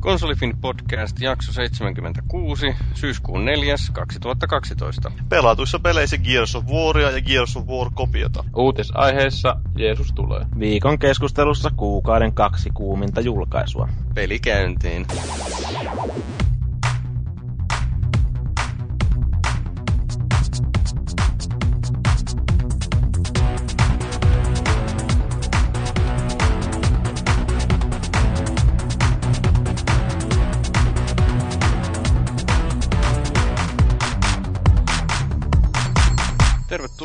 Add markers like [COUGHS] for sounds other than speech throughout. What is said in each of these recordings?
Konsolifin podcast jakso 76, syyskuun 4. 2012. Pelatuissa peleissä Gears of Waria ja Gears of War kopiota. Uutisaiheessa Jeesus tulee. Viikon keskustelussa kuukauden kaksi kuuminta julkaisua. Peli käyntiin.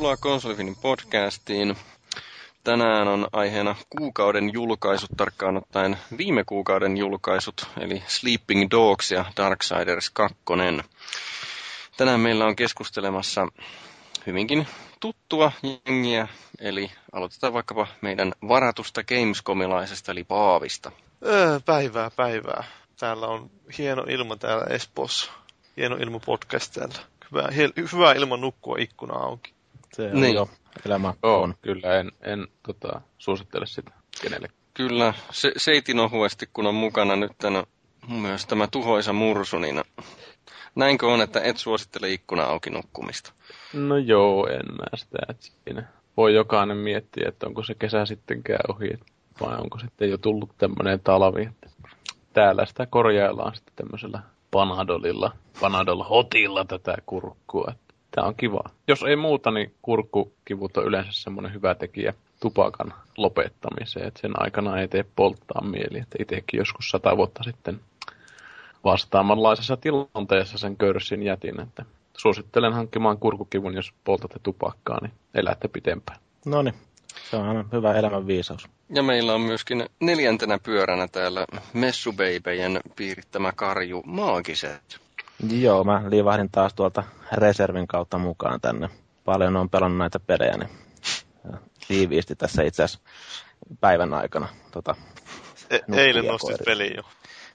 Tervetuloa Konsolifinin podcastiin. Tänään on aiheena kuukauden julkaisut, tarkkaan ottaen viime kuukauden julkaisut, eli Sleeping Dogs ja Darksiders 2. Tänään meillä on keskustelemassa hyvinkin tuttua jengiä, eli aloitetaan vaikkapa meidän varatusta Gamescomilaisesta, eli Paavista. Öö, päivää, päivää. Täällä on hieno ilma täällä Espoossa. Hieno ilma podcast täällä. Hyvä, hyvä ilman nukkua ikkuna auki. Se on niin. jo elämä Joo, on. kyllä en, en tota, suosittele sitä kenelle. Kyllä, se, seitin ohuesti, kun on mukana nyt tämän, myös tämä tuhoisa mursu, niin näinkö on, että et suosittele ikkuna auki nukkumista? No joo, en mä sitä, että siinä voi jokainen miettiä, että onko se kesä sittenkään ohi, vai onko sitten jo tullut tämmöinen talvi, että täällä sitä korjaillaan sitten tämmöisellä Panadolilla, Panadol Hotilla tätä kurkkua. Tämä on kiva. Jos ei muuta, niin kurkkukivut on yleensä semmoinen hyvä tekijä tupakan lopettamiseen, että sen aikana ei tee polttaa mieli. Että itsekin joskus sata vuotta sitten vastaamanlaisessa tilanteessa sen körssin jätin, että suosittelen hankkimaan kurkukivun, jos poltatte tupakkaa, niin elätte pitempään. No niin, se on aina hyvä elämän viisaus. Ja meillä on myöskin neljäntenä pyöränä täällä Messubeibejen piirittämä karju Maagiset. Joo, mä liivahdin taas tuolta reservin kautta mukaan tänne. Paljon on pelannut näitä pelejä, niin tiiviisti tässä itse asiassa päivän aikana. Tota, e- eilen nostit peli jo.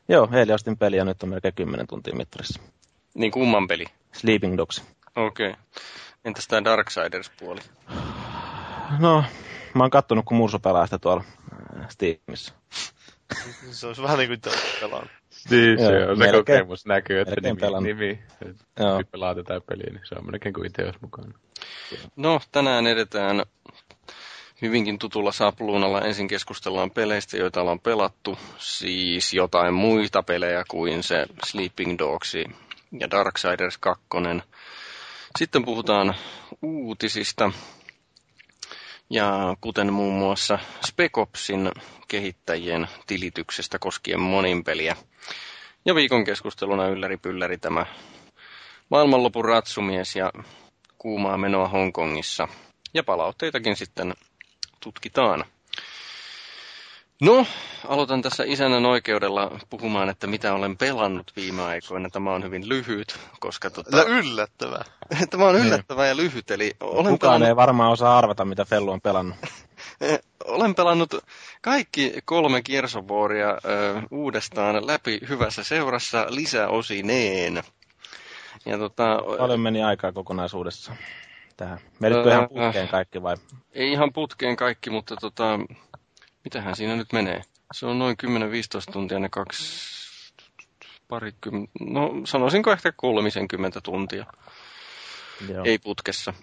Joo, eilen ostin peliä, nyt on melkein 10 tuntia mittarissa. Niin kumman peli? Sleeping Dogs. Okei. Okay. Entäs tämä Darksiders-puoli? No, mä oon kattonut, kun Murso pelaa sitä tuolla äh, Steamissa. se olisi vähän niin kuin pelannut. Niin, se on se kokemus näkyy, että nimi, nimi Joo. pelaa tätä peliä, niin se on melkein kuin itse olisi mukana. No, tänään edetään hyvinkin tutulla sapluunalla. Ensin keskustellaan peleistä, joita ollaan pelattu, siis jotain muita pelejä kuin se Sleeping Dogs ja Darksiders 2. Sitten puhutaan uutisista, ja kuten muun muassa Spec Opsin kehittäjien tilityksestä koskien moninpeliä. Ja viikon keskusteluna ylläri pylläri tämä maailmanlopun ratsumies ja kuumaa menoa Hongkongissa. Ja palautteitakin sitten tutkitaan. No, aloitan tässä isännän oikeudella puhumaan, että mitä olen pelannut viime aikoina. Tämä on hyvin lyhyt, koska... Tota... yllättävää. Tämä on [LAUGHS] yllättävää ja lyhyt, eli... Olen Kukaan pelannut... ei varmaan osaa arvata, mitä Fellu on pelannut. [LAUGHS] olen pelannut kaikki kolme kiersovuoria ö, uudestaan läpi hyvässä seurassa lisäosineen. Ja tota, Paljon meni aikaa kokonaisuudessa tähän. Menitkö ihan putkeen kaikki vai? Ei ihan putkeen kaikki, mutta tota, mitähän siinä nyt menee? Se on noin 10-15 tuntia ne kaksi, parikymmentä, no sanoisinko ehkä 30 tuntia. Joo. Ei putkessa.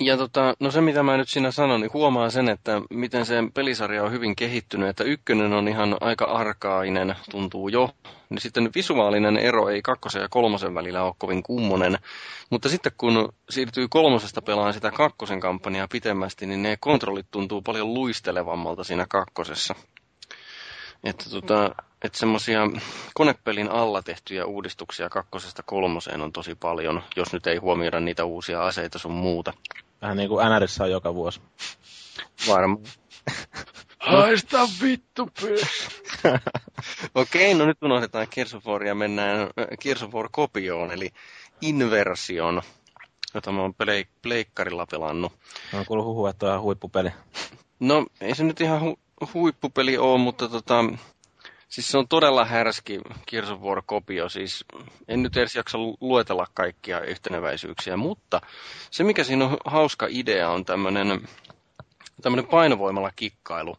Ja tota, no se mitä mä nyt siinä sanon, niin huomaa sen, että miten se pelisarja on hyvin kehittynyt, että ykkönen on ihan aika arkainen, tuntuu jo. Niin sitten visuaalinen ero ei kakkosen ja kolmosen välillä ole kovin kummonen. Mutta sitten kun siirtyy kolmosesta pelaan sitä kakkosen kampanjaa pitemmästi, niin ne kontrollit tuntuu paljon luistelevammalta siinä kakkosessa. Että tota, että semmoisia konepelin alla tehtyjä uudistuksia kakkosesta kolmoseen on tosi paljon, jos nyt ei huomioida niitä uusia aseita sun muuta. Vähän niin kuin NRissä on joka vuosi. Varmaan. [LAUGHS] Haista vittu [LAUGHS] Okei, no nyt unohdetaan Gears of War ja mennään Gears of War-kopioon, eli inversion, jota mä oon pleikkarilla pelannut. Mä oon kuullut huhua, että on ihan huippupeli. No, ei se nyt ihan hu- huippupeli ole, mutta tota, Siis se on todella härski Gears of War-kopio, siis en nyt edes jaksa luetella kaikkia yhteneväisyyksiä, mutta se mikä siinä on hauska idea on tämmöinen tämmöinen painovoimalla kikkailu.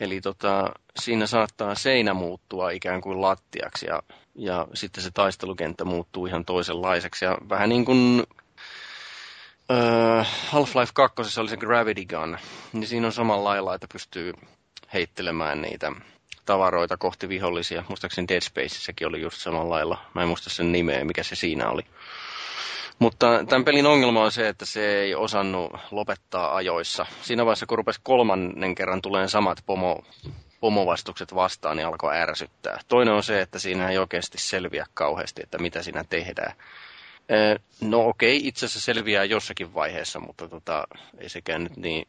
Eli tota, siinä saattaa seinä muuttua ikään kuin lattiaksi ja, ja sitten se taistelukenttä muuttuu ihan toisenlaiseksi. Ja vähän niin kuin äh, Half-Life 2 oli se Gravity Gun, niin siinä on samalla lailla, että pystyy heittelemään niitä tavaroita kohti vihollisia. Muistaakseni Dead Spacessäkin oli just samalla lailla. Mä en muista sen nimeä, mikä se siinä oli. Mutta tämän pelin ongelma on se, että se ei osannut lopettaa ajoissa. Siinä vaiheessa, kun rupesi kolmannen kerran tulee samat pomo, pomovastukset vastaan, niin alkoi ärsyttää. Toinen on se, että siinä ei oikeasti selviä kauheasti, että mitä siinä tehdään. No okei, itse asiassa selviää jossakin vaiheessa, mutta tota, ei sekään nyt niin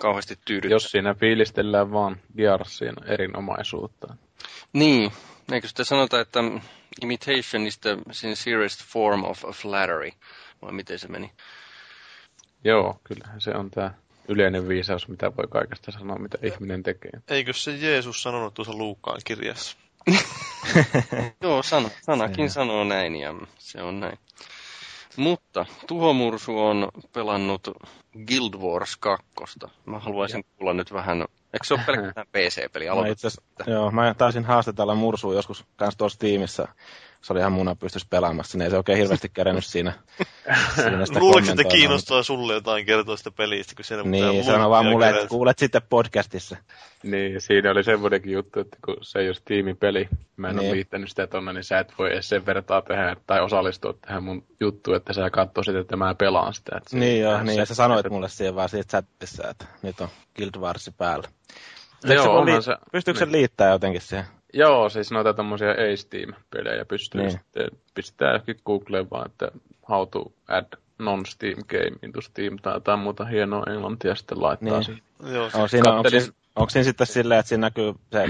kauheasti tyydyttä. Jos siinä fiilistellään vaan Gearsin erinomaisuutta. Niin, eikö sitä sanota, että imitation is the sincerest form of flattery, vai miten se meni? Joo, kyllähän se on tämä yleinen viisaus, mitä voi kaikesta sanoa, mitä ihminen tekee. Eikö se Jeesus sanonut tuossa Luukkaan kirjassa? [LAUGHS] Joo, sana, sanakin sanoo näin ja se on näin. Mutta Tuhomursu on pelannut Guild Wars 2. Mä haluaisin kuulla nyt vähän, eikö se ole pelkästään [LAUGHS] PC-peli? Mä itse joo, mä taisin haastatella Mursua joskus kanssa tuossa tiimissä se oli ihan muna pystyisi pelaamassa, niin ei se oikein hirveästi kerennyt siinä. siinä Luuleeko, että kiinnostaa sulle jotain kertoa sitä pelistä, kun siellä Niin, sano vaan mulle, että kuulet sitten podcastissa. Niin, siinä oli semmoinenkin juttu, että kun se ei ole tiimipeli, mä en niin. ole liittänyt sitä tonne, niin sä et voi edes sen vertaa tehdä tai osallistua tähän mun juttuun, että sä katsoisit, että mä pelaan sitä. Että niin joo, niin, ja sä sanoit mulle siihen vaan siitä chatissa, että nyt on Guild Wars päällä. Joo, se, se, pystyykö niin. se liittää jotenkin siihen? Joo, siis noita tämmöisiä A-Steam-pelejä pystyy niin. sitten, pistää johonkin Googleen vaan, että how to add non-Steam game into Steam tai jotain muuta hienoa englantia sitten laittaa niin. siihen. Joo, on siinä, onko, siinä, onko siinä sitten silleen, että siinä näkyy se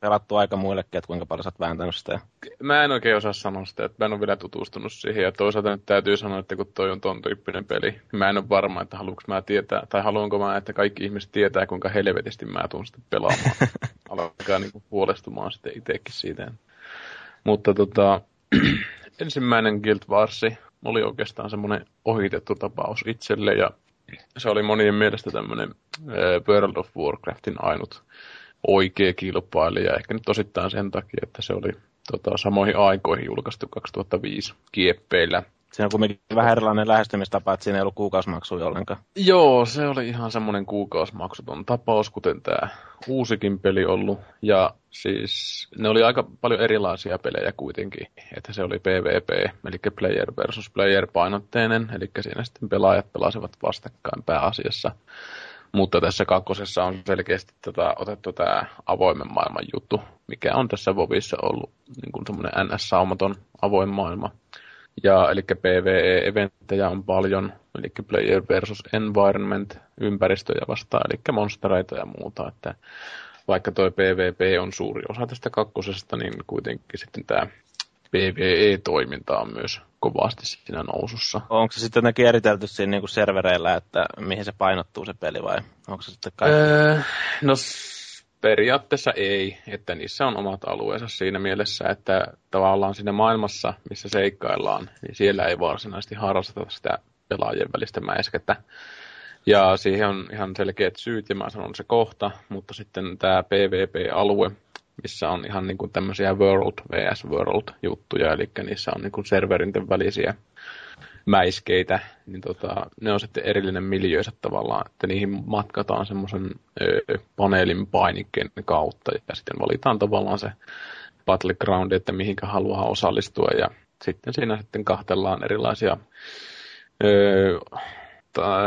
pelattu aika muillekin, että kuinka paljon sä oot vääntänyt sitä? Mä en oikein osaa sanoa sitä, että mä en ole vielä tutustunut siihen. Ja toisaalta nyt täytyy sanoa, että kun toi on ton tyyppinen peli, niin mä en ole varma, että haluanko mä tietää, tai haluanko mä, että kaikki ihmiset tietää, kuinka helvetisti mä tuun sitten pelaamaan. [LAUGHS] Alkaa niin huolestumaan sitten itsekin siitä. Mutta tota, [CLEARS THROAT] ensimmäinen Guild Warsi oli oikeastaan semmoinen ohitettu tapaus itselle ja se oli monien mielestä tämmöinen World of Warcraftin ainut oikea kilpailija. Ehkä nyt osittain sen takia, että se oli tota, samoihin aikoihin julkaistu 2005 kieppeillä. Siinä on kuitenkin vähän erilainen lähestymistapa, että siinä ei ollut kuukausimaksuja ollenkaan. Joo, se oli ihan semmoinen kuukausimaksuton tapaus, kuten tämä uusikin peli ollut. Ja siis ne oli aika paljon erilaisia pelejä kuitenkin. Että se oli PvP, eli player versus player painotteinen, eli siinä sitten pelaajat pelasivat vastakkain pääasiassa. Mutta tässä kakkosessa on selkeästi tota, otettu tämä avoimen maailman juttu, mikä on tässä Vovissa ollut niin semmoinen NS-saumaton avoin maailma. Ja eli PvE-eventtejä on paljon, eli player versus environment, ympäristöjä vastaan, eli monstereita ja muuta. Että vaikka tuo PvP on suuri osa tästä kakkosesta, niin kuitenkin sitten tämä PvE-toiminta on myös kovasti siinä nousussa. Onko se sitten jotenkin eritelty siinä niin kuin servereillä, että mihin se painottuu se peli vai onko se sitten kaikki? Öö, no periaatteessa ei, että niissä on omat alueensa siinä mielessä, että tavallaan siinä maailmassa, missä seikkaillaan, niin siellä ei varsinaisesti harrasteta sitä pelaajien välistä mäiskettä. Ja siihen on ihan selkeät syyt, ja mä sanon se kohta, mutta sitten tämä PvP-alue, missä on ihan niin kuin tämmöisiä World vs. World juttuja, eli niissä on niin kuin serverinten välisiä mäiskeitä, niin tota, ne on sitten erillinen miljöönsä tavallaan, että niihin matkataan semmoisen paneelin painikkeen kautta ja sitten valitaan tavallaan se battleground, että mihinkä haluaa osallistua ja sitten siinä sitten kahtellaan erilaisia öö,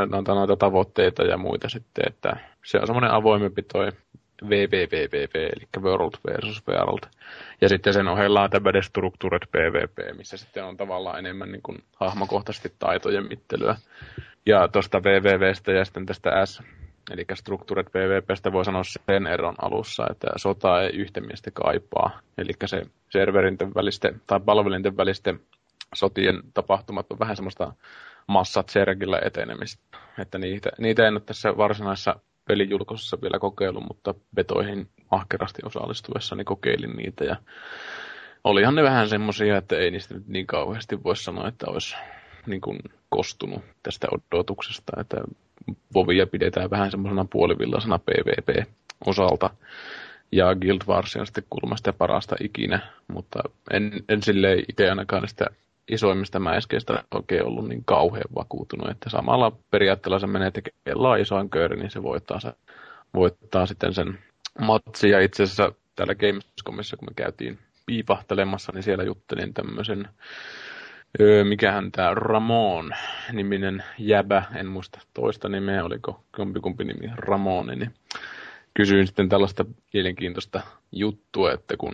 noita, noita tavoitteita ja muita sitten, että se on semmoinen avoimempi toi VVVVV, eli World versus World. Ja sitten sen ohella on tämmöinen Structured PvP, missä sitten on tavallaan enemmän niin kuin hahmokohtaisesti taitojen mittelyä. Ja tuosta VVVstä ja sitten tästä S, eli Structured PvPstä voi sanoa sen eron alussa, että sota ei yhtä miestä kaipaa. Eli se serverinten välisten tai palvelinten välisten sotien tapahtumat on vähän semmoista massat sergillä etenemistä. Että niitä, niitä en ole tässä varsinaisessa pelijulkoisessa vielä kokeillut, mutta betoihin ahkerasti osallistuessani kokeilin niitä ja olihan ne vähän semmoisia, että ei niistä nyt niin kauheasti voi sanoa, että olisi niin kuin kostunut tästä odotuksesta, että Vovia pidetään vähän semmoisena puolivillaisena PvP osalta. Ja Guild Wars on sitten kulmasta parasta ikinä, mutta en, en silleen itse ainakaan sitä isoimmista mäiskeistä oikein ollut niin kauhean vakuutunut, että samalla periaatteella se menee tekemään isoin köyri, niin se voittaa, se, voittaa sitten sen matsi. Ja itse asiassa täällä Gamescomissa, kun me käytiin piipahtelemassa, niin siellä juttelin tämmöisen, öö, mikähän tämä Ramon niminen jäbä, en muista toista nimeä, oliko kumpi nimi Ramoni, niin kysyin sitten tällaista mielenkiintoista juttua, että kun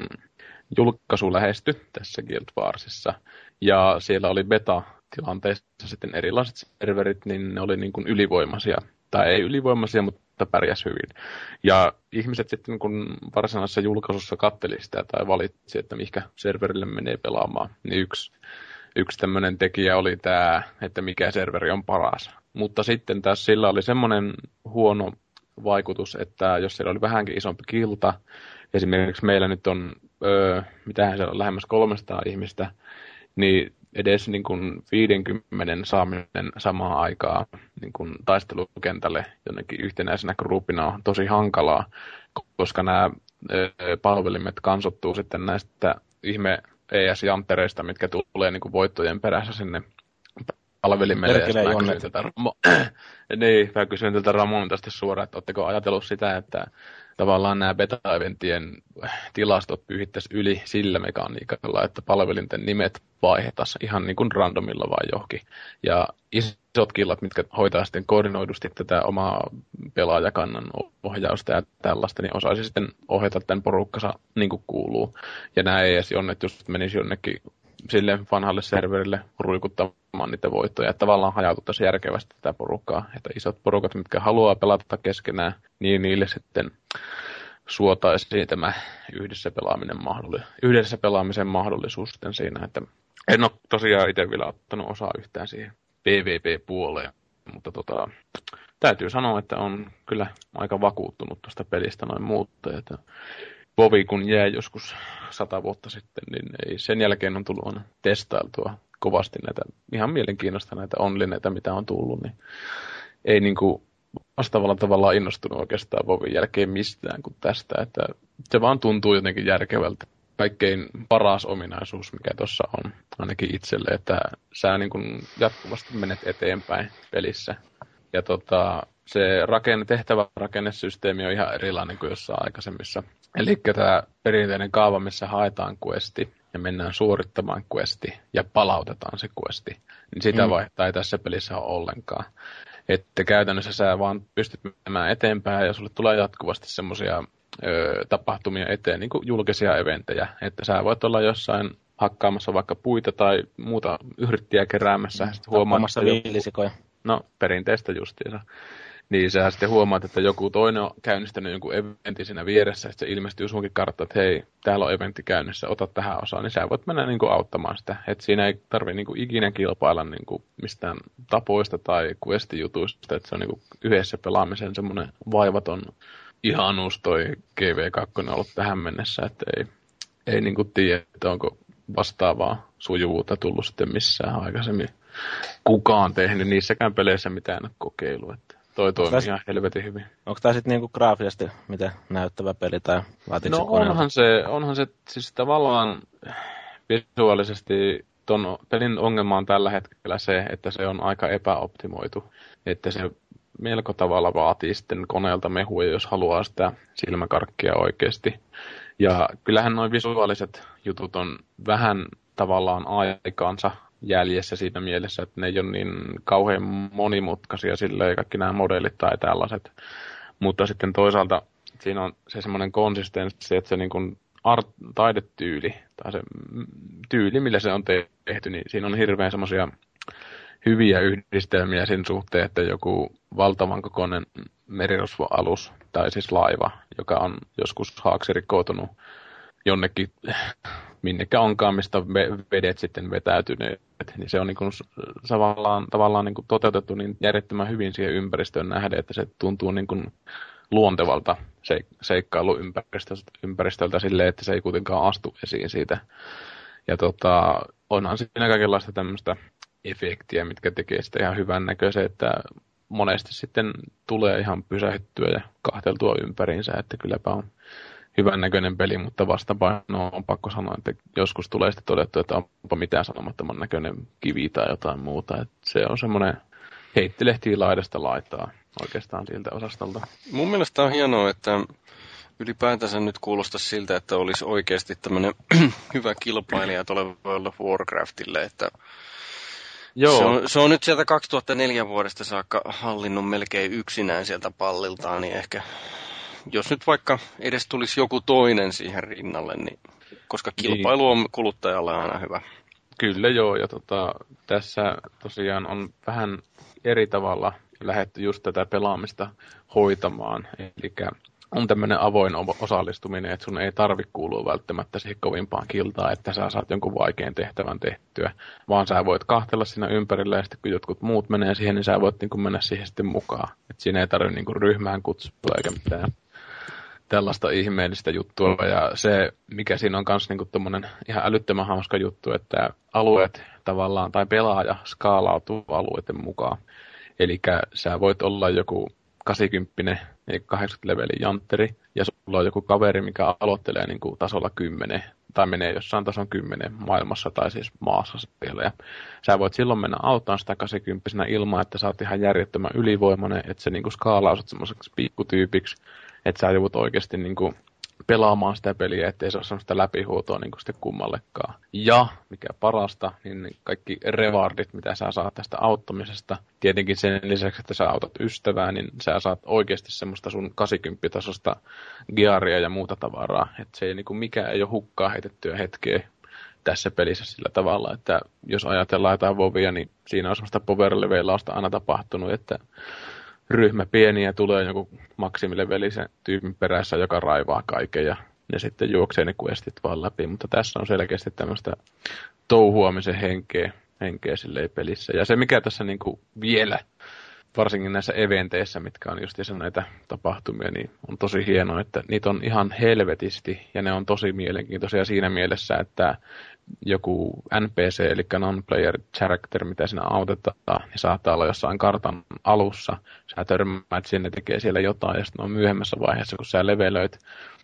julkaisu lähestyi tässä Guild Warsissa, ja siellä oli beta-tilanteessa sitten erilaiset serverit, niin ne oli niin kuin ylivoimaisia, tai ei ylivoimaisia, mutta pärjäs hyvin. Ja ihmiset sitten kun varsinaisessa julkaisussa katteli sitä tai valitsi, että mikä serverille menee pelaamaan, niin yksi, yksi tämmöinen tekijä oli tämä, että mikä serveri on paras. Mutta sitten taas sillä oli semmoinen huono vaikutus, että jos siellä oli vähänkin isompi kilta, esimerkiksi meillä nyt on, öö, mitähän siellä on, lähemmäs 300 ihmistä, niin edes niin kuin 50 saaminen samaan aikaan niin kuin taistelukentälle jonnekin yhtenäisenä gruppina on tosi hankalaa, koska nämä palvelimet kansottuu sitten näistä ihme ES-janttereista, mitkä tulee niin kuin voittojen perässä sinne palvelimelle. Ja mä kysyin, tätä, [CLEARS THROAT] niin, mä kysyin tältä Ramonilta suoraan, että oletteko ajatellut sitä, että tavallaan nämä beta-eventtien tilastot pyyhittäisi yli sillä mekaniikalla, että palvelinten nimet vaihdettaisiin ihan niin kuin randomilla vai johonkin. Ja isot killat, mitkä hoitaa sitten koordinoidusti tätä omaa pelaajakannan ohjausta ja tällaista, niin osaisi sitten ohjata tämän porukkansa niin kuin kuuluu. Ja nämä edes jonnet just menisi jonnekin sille vanhalle serverille ruikuttamaan niitä voittoja. Että tavallaan hajautettaisiin järkevästi tätä porukkaa. Että isot porukat, mitkä haluaa pelata keskenään, niin niille sitten suotaisiin tämä yhdessä, pelaaminen mahdolli- yhdessä pelaamisen mahdollisuus sitten siinä, että en ole tosiaan itse vielä ottanut osaa yhtään siihen PvP-puoleen, mutta tota, täytyy sanoa, että on kyllä aika vakuuttunut tuosta pelistä noin muutta, että Vovi kun jää joskus sata vuotta sitten, niin ei sen jälkeen on tullut testailtua kovasti näitä ihan mielenkiinnosta näitä onlineita, mitä on tullut, niin ei niin kuin vastaavalla tavalla innostunut oikeastaan Vovin jälkeen mistään kuin tästä, että se vaan tuntuu jotenkin järkevältä. Kaikkein paras ominaisuus, mikä tuossa on, ainakin itselle, että sä niin kuin jatkuvasti menet eteenpäin pelissä. Ja tota, se rakenne, tehtävärakennesysteemi on ihan erilainen kuin jossain aikaisemmissa. Eli tämä perinteinen kaava, missä haetaan questi ja mennään suorittamaan questi ja palautetaan se questi, niin sitä mm. vaihtaa ei tässä pelissä ole ollenkaan. Että käytännössä sä vaan pystyt menemään eteenpäin ja sulle tulee jatkuvasti semmoisia tapahtumia eteen, niin kuin julkisia eventejä, että sä voit olla jossain hakkaamassa vaikka puita tai muuta yrittiä keräämässä. Mm, huomaamassa viilisikoja. No, perinteistä justiinsa niin sä sitten huomaat, että joku toinen on käynnistänyt jonkun eventin siinä vieressä, että se ilmestyy sunkin kartta, että hei, täällä on eventti käynnissä, ota tähän osaan, niin sä voit mennä niin kuin auttamaan sitä. Että siinä ei tarvi niin kuin ikinä kilpailla niin kuin mistään tapoista tai questijutuista, että se on niin kuin yhdessä pelaamisen semmoinen vaivaton ihanuus toi GV2 on ollut tähän mennessä, että ei, ei niin kuin tiedä, että onko vastaavaa sujuvuutta tullut sitten missään aikaisemmin kukaan tehnyt niissäkään peleissä mitään kokeilu. Että toi toimii täs, ihan helvetin hyvin. Onko tämä sitten niinku graafisesti miten näyttävä peli tai No se onhan se, onhan se siis tavallaan visuaalisesti ton pelin ongelma on tällä hetkellä se, että se on aika epäoptimoitu. Että se melko tavalla vaatii sitten koneelta mehua, jos haluaa sitä silmäkarkkia oikeasti. Ja kyllähän noin visuaaliset jutut on vähän tavallaan aikaansa jäljessä siinä mielessä, että ne ei ole niin kauhean monimutkaisia silleen, kaikki nämä modellit tai tällaiset. Mutta sitten toisaalta siinä on se semmoinen konsistenssi, että se niin kuin art, taidetyyli tai se tyyli, millä se on tehty, niin siinä on hirveän semmoisia hyviä yhdistelmiä sen suhteen, että joku valtavan kokoinen merirosvoalus tai siis laiva, joka on joskus haaksirikoutunut jonnekin minnekä onkaan, mistä vedet sitten vetäytyneet. Niin se on niin kuin, tavallaan, tavallaan niin kuin toteutettu niin järjettömän hyvin siihen ympäristöön nähden, että se tuntuu niin kuin luontevalta seik- seikkailuympäristöltä ympäristöltä silleen, että se ei kuitenkaan astu esiin siitä. Ja tota, onhan siinä kaikenlaista tämmöistä efektiä, mitkä tekee sitä ihan hyvän näköisen, että monesti sitten tulee ihan pysähtyä ja kahteltua ympäriinsä, että kylläpä on hyvän näköinen peli, mutta vastapaino on pakko sanoa, että joskus tulee sitten todettu, että onpa mitään sanomattoman näköinen kivi tai jotain muuta. Että se on semmoinen heittilehti laidasta laitaa oikeastaan siltä osastolta. Mun mielestä on hienoa, että ylipäätänsä nyt kuulostaa siltä, että olisi oikeasti tämmöinen [CLEARS THROAT] hyvä kilpailija tuolle World of Warcraftille, että Joo. Se, on, se on nyt sieltä 2004 vuodesta saakka hallinnut melkein yksinään sieltä palliltaan, niin ehkä jos nyt vaikka edes tulisi joku toinen siihen rinnalle, niin koska kilpailu niin. on kuluttajalle aina hyvä. Kyllä joo, ja tota, tässä tosiaan on vähän eri tavalla lähetty just tätä pelaamista hoitamaan. Eli on tämmöinen avoin osallistuminen, että sun ei tarvi kuulua välttämättä siihen kovimpaan kiltaan, että sä saat jonkun vaikean tehtävän tehtyä, vaan sä voit kahtella siinä ympärillä ja sitten kun jotkut muut menee siihen, niin sä voit niin mennä siihen sitten mukaan. Et siinä ei tarvitse niin ryhmään kutsua eikä mitään tällaista ihmeellistä juttua. Ja se, mikä siinä on myös niin ihan älyttömän hauska juttu, että alueet tavallaan, tai pelaaja skaalautuu alueiden mukaan. Eli sä voit olla joku 80 eli 80 levelin jantteri, ja sulla on joku kaveri, mikä aloittelee niin kuin tasolla 10, tai menee jossain tason 10 maailmassa tai siis maassa siellä. Ja sä voit silloin mennä auttamaan sitä 80 ilman, että sä oot ihan järjettömän ylivoimainen, että se niin kuin skaalausut semmoiseksi pikkutyypiksi, että sä joudut oikeasti niin kuin pelaamaan sitä peliä, ettei se ole sellaista läpihuutoa niin kuin sitten kummallekaan. Ja, mikä parasta, niin kaikki rewardit, mitä sä saat tästä auttamisesta, tietenkin sen lisäksi, että sä autat ystävää, niin sä saat oikeasti semmoista sun 80-tasosta gearia ja muuta tavaraa. Että se ei niin kuin mikään ei ole hukkaa heitettyä hetkeä tässä pelissä sillä tavalla, että jos ajatellaan jotain Vovia, niin siinä on semmoista power aina tapahtunut, että ryhmä pieni ja tulee joku maksimilevelisen tyypin perässä, joka raivaa kaiken ja ne sitten juoksee ne questit vaan läpi, mutta tässä on selkeästi tämmöistä touhuamisen henkeä, henkeä pelissä. Ja se mikä tässä niin kuin vielä, varsinkin näissä eventeissä, mitkä on just näitä tapahtumia, niin on tosi hienoa, että niitä on ihan helvetisti ja ne on tosi mielenkiintoisia siinä mielessä, että joku NPC, eli non-player character, mitä sinä autetaan, niin saattaa olla jossain kartan alussa. Sä törmäät sinne, tekee siellä jotain, ja sitten on myöhemmässä vaiheessa, kun sä levelöit,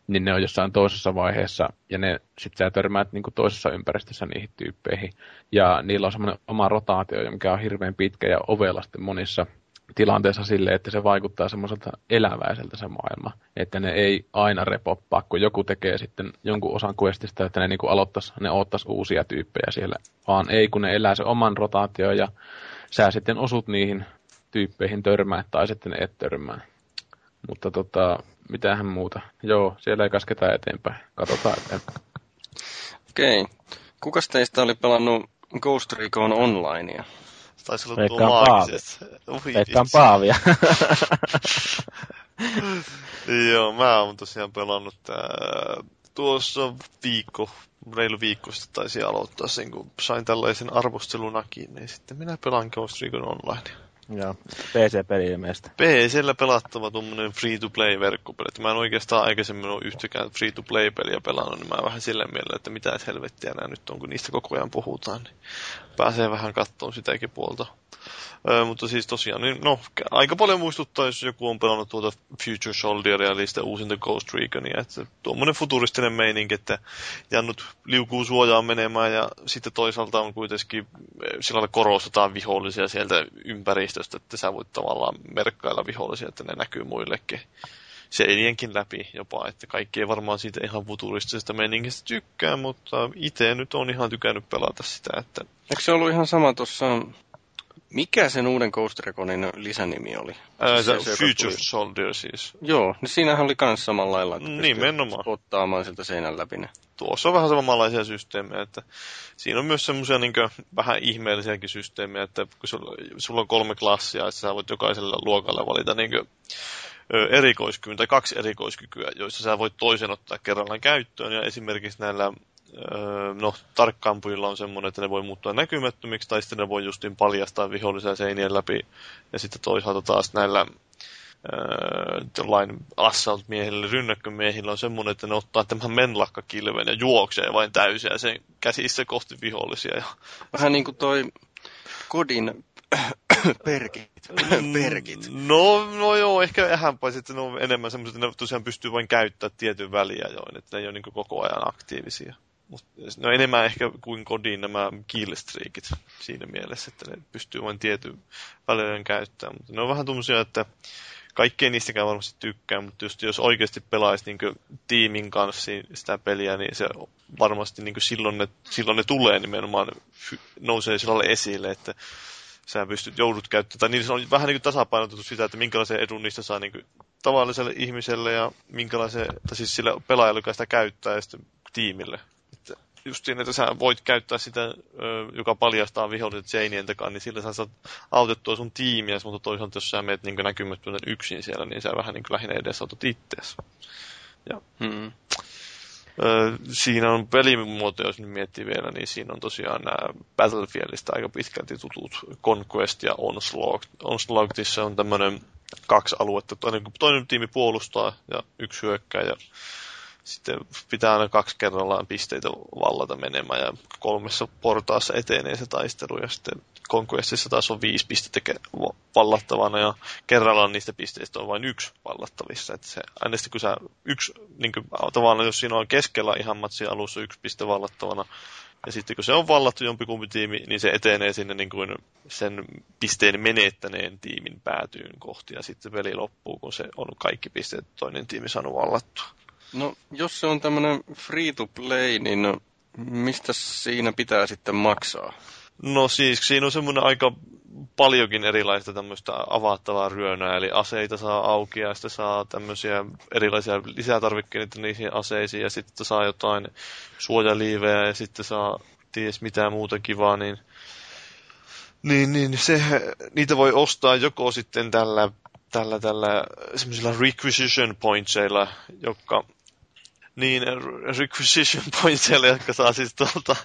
niin ne on jossain toisessa vaiheessa, ja ne sit sä törmäät niin kuin toisessa ympäristössä niihin tyyppeihin. Ja niillä on semmoinen oma rotaatio, mikä on hirveän pitkä ja ovelasti monissa tilanteessa sille, että se vaikuttaa semmoiselta eläväiseltä se maailma. Että ne ei aina repoppaa, kun joku tekee sitten jonkun osan questista, että ne niinku aloittais, ne ottais uusia tyyppejä siellä. Vaan ei, kun ne elää se oman rotaatio ja sä sitten osut niihin tyyppeihin törmää tai sitten et törmää. Mutta tota, mitähän muuta. Joo, siellä ei kasketa eteenpäin. Katsotaan eteenpäin. Okei. Okay. Kukas teistä oli pelannut Ghost Recon Onlinea? Taisi olla tuo maagiset. Veikkaan Paavia. [LAUGHS] [LAUGHS] Joo, mä oon tosiaan pelannut tää, tuossa viikko, reilu viikko sitten taisi aloittaa sen, kun sain tällaisen arvostelunakin, niin sitten minä pelaan Ghost Recon Online. Joo, PC-peli ilmeisesti. PCllä pelattava tuommoinen free-to-play-verkkopeli. Mä en oikeastaan aikaisemmin ole yhtäkään free-to-play-peliä pelannut, niin mä vähän sillä mielellä, että mitä helvettiä nämä nyt on, kun niistä koko ajan puhutaan. Niin pääsee vähän kattoon sitäkin puolta. Mutta siis tosiaan, niin no, aika paljon muistuttaa, jos joku on pelannut tuota Future Soldieria, eli sitä uusinta Ghost Reconia, että tuommoinen futuristinen meininki, että jannut liukuu suojaan menemään ja sitten toisaalta on kuitenkin sillä lailla korostetaan vihollisia sieltä ympäristöstä, että sä voit tavallaan merkkailla vihollisia, että ne näkyy muillekin. Seinienkin läpi jopa, että kaikki ei varmaan siitä ihan futuristisesta meningistä tykkää, mutta itse nyt on ihan tykännyt pelata sitä, että... Eikö se ollut ihan sama tuossa mikä sen uuden Ghost Reconin lisänimi oli? Ää, se, se Future tuli... Soldier siis. Joo, niin siinähän oli kans samalla lailla, että Nimenomaan. ottaamaan siltä seinän läpi ne. Tuossa on vähän samanlaisia systeemejä, että siinä on myös semmoisia niin vähän ihmeellisiäkin systeemejä, että kun sulla, sulla on kolme klassia, että sä voit jokaisella luokalle valita niin kuin, erikoiskyky, tai kaksi erikoiskykyä, joissa sä voit toisen ottaa kerrallaan käyttöön, ja esimerkiksi näillä Öö, no, tarkkaampuilla on semmoinen, että ne voi muuttua näkymättömiksi, tai sitten ne voi justiin paljastaa vihollisia seinien läpi. Ja sitten toisaalta taas näillä öö, jollain assault-miehillä, rynnäkkömiehillä on semmoinen, että ne ottaa tämän menlakkakilven ja juoksee vain täysiä sen käsissä kohti vihollisia. Ja... Vähän niin kuin toi kodin [COUGHS] Perkit. Perkit. No, no joo, ehkä vähänpä sitten ne on enemmän semmoiset, että ne tosiaan pystyy vain käyttämään tietyn väliä jo, että ne ei ole niin koko ajan aktiivisia. Mut, no enemmän ehkä kuin kodin nämä killstreakit siinä mielessä, että ne pystyy vain tietyn välillä käyttämään. Mutta ne on vähän tuommoisia, että kaikkeen niistäkään varmasti tykkää, mutta just jos oikeasti pelaisi niin tiimin kanssa sitä peliä, niin se varmasti niin silloin, ne, silloin ne tulee nimenomaan, nousee sillä esille, että sä pystyt, joudut käyttämään, tai niissä on vähän niin tasapainotettu sitä, että minkälaisen edun niistä saa niin tavalliselle ihmiselle ja minkälaisen, tai siis sillä pelaajalle, joka sitä käyttää, ja sitten tiimille justiin, että sä voit käyttää sitä, joka paljastaa viholliset seinien takaa, niin sillä sä saat autettua sun tiimiä, mutta toisaalta jos sä meet niin näkymättömän yksin siellä, niin sä vähän niin lähinnä edesautat ittees. Ja, hmm. siinä on pelimuoto, jos nyt miettii vielä, niin siinä on tosiaan nämä Battlefieldistä aika pitkälti tutut Conquest ja Onslaught. Onslaughtissa on tämmöinen kaksi aluetta. Toinen, toinen tiimi puolustaa ja yksi hyökkää ja sitten pitää aina kaksi kerrallaan pisteitä vallata menemään ja kolmessa portaassa etenee se taistelu ja sitten Conquestissa taas on viisi pistettä vallattavana ja kerrallaan niistä pisteistä on vain yksi vallattavissa. Että se, aina sitten kun sä yksi, niin kuin, tavallaan jos siinä on keskellä ihan matsi alussa yksi piste vallattavana ja sitten kun se on vallattu jompikumpi tiimi, niin se etenee sinne niin kuin sen pisteen menettäneen tiimin päätyyn kohti ja sitten peli loppuu, kun se on kaikki pisteet toinen tiimi saanut vallattua. No, jos se on tämmöinen free to play, niin mistä siinä pitää sitten maksaa? No siis siinä on semmoinen aika paljonkin erilaista tämmöistä avattavaa ryönää, eli aseita saa auki ja sitten saa tämmöisiä erilaisia lisätarvikkeita niihin aseisiin ja sitten saa jotain suojaliivejä ja sitten saa ties mitään muuta kivaa, niin, niin, niin se, niitä voi ostaa joko sitten tällä tällä, tällä requisition pointseilla, jotka niin, requisition pointseilla, jotka saa siis tuolta,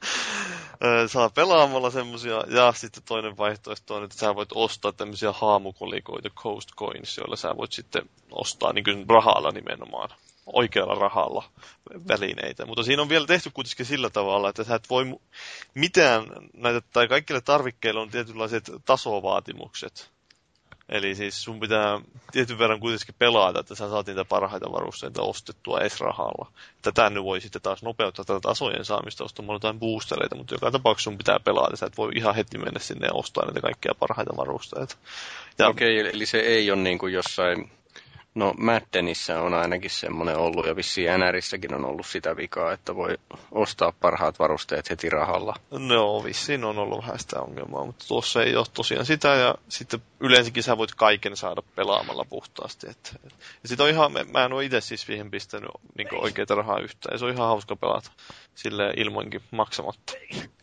saa pelaamalla semmosia, ja sitten toinen vaihtoehto on, että sä voit ostaa tämmöisiä haamukolikoita, Coast Coins, joilla sä voit sitten ostaa niin kuin rahalla nimenomaan, oikealla rahalla välineitä. Mutta siinä on vielä tehty kuitenkin sillä tavalla, että sä et voi mitään näitä, tai kaikille tarvikkeille on tietynlaiset tasovaatimukset. Eli siis sun pitää tietyn verran kuitenkin pelata, että sä saat niitä parhaita varusteita ostettua edes rahalla. Tätä nyt voi sitten taas nopeuttaa tätä tasojen saamista ostamalla jotain boostereita, mutta joka tapauksessa sun pitää pelata. Sä et voi ihan heti mennä sinne ja ostaa niitä kaikkia parhaita varusteita. Ja... Okei, okay, eli se ei ole niin kuin jossain No Maddenissä on ainakin semmoinen ollut ja vissiin NRissäkin on ollut sitä vikaa, että voi ostaa parhaat varusteet heti rahalla. No vissiin on ollut vähän sitä ongelmaa, mutta tuossa ei ole tosiaan sitä ja sitten yleensäkin sä voit kaiken saada pelaamalla puhtaasti. Että, ja sit on ihan, mä en ole itse siis siihen pistänyt niin oikeita rahaa yhtään ja se on ihan hauska pelata sille ilmoinkin maksamatta.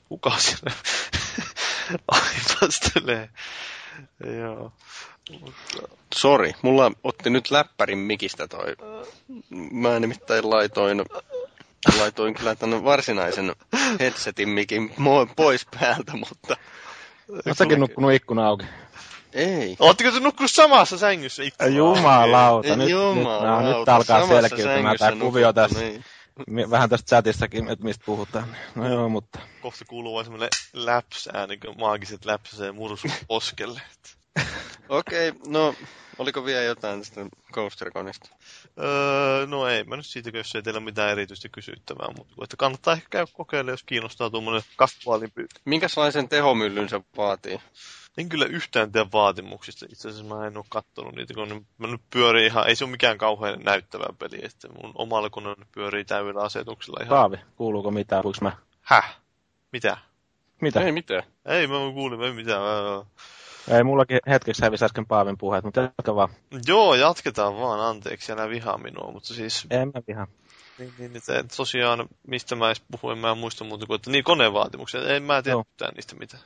Kuka sinne [LAUGHS] aivastelee? Joo. Sori, mulla otti nyt läppärin mikistä toi. Mä nimittäin laitoin, laitoin kyllä tämän varsinaisen headsetin mikin pois päältä, mutta... Oletko säkin nukkunut ikkuna auki? Ei. Ootteko te nukkunut samassa sängyssä ikkuna Jumalauta, nyt, Jumalauta. nyt, no, nyt alkaa selkiytymään tämä kuvio tässä. Niin. Vähän tästä chatissakin, että mistä puhutaan. No joo, mutta... Kohta kuuluu vain semmoinen läpsääni, kun maagiset läpsäsee mursun poskelle. [LAUGHS] Okei, okay, no oliko vielä jotain tästä Ghost Reconista? Öö, no ei mä nyt siitä, jos ei teillä mitään erityistä kysyttävää, mutta että kannattaa ehkä käydä kokeilla, jos kiinnostaa tuommoinen kasvuvaalinpyytö. Minkälaisen tehomyllyn se vaatii? En kyllä yhtään tee vaatimuksista. Itse asiassa mä en ole kattonut niitä, kun mä nyt pyörii ihan, ei se ole mikään kauhean näyttävä peli, että mun omalla koneella pyörii täydellä asetuksella ihan. Paavi, kuuluuko mitään, voiko mä? Häh? Mitä? Mitä? Ei mitään. Ei, mä kuulin, ei mitään. Mä... Ei, mullakin hetkeksi hävisi äsken Paavin puheet, mutta jatka vaan. Joo, jatketaan vaan, anteeksi, älä vihaa minua, mutta siis... En mä vihaa. Niin, niin, niin tosiaan, mistä mä edes puhuin, mä en muista muuta kuin, että niin konevaatimuksia, en mä tiedä mitään niistä mitään.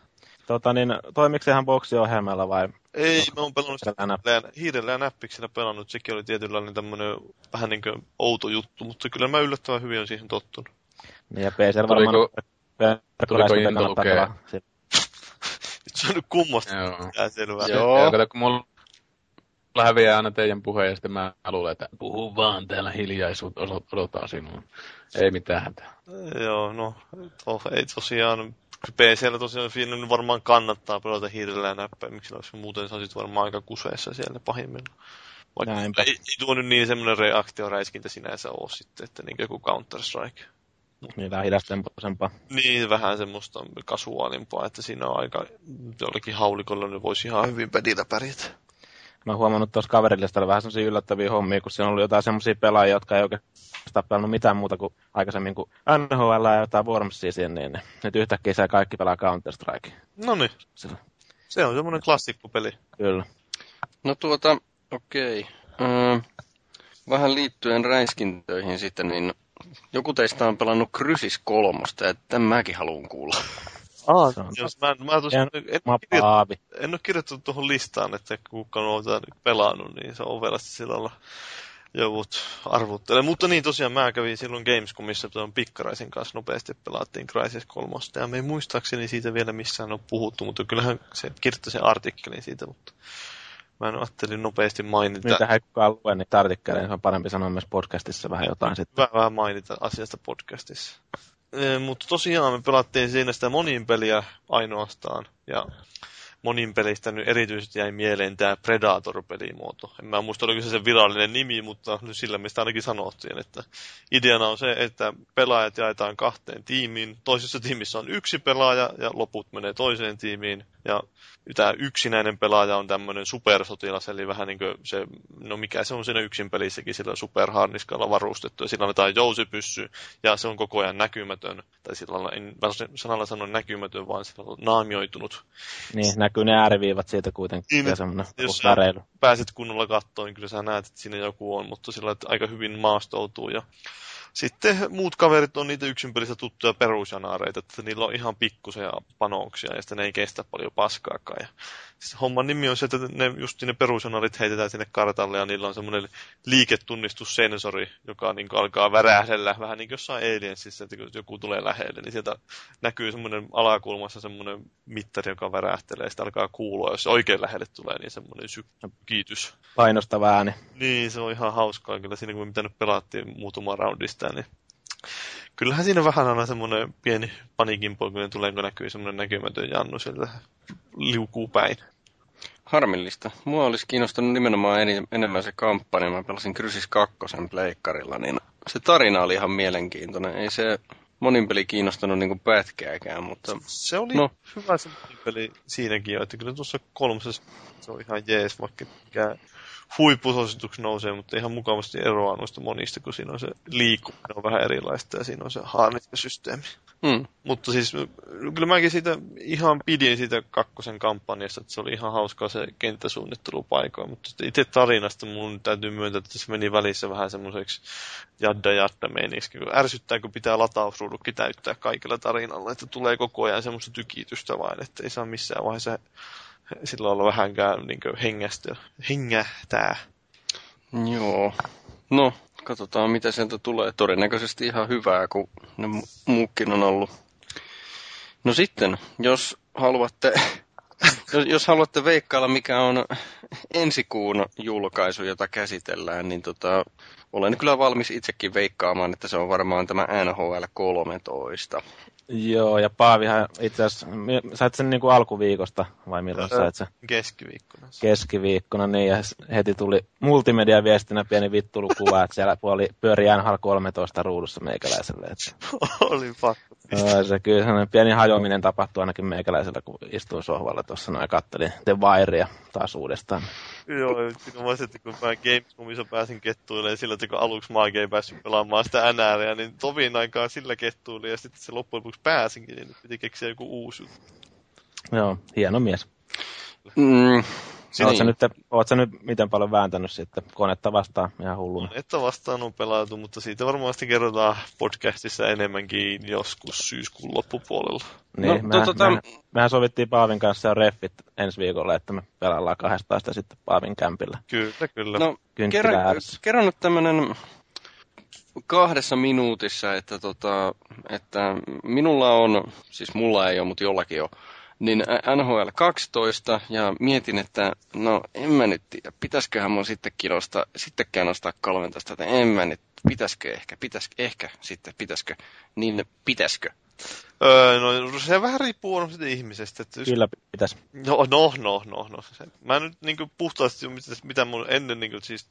Tota niin, toimiko se ihan boksiohjelmalla vai? Ei, mä oon pelannut hiirellä, hiirellä ja näppiksellä pelannut, sekin oli tietynlainen tämmönen vähän niin kuin outo juttu, mutta kyllä mä yllättävän hyvin on siihen tottunut. Niin ja PC varmaan... Tuliko, tuliko into lukea se on nyt kummosta. Joo. selvää. Joo. Joo, kato, kun mulla häviää aina teidän puheen, ja sitten mä luulen, että puhu vaan täällä hiljaisuutta, odotaan sinua. Ei mitään hätää. Joo, no, to, ei tosiaan, PCllä tosiaan siinä varmaan kannattaa pelata hiirellä ja näppäimiksi, koska muuten sä olisit varmaan aika kuseessa siellä pahimmillaan. Vaikka Näinpä. ei, ei tuo nyt niin semmoinen reaktioräiskintä sinänsä ole sitten, että niin joku Counter-Strike. Niin vähän hidastempoisempaa. Niin, vähän semmoista kasuaalimpaa, että siinä on aika jollekin haulikolla, niin voisi ihan hyvin pedillä pärjätä. Mä oon huomannut tuossa kaverilistalla vähän semmoisia yllättäviä hommia, kun siellä on ollut jotain semmoisia pelaajia, jotka ei oikeastaan pelannut mitään muuta kuin aikaisemmin kuin NHL ja jotain Wormsia sinne, niin nyt yhtäkkiä se kaikki pelaa Counter-Strike. No niin, se on semmoinen klassikkopeli. Kyllä. No tuota, okei. Öö, vähän liittyen räiskintöihin sitten, niin joku teistä on pelannut Krysis kolmosta, ja tämän mäkin haluan kuulla. Aa, Se on jos mä, mä, tos, En- kirjoittanut, ole kirjoittanut tuohon listaan, että kuka on pelannut, niin se on ovelasti sillä lailla joudut arvuttelemaan. Mutta niin tosiaan mä kävin silloin Gamescomissa tuon Pikkaraisen kanssa nopeasti pelattiin Crysis 3. Ja me ei muistaakseni siitä vielä missään ole puhuttu, mutta kyllähän se kirjoitti sen artikkelin siitä, mutta mä en ajattelin nopeasti mainita. Mitä ei kukaan lue niitä artikkeleja, niin se on parempi sanoa myös podcastissa vähän jotain sitten. Hyvä vähän mainita asiasta podcastissa. E, mutta tosiaan me pelattiin siinä sitä monin peliä ainoastaan. Ja monin pelistä nyt erityisesti jäi mieleen tämä Predator-pelimuoto. En mä muista, oliko se se virallinen nimi, mutta nyt sillä mistä ainakin sanottiin, että ideana on se, että pelaajat jaetaan kahteen tiimiin. Toisessa tiimissä on yksi pelaaja ja loput menee toiseen tiimiin. Ja tämä yksinäinen pelaaja on tämmöinen supersotilas, eli vähän niin kuin se, no mikä se on siinä yksin pelissäkin, sillä superharniskalla varustettu, ja sillä annetaan jousipyssy, ja se on koko ajan näkymätön, tai sillä lailla, en sanalla sano näkymätön, vaan sillä lailla naamioitunut. Niin, näkyy ne ääriviivat siitä kuitenkin. Niin, ja semmoinen jos väreily. Pääset kunnolla kattoon, niin kyllä sä näet, että siinä joku on, mutta sillä että aika hyvin maastoutuu, ja sitten muut kaverit on niitä yksinpelissä tuttuja perusjanaareita, että niillä on ihan pikkusia panoksia ja sitten ne ei kestä paljon paskaakaan. Ja homman nimi on se, että ne, just ne perusjanaarit heitetään sinne kartalle ja niillä on semmoinen liiketunnistussensori, joka niin alkaa värähdellä vähän niin kuin jossain Aliensissa, että kun joku tulee lähelle, niin sieltä näkyy semmoinen alakulmassa semmoinen mittari, joka värähtelee ja sitten alkaa kuulua, jos oikein lähelle tulee, niin semmoinen sykkiitys. Painostava ääni. Niin, se on ihan hauskaa kyllä siinä, kun me mitä nyt pelattiin muutama roundista, niin kyllähän siinä vähän aina semmoinen pieni paniikin polkunen tulee, kun näkyy semmoinen näkymätön Jannu sieltä liukuu päin. Harmillista. Mua olisi kiinnostanut nimenomaan en, enemmän se kampanja. Mä pelasin Krysis 2 pleikkarilla, niin se tarina oli ihan mielenkiintoinen. Ei se monin peli kiinnostanut niinku pätkääkään, mutta Se oli No. no. hyvä se peli siinäkin jo, että kyllä tuossa kolmosessa se on ihan jees, vaikka mikään huippusuosituksi nousee, mutta ihan mukavasti eroaa noista monista, kun siinä on se liikkuminen on vähän erilaista ja siinä on se harniskasysteemi. hmm, Mutta siis kyllä mäkin siitä ihan pidin siitä kakkosen kampanjasta, että se oli ihan hauskaa se kenttäsuunnittelu paikoin, mutta itse tarinasta mun täytyy myöntää, että se meni välissä vähän semmoiseksi jadda jadda meiniksi, kun ärsyttää, kun pitää latausruudukki täyttää kaikilla tarinalla, että tulee koko ajan semmoista tykitystä vain, että ei saa missään vaiheessa sillä olla vähänkään niin hengästä, hengähtää. joo. No, katsotaan mitä sieltä tulee. Todennäköisesti ihan hyvää, kun ne mu- muukin on ollut. No sitten, jos haluatte, [LAUGHS] jos, jos haluatte veikkailla, mikä on ensi kuun julkaisu, jota käsitellään, niin tota, olen kyllä valmis itsekin veikkaamaan, että se on varmaan tämä NHL 13. Joo, ja Paavihan itse asiassa, sait sen niin kuin alkuviikosta, vai milloin sait sen? Keskiviikkona. Keskiviikkona, niin, ja heti tuli multimedia-viestinä pieni vittulukuva, että siellä puoli pyöri NHL 13 ruudussa meikäläiselle. Että, [LAUGHS] oli pakko. joo, se kyllä sellainen pieni hajoaminen tapahtui ainakin meikäläisellä, kun istuin sohvalla tuossa noin ja kattelin The Wirea taas uudestaan. Joo, siinä vaiheessa, että kun mä Gamescomissa pääsin kettuilemaan sillä, että kun aluksi mä oikein päässyt pelaamaan sitä NRiä, niin tovin aikaa sillä kettuili ja sitten se loppujen lopuksi pääsinkin, niin nyt piti keksiä joku uusi juttu. Joo, hieno mies. Mm, Oletko niin. nyt, oot sä nyt miten paljon vääntänyt sitten konetta vastaan ihan hulluna? Että vastaan on pelattu, mutta siitä varmasti kerrotaan podcastissa enemmänkin joskus syyskuun loppupuolella. Niin, No, mehän, tota- mehän, mehän, sovittiin Paavin kanssa reffit ensi viikolla, että me pelaillaan kahdestaan sitä sitten Paavin kämpillä. Kyllä, kyllä. No, ääressä. kerro nyt tämmönen kahdessa minuutissa, että, tota, että minulla on, siis mulla ei ole, mutta jollakin on, niin NHL 12 ja mietin, että no en mä nyt tiedä, pitäisiköhän mun sittenkin nostaa, sittenkään nostaa 13, että en mä nyt, pitäisikö ehkä, pitäisikö ehkä sitten, pitäisikö, niin pitäisikö. Öö, no se vähän riippuu varmasti ihmisestä. Että just... Kyllä pitäisi. No, no, no, no, no. Mä nyt niin puhtaasti, mitä mun ennen niin kuin, siis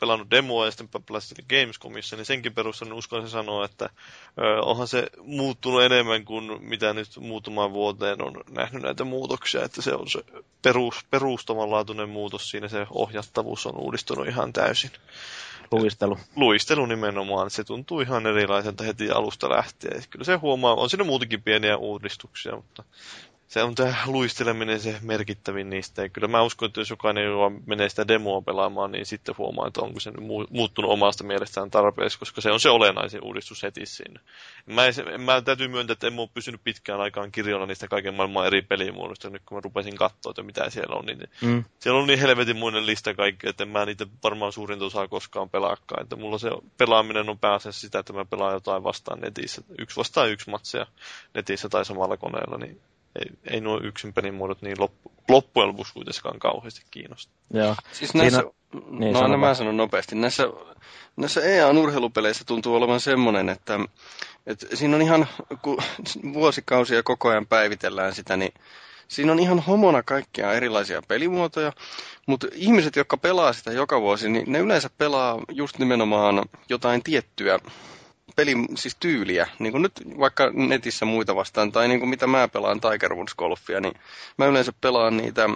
pelannut demoa ja sitten pelasin Gamescomissa, niin senkin perusteella niin uskallan sanoa, että ö, onhan se muuttunut enemmän kuin mitä nyt muutamaan vuoteen on nähnyt näitä muutoksia, että se on se perus, perustavanlaatuinen muutos siinä, se ohjattavuus on uudistunut ihan täysin. Luistelu. Luistelu nimenomaan. Se tuntuu ihan erilaiselta heti alusta lähtien. Kyllä se huomaa, on siinä muutenkin pieniä uudistuksia, mutta se on tämä luisteleminen se merkittävin niistä. Ja kyllä mä uskon, että jos jokainen, joka menee sitä demoa pelaamaan, niin sitten huomaa, että onko se muuttunut omasta mielestään tarpeeksi, koska se on se olennaisin uudistus heti siinä. Mä, en, mä täytyy myöntää, että en ole pysynyt pitkään aikaan kirjoilla niistä kaiken maailman eri pelimuodosta. Nyt kun mä rupesin katsoa, että mitä siellä on, niin mm. siellä on niin helvetin muinen lista kaikki, että en mä niitä varmaan suurinta osaa koskaan pelaakaan. Että mulla se pelaaminen on pääasiassa sitä, että mä pelaan jotain vastaan netissä. Yksi vastaan yksi matsia netissä tai samalla koneella, niin ei, ei nuo yksin pelimuodot niin loppu, loppujen lopuksi kuitenkaan kauheasti kiinnosta. Joo. Siis näissä, Siinä, niin, no mä sanon nopeasti, näissä, näissä EA-urheilupeleissä tuntuu olevan semmoinen, että, että siinä on ihan, kun vuosikausia koko ajan päivitellään sitä, niin siinä on ihan homona kaikkia erilaisia pelimuotoja, mutta ihmiset, jotka pelaa sitä joka vuosi, niin ne yleensä pelaa just nimenomaan jotain tiettyä pelin siis tyyliä, niin kuin nyt vaikka netissä muita vastaan, tai niin kuin mitä mä pelaan Tiger Woods Golfia, niin mä yleensä pelaan niitä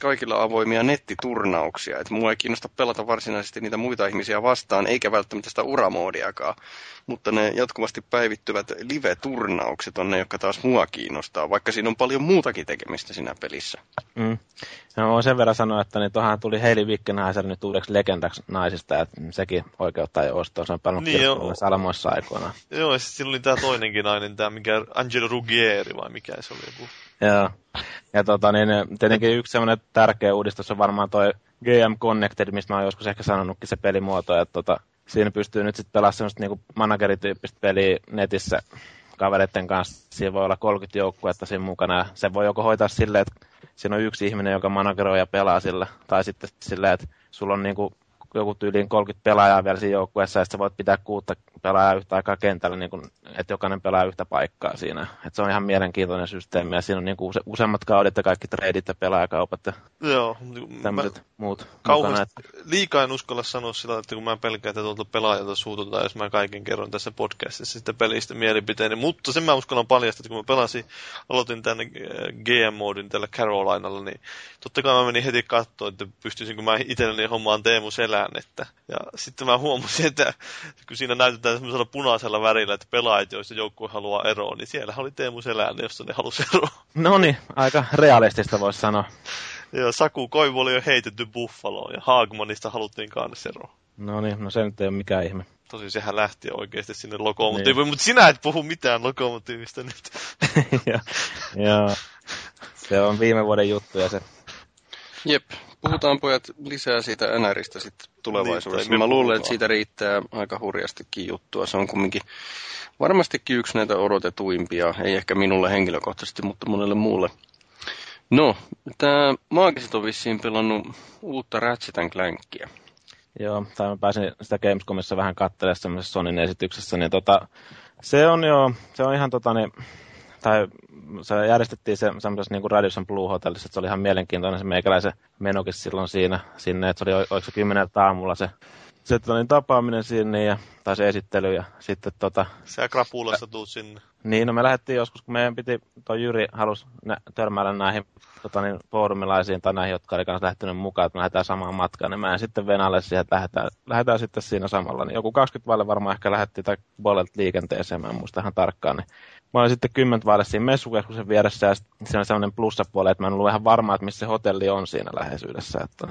kaikilla avoimia nettiturnauksia, että mua ei kiinnosta pelata varsinaisesti niitä muita ihmisiä vastaan, eikä välttämättä sitä uramoodiakaan, mutta ne jatkuvasti päivittyvät live-turnaukset on ne, jotka taas mua kiinnostaa, vaikka siinä on paljon muutakin tekemistä siinä pelissä. Mm. No, voin sen verran sanoa, että niin tuohan tuli Heili Wickenheiser nyt uudeksi legendaksi naisista, että sekin oikeuttaa jo ostoa, se on pelannut niin Salmoissa aikoinaan. Joo, ja sitten oli tämä toinenkin nainen, tämä mikä Angelo Ruggieri vai mikä se oli joku. Joo, ja tota, niin, tietenkin yksi semmoinen tärkeä uudistus on varmaan toi GM Connected, mistä mä oon joskus ehkä sanonutkin se pelimuoto, että tota, siinä pystyy nyt sitten pelaamaan semmoista niinku managerityyppistä peliä netissä kavereiden kanssa. Siinä voi olla 30 joukkuetta siinä mukana. Se voi joko hoitaa silleen, että siinä on yksi ihminen, joka manageroi ja pelaa sillä, tai sitten silleen, että sulla on niinku joku tyyliin 30 pelaajaa vielä siinä joukkueessa, ja sitten voit pitää kuutta pelaajaa yhtä aikaa kentällä, niin kun, että jokainen pelaa yhtä paikkaa siinä. Et se on ihan mielenkiintoinen systeemi, ja siinä on niin use, useammat kaudet ja kaikki treidit ja pelaajakaupat ja Joo, tämmöiset mä, muut. Kauheasti mukana, että... liikaa en uskalla sanoa sillä, että kun mä pelkään, että tuolta pelaajalta suututaan, jos mä kaiken kerron tässä podcastissa sitten pelistä mielipiteeni. Mutta sen mä uskallan paljastaa, että kun mä pelasin, aloitin tänne äh, GM-moodin tällä Carolinalla, niin totta kai mä menin heti katsoa, että pystyisinkö mä itselleni hommaan Teemu Selän, että ja sitten mä huomasin, että kun siinä näytetään semmoisella punaisella värillä, että pelaajat, joista joukkue haluaa eroa, niin siellä oli Teemu Selänne, jossa ne halusi eroa. No niin, aika realistista voisi sanoa. Joo, Saku Koivu oli jo heitetty Buffaloon ja Haagmanista haluttiin kanssa eroa. No niin, no se nyt ei ole mikään ihme. Tosi sehän lähti oikeasti sinne lokomotiiviin, niin. mutta sinä et puhu mitään lokomotiivista nyt. [LAUGHS] Joo, se on viime vuoden juttu ja se... Jep, puhutaan pojat lisää siitä NRistä sitten tulevaisuudessa. Niin, Mä luulen, että siitä riittää aika hurjastikin juttua. Se on kumminkin varmastikin yksi näitä odotetuimpia, ei ehkä minulle henkilökohtaisesti, mutta monelle muulle. No, tämä Maagiset on vissiin pelannut uutta Ratchet Clankia. Joo, tai mä pääsin sitä Gamescomissa vähän katselemaan semmoisessa Sonin esityksessä, niin tota, se on jo, se on ihan tota niin, tai se järjestettiin se semmoisessa niin Radisson Blue Hotellissa, että se oli ihan mielenkiintoinen se meikäläisen menokin silloin siinä, sinne, että se oli oliko se kymmeneltä aamulla se, se niin tapaaminen sinne ja, tai se esittely ja sitten tota... Sä krapulassa tuut sinne. Niin, no me lähdettiin joskus, kun meidän piti, toi Jyri halusi nä- törmäillä näihin tota niin, foorumilaisiin tai näihin, jotka oli kanssa lähtenyt mukaan, että me lähdetään samaan matkaan, niin mä en sitten venalle siihen, että lähdetään, lähdetään sitten siinä samalla. Niin joku 20 vaille varmaan ehkä lähti tai puolelta liikenteeseen, mä en muista ihan tarkkaan, niin mä olin sitten kymmentä vaille siinä messukeskuksen vieressä ja siinä on sellainen plussapuoli, että mä en ollut ihan varma, että missä se hotelli on siinä läheisyydessä. Että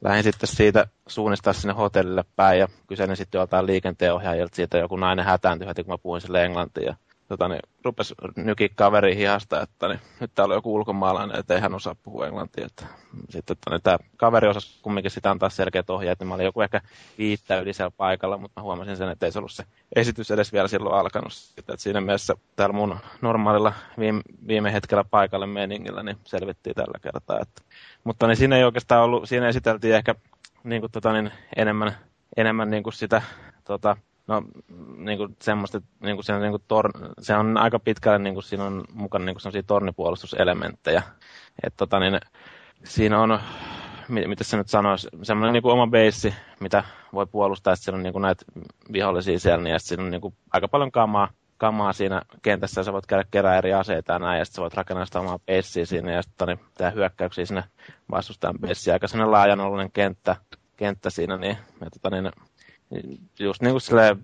lähdin sitten siitä suunnistaa sinne hotellille päin ja kyselin sitten joltain liikenteenohjaajilta siitä joku nainen hätääntyi heti, kun mä puhuin sille englantia. Tota, niin, rupesi nykiä kaveri hihasta, että niin, nyt täällä on joku ulkomaalainen, että ei hän osaa puhua englantia. Että, sitten että, niin, tämä kaveri osasi kumminkin sitä antaa selkeät ohjeet, niin mä olin joku ehkä viittä yli siellä paikalla, mutta mä huomasin sen, että ei se ollut se esitys edes vielä silloin alkanut. Että, että siinä mielessä täällä mun normaalilla viime, viime hetkellä paikalle meningillä niin selvittiin tällä kertaa. Että, mutta niin siinä ei oikeastaan ollut, siinä esiteltiin ehkä niin kuin, tota, niin, enemmän, enemmän niin kuin sitä tota, No, niin kuin semmoista, niin kuin se, on, niin kuin tor, se on aika pitkälle, niin kuin siinä on mukana niin kuin sellaisia tornipuolustuselementtejä. Että tota, niin, siinä on, mitä se nyt sanoisi, semmoinen niin kuin oma beissi, mitä voi puolustaa, että siinä on niin kuin näitä vihollisia siellä, niin ja siinä on niin kuin aika paljon kamaa, kamaa siinä kentässä, ja sä voit käydä kerää eri aseita ja näin, ja sitten sä voit rakentaa sitä omaa beissiä siinä, ja sitten niin, tehdä hyökkäyksiä sinne vastustajan beissiä. Aika sellainen laajan kenttä, kenttä siinä, niin, ja tota, niin just niin kuin silleen,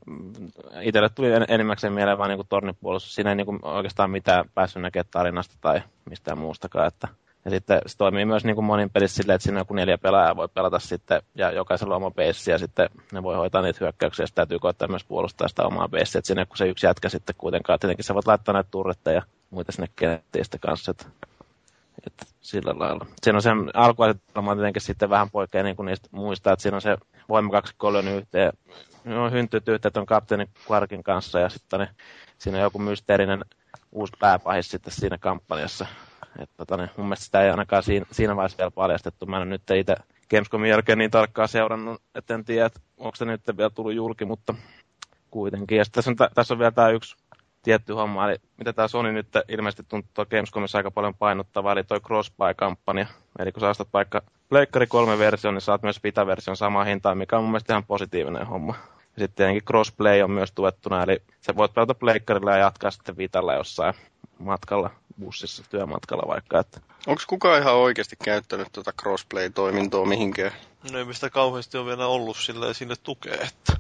itselle tuli enimmäkseen mieleen vaan niin kuin tornipuolustus. Siinä ei niin kuin oikeastaan mitään päässyt näkemään tarinasta tai mistään muustakaan. Että, ja sitten se toimii myös niin kuin monin pelissä silleen, että siinä joku neljä pelaajaa voi pelata sitten, ja jokaisella on oma peissi, ja sitten ne voi hoitaa niitä hyökkäyksiä, ja täytyy koettaa myös puolustaa sitä omaa peissiä. Että siinä kun se yksi jätkä sitten kuitenkaan, tietenkin sä voit laittaa näitä turretteja ja muita sinne kenttiistä kanssa. Että, että sillä lailla. Siinä on se alkuasetelma tietenkin sitten vähän poikkeaa niin kuin niistä muista, että siinä on se voimakaksikko lyönyt yhteen, no, hyntyt yhteen tuon kapteenin Quarkin kanssa ja sitten niin, siinä on joku mysteerinen uusi pääpahis sitten siinä kampanjassa. Et, tota, niin, mun mielestä sitä ei ainakaan siinä, siinä vaiheessa vielä paljastettu. Mä en nyt itse Gamescomin jälkeen niin tarkkaan seurannut, että en tiedä, että onko se nyt vielä tullut julki, mutta kuitenkin. Ja tässä on, tässä on vielä tämä yksi tietty homma, eli mitä tämä Sony nyt ilmeisesti tuntuu Gamescomissa aika paljon painottavaa, eli toi crossbuy-kampanja. Eli kun sä ostat vaikka Pleikkari 3 versio, niin saat myös Vita-version samaa hintaa, mikä on mun mielestä ihan positiivinen homma. Ja sitten tietenkin crossplay on myös tuettuna, eli sä voit pelata Pleikkarilla ja jatkaa sitten Vitalla jossain matkalla, bussissa, työmatkalla vaikka. Että... Onko kukaan ihan oikeasti käyttänyt tuota crossplay-toimintoa mihinkään? No ei mistä kauheasti ole vielä ollut sillä sinne tukea, että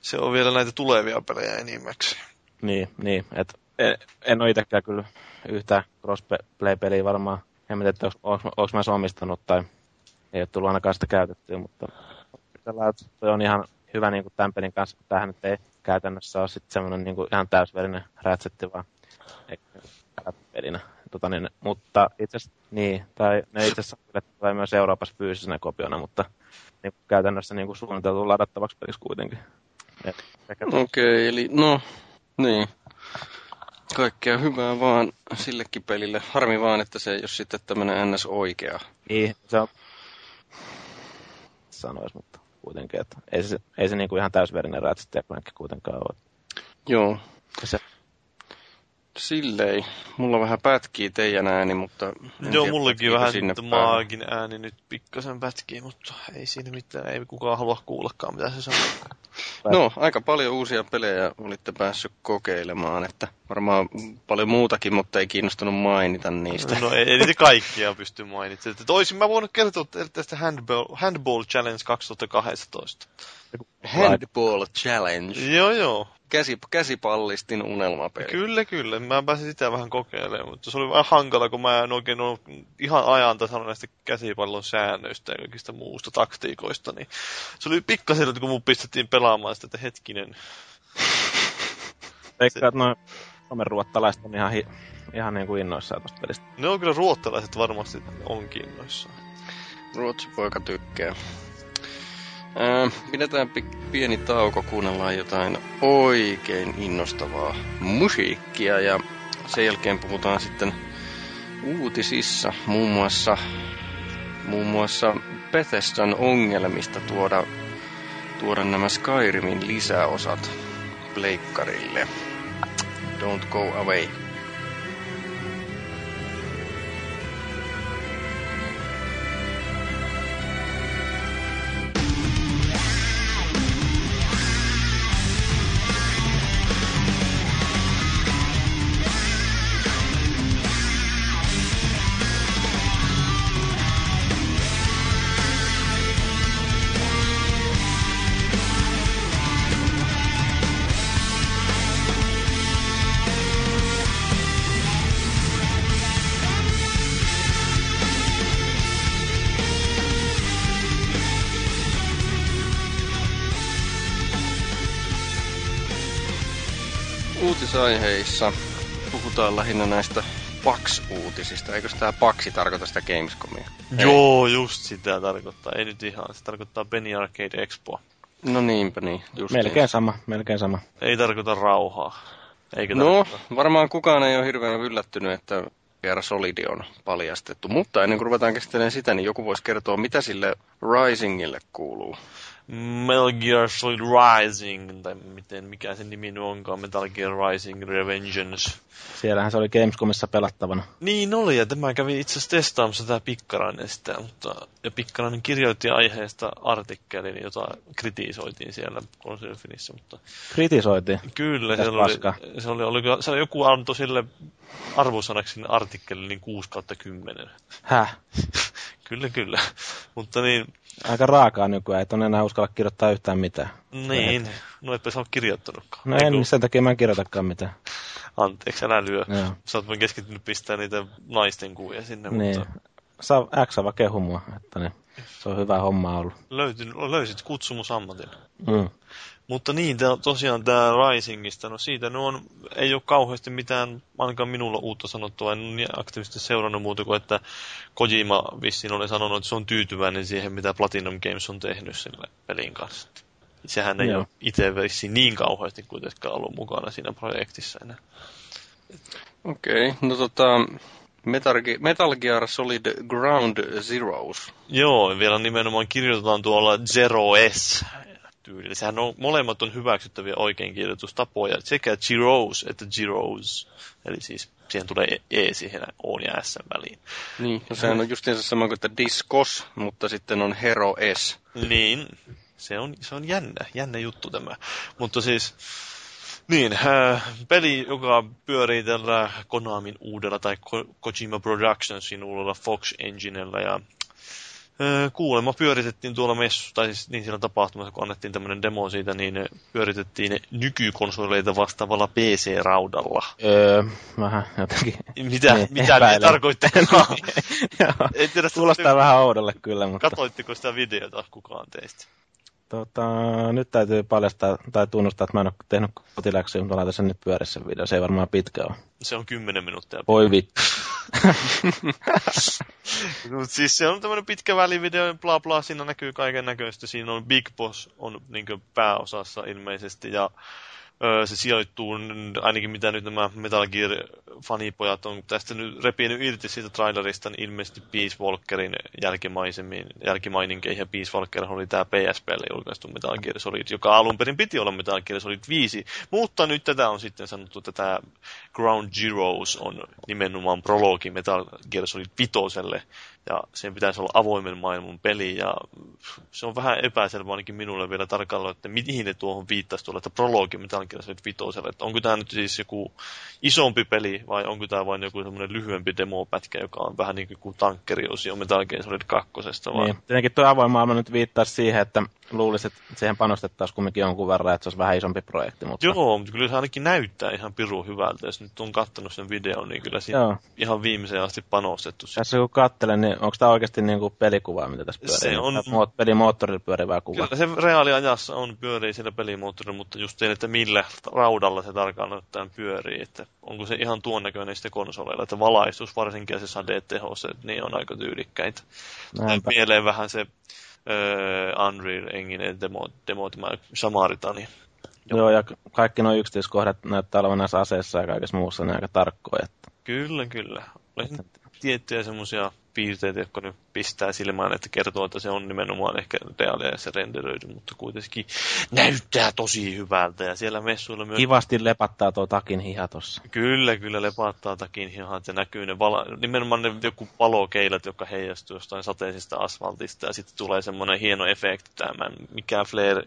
se on vielä näitä tulevia pelejä enimmäkseen. Niin, niin. Et en, en ole itsekään kyllä yhtä crossplay-peliä varmaan. En tiedä, että onko mä se omistanut tai ei ole tullut ainakaan sitä käytettyä, mutta se on ihan hyvä niin kuin tämän pelin kanssa, mutta tähän nyt ei käytännössä ole sitten semmoinen niin ihan täysverinen rätsetti, vaan pelinä. Tota niin, mutta itse asiassa, niin, tai ne itse asiassa tulee myös Euroopassa fyysisenä kopiona, mutta niin, käytännössä niin kuin suunniteltu ladattavaksi peliksi kuitenkin. Okei, okay, eli no, niin. Kaikkea hyvää vaan sillekin pelille. Harmi vaan, että se ei ole sitten tämmöinen NS oikea. Niin, se on sanois, mutta kuitenkin, että ei se, ei se niinku ihan täysverinen Ratchet kuitenkaan ole. Joo. Se... Silleen. Mulla vähän pätkii teidän ääni, mutta... Joo, mullekin vähän maagin ääni nyt pikkasen pätkii, mutta ei siinä mitään. Ei kukaan halua kuullakaan, mitä se sanoo. [LAUGHS] No, aika paljon uusia pelejä olitte päässyt kokeilemaan, että varmaan paljon muutakin, mutta ei kiinnostunut mainita niistä. No ei, ei niitä kaikkia pysty mainitsemaan. Toisin mä voinut kertoa tästä Handball, Handball Challenge 2012. Handball Challenge. Joo, joo. Käsi, käsipallistin unelmapeli. Kyllä, kyllä. Mä pääsin sitä vähän kokeilemaan, mutta se oli vähän hankala, kun mä en oikein ole ihan ajan tasalla näistä käsipallon säännöistä ja kaikista muusta taktiikoista. Niin se oli pikkasen, kun mun pistettiin pelaamaan sitä, että hetkinen. Veikkaa, että noin Suomen ruottalaiset on ihan, ihan niin kuin innoissaan tuosta pelistä. Ne on kyllä ruottalaiset varmasti onkin innoissaan. Ruotsi poika tykkää. Ää, pidetään pieni tauko, kuunnellaan jotain oikein innostavaa musiikkia ja sen jälkeen puhutaan sitten uutisissa muun muassa, muun muassa Bethesdan ongelmista tuoda, tuoda nämä Skyrimin lisäosat pleikkarille. Don't go away. Uutisaiheissa puhutaan lähinnä näistä PAX-uutisista. Eikö tämä PAXi tarkoita sitä Gamescomia? Joo, just sitä tarkoittaa. Ei nyt ihan. Se tarkoittaa Penny Arcade Expo. No niinpä niin. Just melkein niin. sama, melkein sama. Ei tarkoita rauhaa. Eikö no, tarkoita? varmaan kukaan ei ole hirveän yllättynyt, että VR Solidi on paljastettu. Mutta ennen kuin ruvetaan käsittelemään sitä, niin joku voisi kertoa, mitä sille Risingille kuuluu. Metal Gear Solid Rising, tai miten, mikä sen nimi nyt onkaan, Metal Gear Rising Revengeance. Siellähän se oli Gamescomissa pelattavana. Niin oli, ja tämä kävi itse asiassa testaamassa tämä Pikkarainen sitä, mutta, ja Pikkarainen kirjoitti aiheesta artikkelin, jota kritisoitiin siellä konsolifinissä, mutta... Kritisoitiin? Kyllä, se oli, se oli, oli, se oli, joku antoi sille arvosanaksi artikkelin niin 6 kautta 10. Häh? [LAUGHS] kyllä, kyllä. Mutta niin... Aika raakaa nykyään, et on enää uskalla kirjoittaa yhtään mitään. Niin, no etpä sä ole kirjoittanutkaan. No en, sen takia mä en kirjoitakaan mitään. Anteeksi, älä lyö. Joo. Sä oot keskittynyt pistää niitä naisten kuvia sinne, niin. mutta... Saa X-ava kehu mua, että niin, se on hyvä homma ollut. Löytin, löysit kutsumusammatin. Mm. Mutta niin, tää, tosiaan tämä Risingista, no siitä no on, ei ole kauheasti mitään, ainakaan minulla uutta sanottua, en ole aktiivisesti seurannut muuta kuin, että Kojima vissiin oli sanonut, että se on tyytyväinen siihen, mitä Platinum Games on tehnyt sille pelin kanssa. Sehän ei Joo. ole itse vissiin niin kauheasti kuitenkaan ollut mukana siinä projektissa enää. Okei, okay. no tota, Metal, Metal Gear Solid Ground Zeroes. Joo, vielä nimenomaan kirjoitetaan tuolla Zero S tyylillä. Sehän on, molemmat on hyväksyttäviä oikeinkirjoitustapoja, sekä Giros että Giros. Eli siis siihen tulee E, e siihen O ja S väliin. Niin, no sehän on justiinsa sama kuin että Discos, mutta sitten on Hero S. Niin, se on, se on jännä, jännä juttu tämä. Mutta siis, niin, äh, peli, joka pyörii tällä Konamin uudella tai Ko- Kojima Productionsin uudella Fox Enginellä ja kuulemma pyöritettiin tuolla messu, tai siis niin siellä tapahtumassa, kun annettiin tämmöinen demo siitä, niin pyöritettiin nykykonsoleita vastaavalla PC-raudalla. Öö, vähän jotenkin. Mitä, niin, mitä ne tarkoittikaan? [LAUGHS] Kuulostaa vähän oudolle kyllä, mutta... Katoitteko sitä videota kukaan teistä? Tota, nyt täytyy paljastaa tai tunnustaa, että mä en ole tehnyt kotiläksyä, mutta laitan sen nyt pyörissä video. Se ei varmaan pitkä ole. Se on kymmenen minuuttia. Voi vittu. [LAUGHS] Mut siis se on tämmöinen pitkä välivideo, bla bla, siinä näkyy kaiken näköistä. Siinä on Big Boss on niin pääosassa ilmeisesti ja se sijoittuu, ainakin mitä nyt nämä Metal Gear-fanipojat on tästä nyt repinyt irti siitä trailerista, niin ilmeisesti Peace Walkerin jälkimaisemiin, jälkimaininkeihin, ja Peace Walker oli tämä PSPlle julkaistu Metal Gear Solid, joka alun perin piti olla Metal Gear Solid 5, mutta nyt tätä on sitten sanottu, että tämä Ground Zeroes on nimenomaan prologi Metal Gear Solid 5, ja sen pitäisi olla avoimen maailman peli, ja se on vähän epäselvä ainakin minulle vielä tarkalleen, että mihin ne tuohon viittaisi tuolla, että prologi Metal Gear Solid 5, että onko tämä nyt siis joku isompi peli, vai onko tämä vain joku semmoinen lyhyempi demopätkä, joka on vähän niin kuin tankkeriosio Metal Gear Solid 2. Vai? Niin, tietenkin tuo avoin maailma nyt viittaa siihen, että luulisin, että siihen panostettaisiin kumminkin jonkun verran, että se olisi vähän isompi projekti. Mutta... Joo, mutta kyllä se ainakin näyttää ihan piru hyvältä. Jos nyt on kattanut sen videon, niin kyllä siinä Joo. ihan viimeiseen asti panostettu. Tässä kun katselen, niin onko tämä oikeasti niin kuin pelikuva, mitä tässä pyörii? Se on... Pelimoottorilla pyörivää kuvaa. Kyllä se reaaliajassa on pyörii siellä pelimoottorilla, mutta just sen, että millä raudalla se tarkkaan ottaen pyörii. Että onko se ihan tuon näköinen sitten konsoleilla, että valaistus varsinkin se sadeteho, niin on aika tyylikkäitä. Mieleen vähän se uh, Unreal Engine demo, demo tämä Samaritani. Joo. Joo, ja kaikki nuo yksityiskohdat näyttää olevan näissä aseissa ja kaikessa muussa ne aika tarkkoja. Että... Kyllä, kyllä. Olen tiettyjä semmoisia piirteitä, jotka nyt pistää silmään, että kertoo, että se on nimenomaan ehkä reaalia se renderöidy, mutta kuitenkin näyttää tosi hyvältä. Ja siellä messuilla myös... Kivasti lepattaa tuo takin hiha tossa. Kyllä, kyllä lepattaa takin hihat ja näkyy ne vala... nimenomaan ne joku palokeilat, jotka heijastuu jostain sateisesta asfaltista ja sitten tulee semmoinen hieno efekti, tämä mikä flare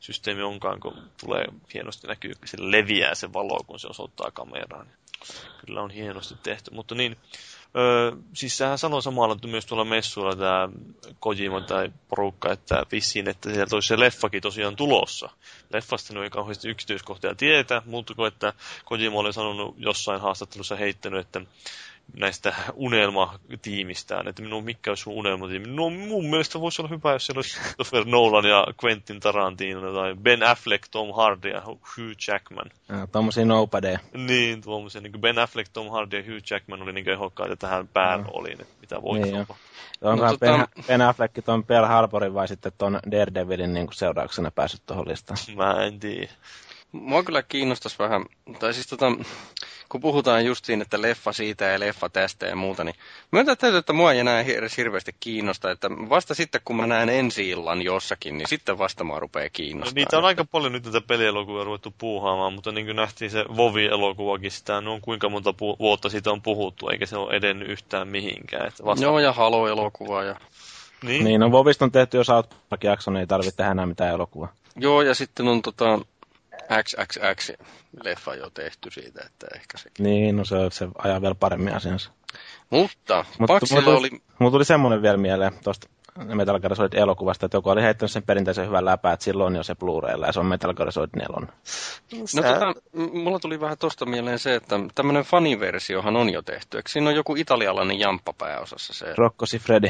systeemi onkaan, kun tulee hienosti näkyy, se leviää se valo, kun se osoittaa kameraan. Kyllä on hienosti tehty, mutta niin, Öö, siis sehän sanoi samalla että myös tuolla messuilla tämä Kojima tai porukka, että vissiin, että sieltä olisi se leffakin tosiaan tulossa. Leffasta ei kauheasti yksityiskohtia tietä, mutta kun että Kojima oli sanonut jossain haastattelussa heittänyt, että näistä unelmatiimistään, että minun mikä olisi sun unelmatiimi. No mun mielestä voisi olla hyvä, jos siellä olisi Christopher Nolan ja Quentin Tarantino tai Ben Affleck, Tom Hardy ja Hugh Jackman. Ja, tommosia nopadeja. Niin, tuommoisia. Niin Ben Affleck, Tom Hardy ja Hugh Jackman oli niin ehdokkaita tähän päärooliin, että mitä voi niin, olla. Onko no, tota... ben, ben Affleck tuon Pearl Harborin vai sitten tuon Daredevilin niin seurauksena päässyt tuohon listaan? Mä en tiedä. Mua kyllä kiinnostaisi vähän, tai siis tota, kun puhutaan just siinä, että leffa siitä ja leffa tästä ja muuta, niin myöntää täytyy, että mua ei enää edes hirveästi kiinnosta, että vasta sitten kun mä näen ensi illan jossakin, niin sitten vasta mua rupeaa No, kiinnostamaan. niitä on aika paljon nyt näitä pelielokuvia ruvettu puuhaamaan, mutta niin kuin nähtiin se Vovi-elokuvakin, sitä on kuinka monta pu- vuotta siitä on puhuttu, eikä se ole edennyt yhtään mihinkään. Että vasta... Joo, ja Halo-elokuva ja... Niin. Niin, no Vovista on tehty jo South Park-jakso, niin ei tarvitse tehdä enää mitään elokuvaa. Joo, ja sitten on tota XXX-leffa jo tehty siitä, että ehkä sekin. Niin, no se, se ajaa vielä paremmin asiansa. Mutta Mutta Paksilla mulla- oli... Mulla tuli semmoinen vielä mieleen tuosta Metal Gear Solid elokuvasta, että joku oli heittänyt sen perinteisen hyvän läpää, että silloin on jo se Blu-raylla ja se on Metal Gear Solid 4. No tota, m- mulla tuli vähän tosta mieleen se, että tämmönen faniversiohan on jo tehty. Eikö siinä on joku italialainen jamppa pääosassa se? Rocco Freddy.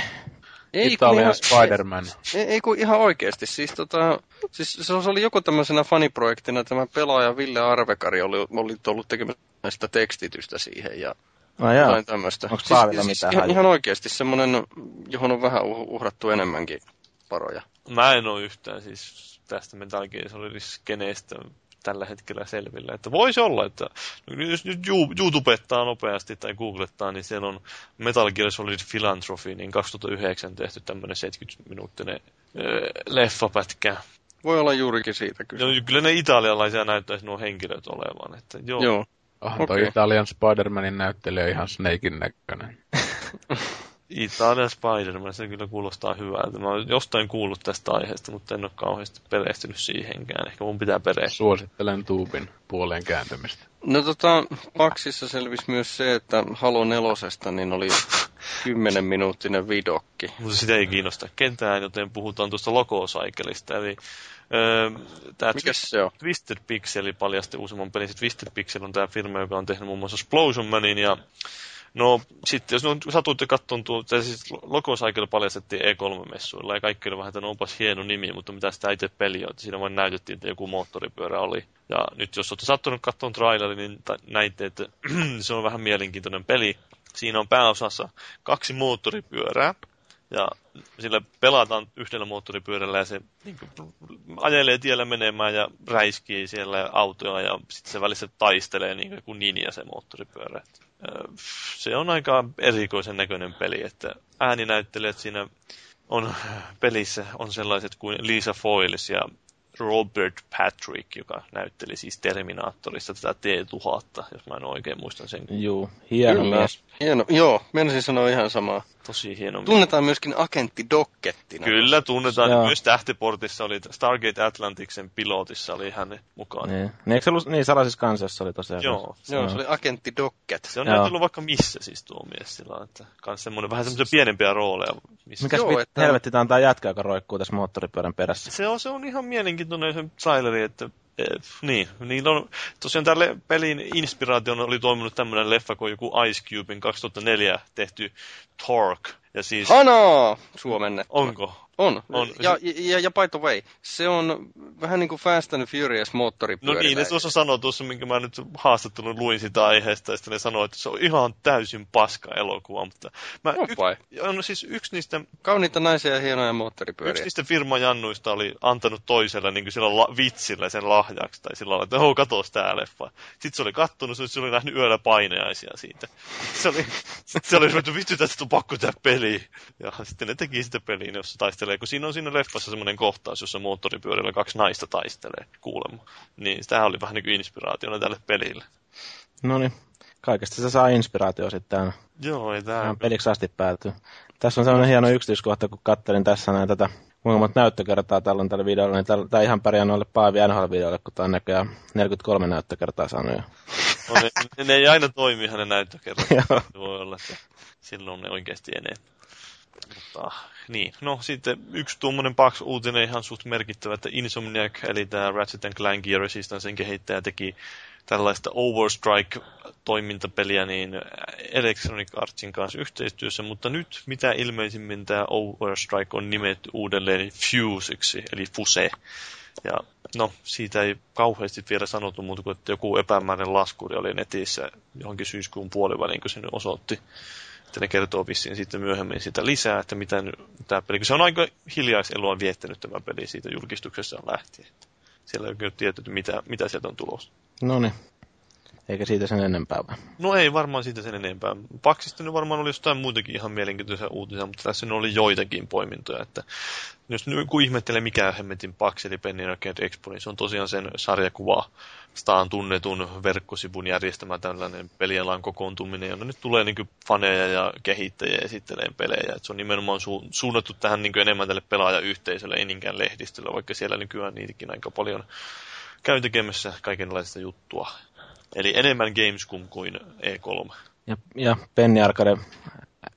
Ei, Italian ihan- Spider-Man. Ei, ei kun ihan oikeasti. Siis, tota, siis se oli joku tämmöisenä faniprojektina, tämä pelaaja Ville Arvekari oli, oli ollut tekemässä sitä tekstitystä siihen ja No joo. jotain tämmöistä. Onks Paavilla mitään ihan, hajua? ihan oikeasti semmoinen, johon on vähän uh- uhrattu enemmänkin varoja. Mä en ole yhtään siis tästä Metal Gear Solid-skeneestä tällä hetkellä selvillä. Että voisi olla, että jos nyt YouTubettaa nopeasti tai googlettaa, niin siellä on Metal Gear Solid Philanthropy, niin 2009 tehty tämmöinen 70-minuuttinen öö, leffapätkä. Voi olla juurikin siitä kyse. No, kyllä ne italialaisia näyttäisi nuo henkilöt olevan. Että joo. Joo. Ah, toi Okei. Italian Spider-Manin näyttelijä on ihan Snakein näköinen. [LAUGHS] Italian Spider-Man, se kyllä kuulostaa hyvältä. Mä oon jostain kuullut tästä aiheesta, mutta en ole kauheasti perehtynyt siihenkään. Ehkä mun pitää perehtyä. Suosittelen tuubin puoleen kääntymistä. No tota, Paksissa selvisi myös se, että Halo nelosesta niin oli 10 minuuttinen vidokki. Mutta sitä ei kiinnosta ketään, joten puhutaan tuosta Logo-saikelista. Eli öö, tämä Mikäs se on? Twisted Pixel paljasti uusimman pelin. Twisted Pixel on tämä firma, joka on tehnyt muun muassa Explosion Manin ja No sitten, jos satuitte katsomaan tuo, tai siis Logo Cycle paljastettiin E3-messuilla ja kaikki oli vähän, että no onpas hieno nimi, mutta mitä sitä itse peli on, että siinä vain näytettiin, että joku moottoripyörä oli. Ja nyt jos olette sattunut katsomaan trailerin, niin näitte, että [CLEARS THROAT] se on vähän mielenkiintoinen peli. Siinä on pääosassa kaksi moottoripyörää, ja sillä pelataan yhdellä moottoripyörällä ja se niin kuin, ajelee tiellä menemään ja räiskii siellä autoja ja sitten se välissä taistelee niin kuin ninja se moottoripyörä. Se on aika erikoisen näköinen peli, että ääninäyttelijät siinä on pelissä on sellaiset kuin Lisa Foyles ja Robert Patrick, joka näytteli siis Terminaattorista tätä T-1000, jos mä en oikein muistan sen. Juu, hieno Kyllä. mies. Hieno. Joo, menisin sanoa ihan samaa. Tosi hieno. Tunnetaan myöskin agentti Dockettina. Kyllä tunnetaan. Joo. Myös Tähtiportissa oli, Stargate Atlanticsen pilotissa oli hän mukana. Niin, niin eikö se ollut, niin salaisissa kansiossa oli tosiaan. Joo. Joo, se oli agentti Docket. Se on näytellyt vaikka missä siis tuo mies sillä että kans semmoinen, vähän semmoisia pienempiä rooleja. Missä... Mikäs Joo, että- helvetti tää on tää jätkä, joka roikkuu tässä moottoripyörän perässä. Se on, se on ihan mielenkiintoinen se traileri, että eh, niin, niillä on, tosiaan tälle pelin inspiraation oli toiminut tämmöinen leffa kuin joku Ice Cubein 2004 tehty Torque. Ja siis, Hanaa! Suomenne. onko? On. On. Ja, ja, ja by the way, se on vähän niin kuin Fast and Furious No moottoripyörillä. niin, ne tuossa sanoi tuossa, minkä mä nyt haastattelun luin sitä aiheesta, ja sitten ne sanoi, että se on ihan täysin paska elokuva, mutta mä, No vai. on siis yksi niistä, Kauniita naisia ja hienoja yksi moottoripyöriä. niistä firmajannuista oli antanut toiselle niin sillä la, vitsillä sen lahjaksi, tai sillä lailla, että hou, katos tää leffa. Sitten se oli kattonut, se oli nähnyt yöllä paineaisia siitä. Se oli, [LAUGHS] sitten se oli vittu, että on pakko tää peli. Ja sitten ne teki sitä peliä, jossa taistelee, kun siinä on siinä leffassa semmoinen kohtaus, jossa moottoripyörillä kaksi naista taistelee, kuulemma. Niin tämähän oli vähän niin kuin inspiraationa tälle pelille. No niin, kaikesta se saa inspiraatio sitten. Joo, ei. Ihan peliksi asti päätyy. Tässä on sellainen hieno yksityiskohta, kun kattelin tässä näin tätä kuinka monta näyttökertaa tällä on tällä videolla, niin tämä ihan pärjää noille Paavi NHL-videoille, kun tämä on näköjään 43 näyttökertaa saanut jo. No, ne, ne, ei aina toimi hänen näyttökerrat. [LAUGHS] Voi olla, että silloin ne oikeasti enemmän. Mutta niin, no sitten yksi tuommoinen paksu uutinen ihan suht merkittävä, että Insomniac, eli tämä Ratchet Clank ja Resistancen kehittäjä teki tällaista Overstrike-toimintapeliä niin Electronic Artsin kanssa yhteistyössä, mutta nyt mitä ilmeisimmin tämä Overstrike on nimetty uudelleen Fuseiksi, eli Fuse. Ja no, siitä ei kauheasti vielä sanottu muuta kuin, että joku epämääräinen laskuri oli netissä johonkin syyskuun puoliväliin, kun se osoitti. Että ne kertoo vissiin sitten myöhemmin sitä lisää, että mitä tämä peli, kun se on aika hiljaiselua viettänyt tämä peli siitä julkistuksessa lähtien. Siellä ei oikein tiedetty, mitä, mitä sieltä on tulossa. No niin. Eikä siitä sen enempää vai? No ei varmaan siitä sen enempää. Paksista nyt varmaan oli jostain muitakin ihan mielenkiintoisia uutisia, mutta tässä oli joitakin poimintoja. Että jos nyt kun ihmettelee mikä hemmetin Pax eli Penny Arcade Expo, niin se on tosiaan sen sarjakuva Staan tunnetun verkkosivun järjestämä tällainen pelialan kokoontuminen, jonne nyt tulee niin faneja ja kehittäjiä esittelee pelejä. Et se on nimenomaan su- suunnattu tähän niin enemmän tälle pelaajayhteisölle, ei niinkään lehdistölle, vaikka siellä nykyään niitäkin aika paljon käy tekemässä kaikenlaista juttua. Eli enemmän Gamescom kuin E3. Ja, ja Penny Arcade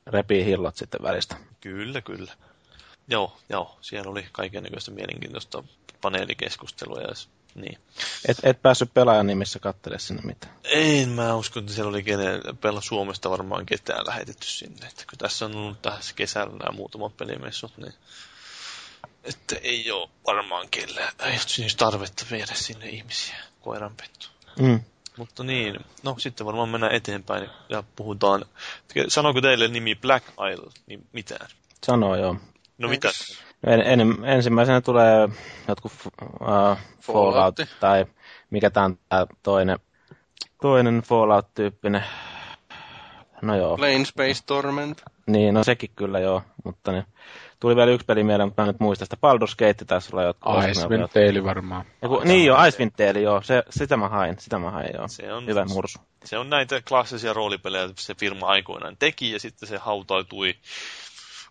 repii hillot sitten välistä. Kyllä, kyllä. Joo, joo, siellä oli kaikenlaista mielenkiintoista paneelikeskustelua ja niin. Et, et päässyt pelaajan nimissä kattele sinne mitään. Ei, mä uskon, että siellä oli kenen, pela Suomesta varmaan ketään lähetetty sinne. Että kun tässä on ollut tässä kesällä nämä muutamat pelimessut, niin että ei ole varmaan kellään. Ei siis tarvetta viedä sinne ihmisiä koiranpettu. Mm. Mutta niin, no sitten varmaan mennään eteenpäin ja puhutaan. Sanoiko teille nimi Black Isle niin mitään? Sanoo joo. No mitä? No en, en, ensimmäisenä tulee jotkut uh, Fallout tai mikä tämä on tää toinen, toinen Fallout-tyyppinen. No joo. Plane Space Torment. Niin, no sekin kyllä joo, mutta niin. Tuli vielä yksi peli mieleen, mutta mä nyt muista sitä. Baldur's Gate taisi olla jotkut. Icewind Dale varmaan. Joku, niin joo, Icewind Dale, joo. Se, sitä mä hain, sitä mä hain, joo. Se on, Hyvä mursu. Se on näitä klassisia roolipelejä, se firma aikoinaan teki ja sitten se hautautui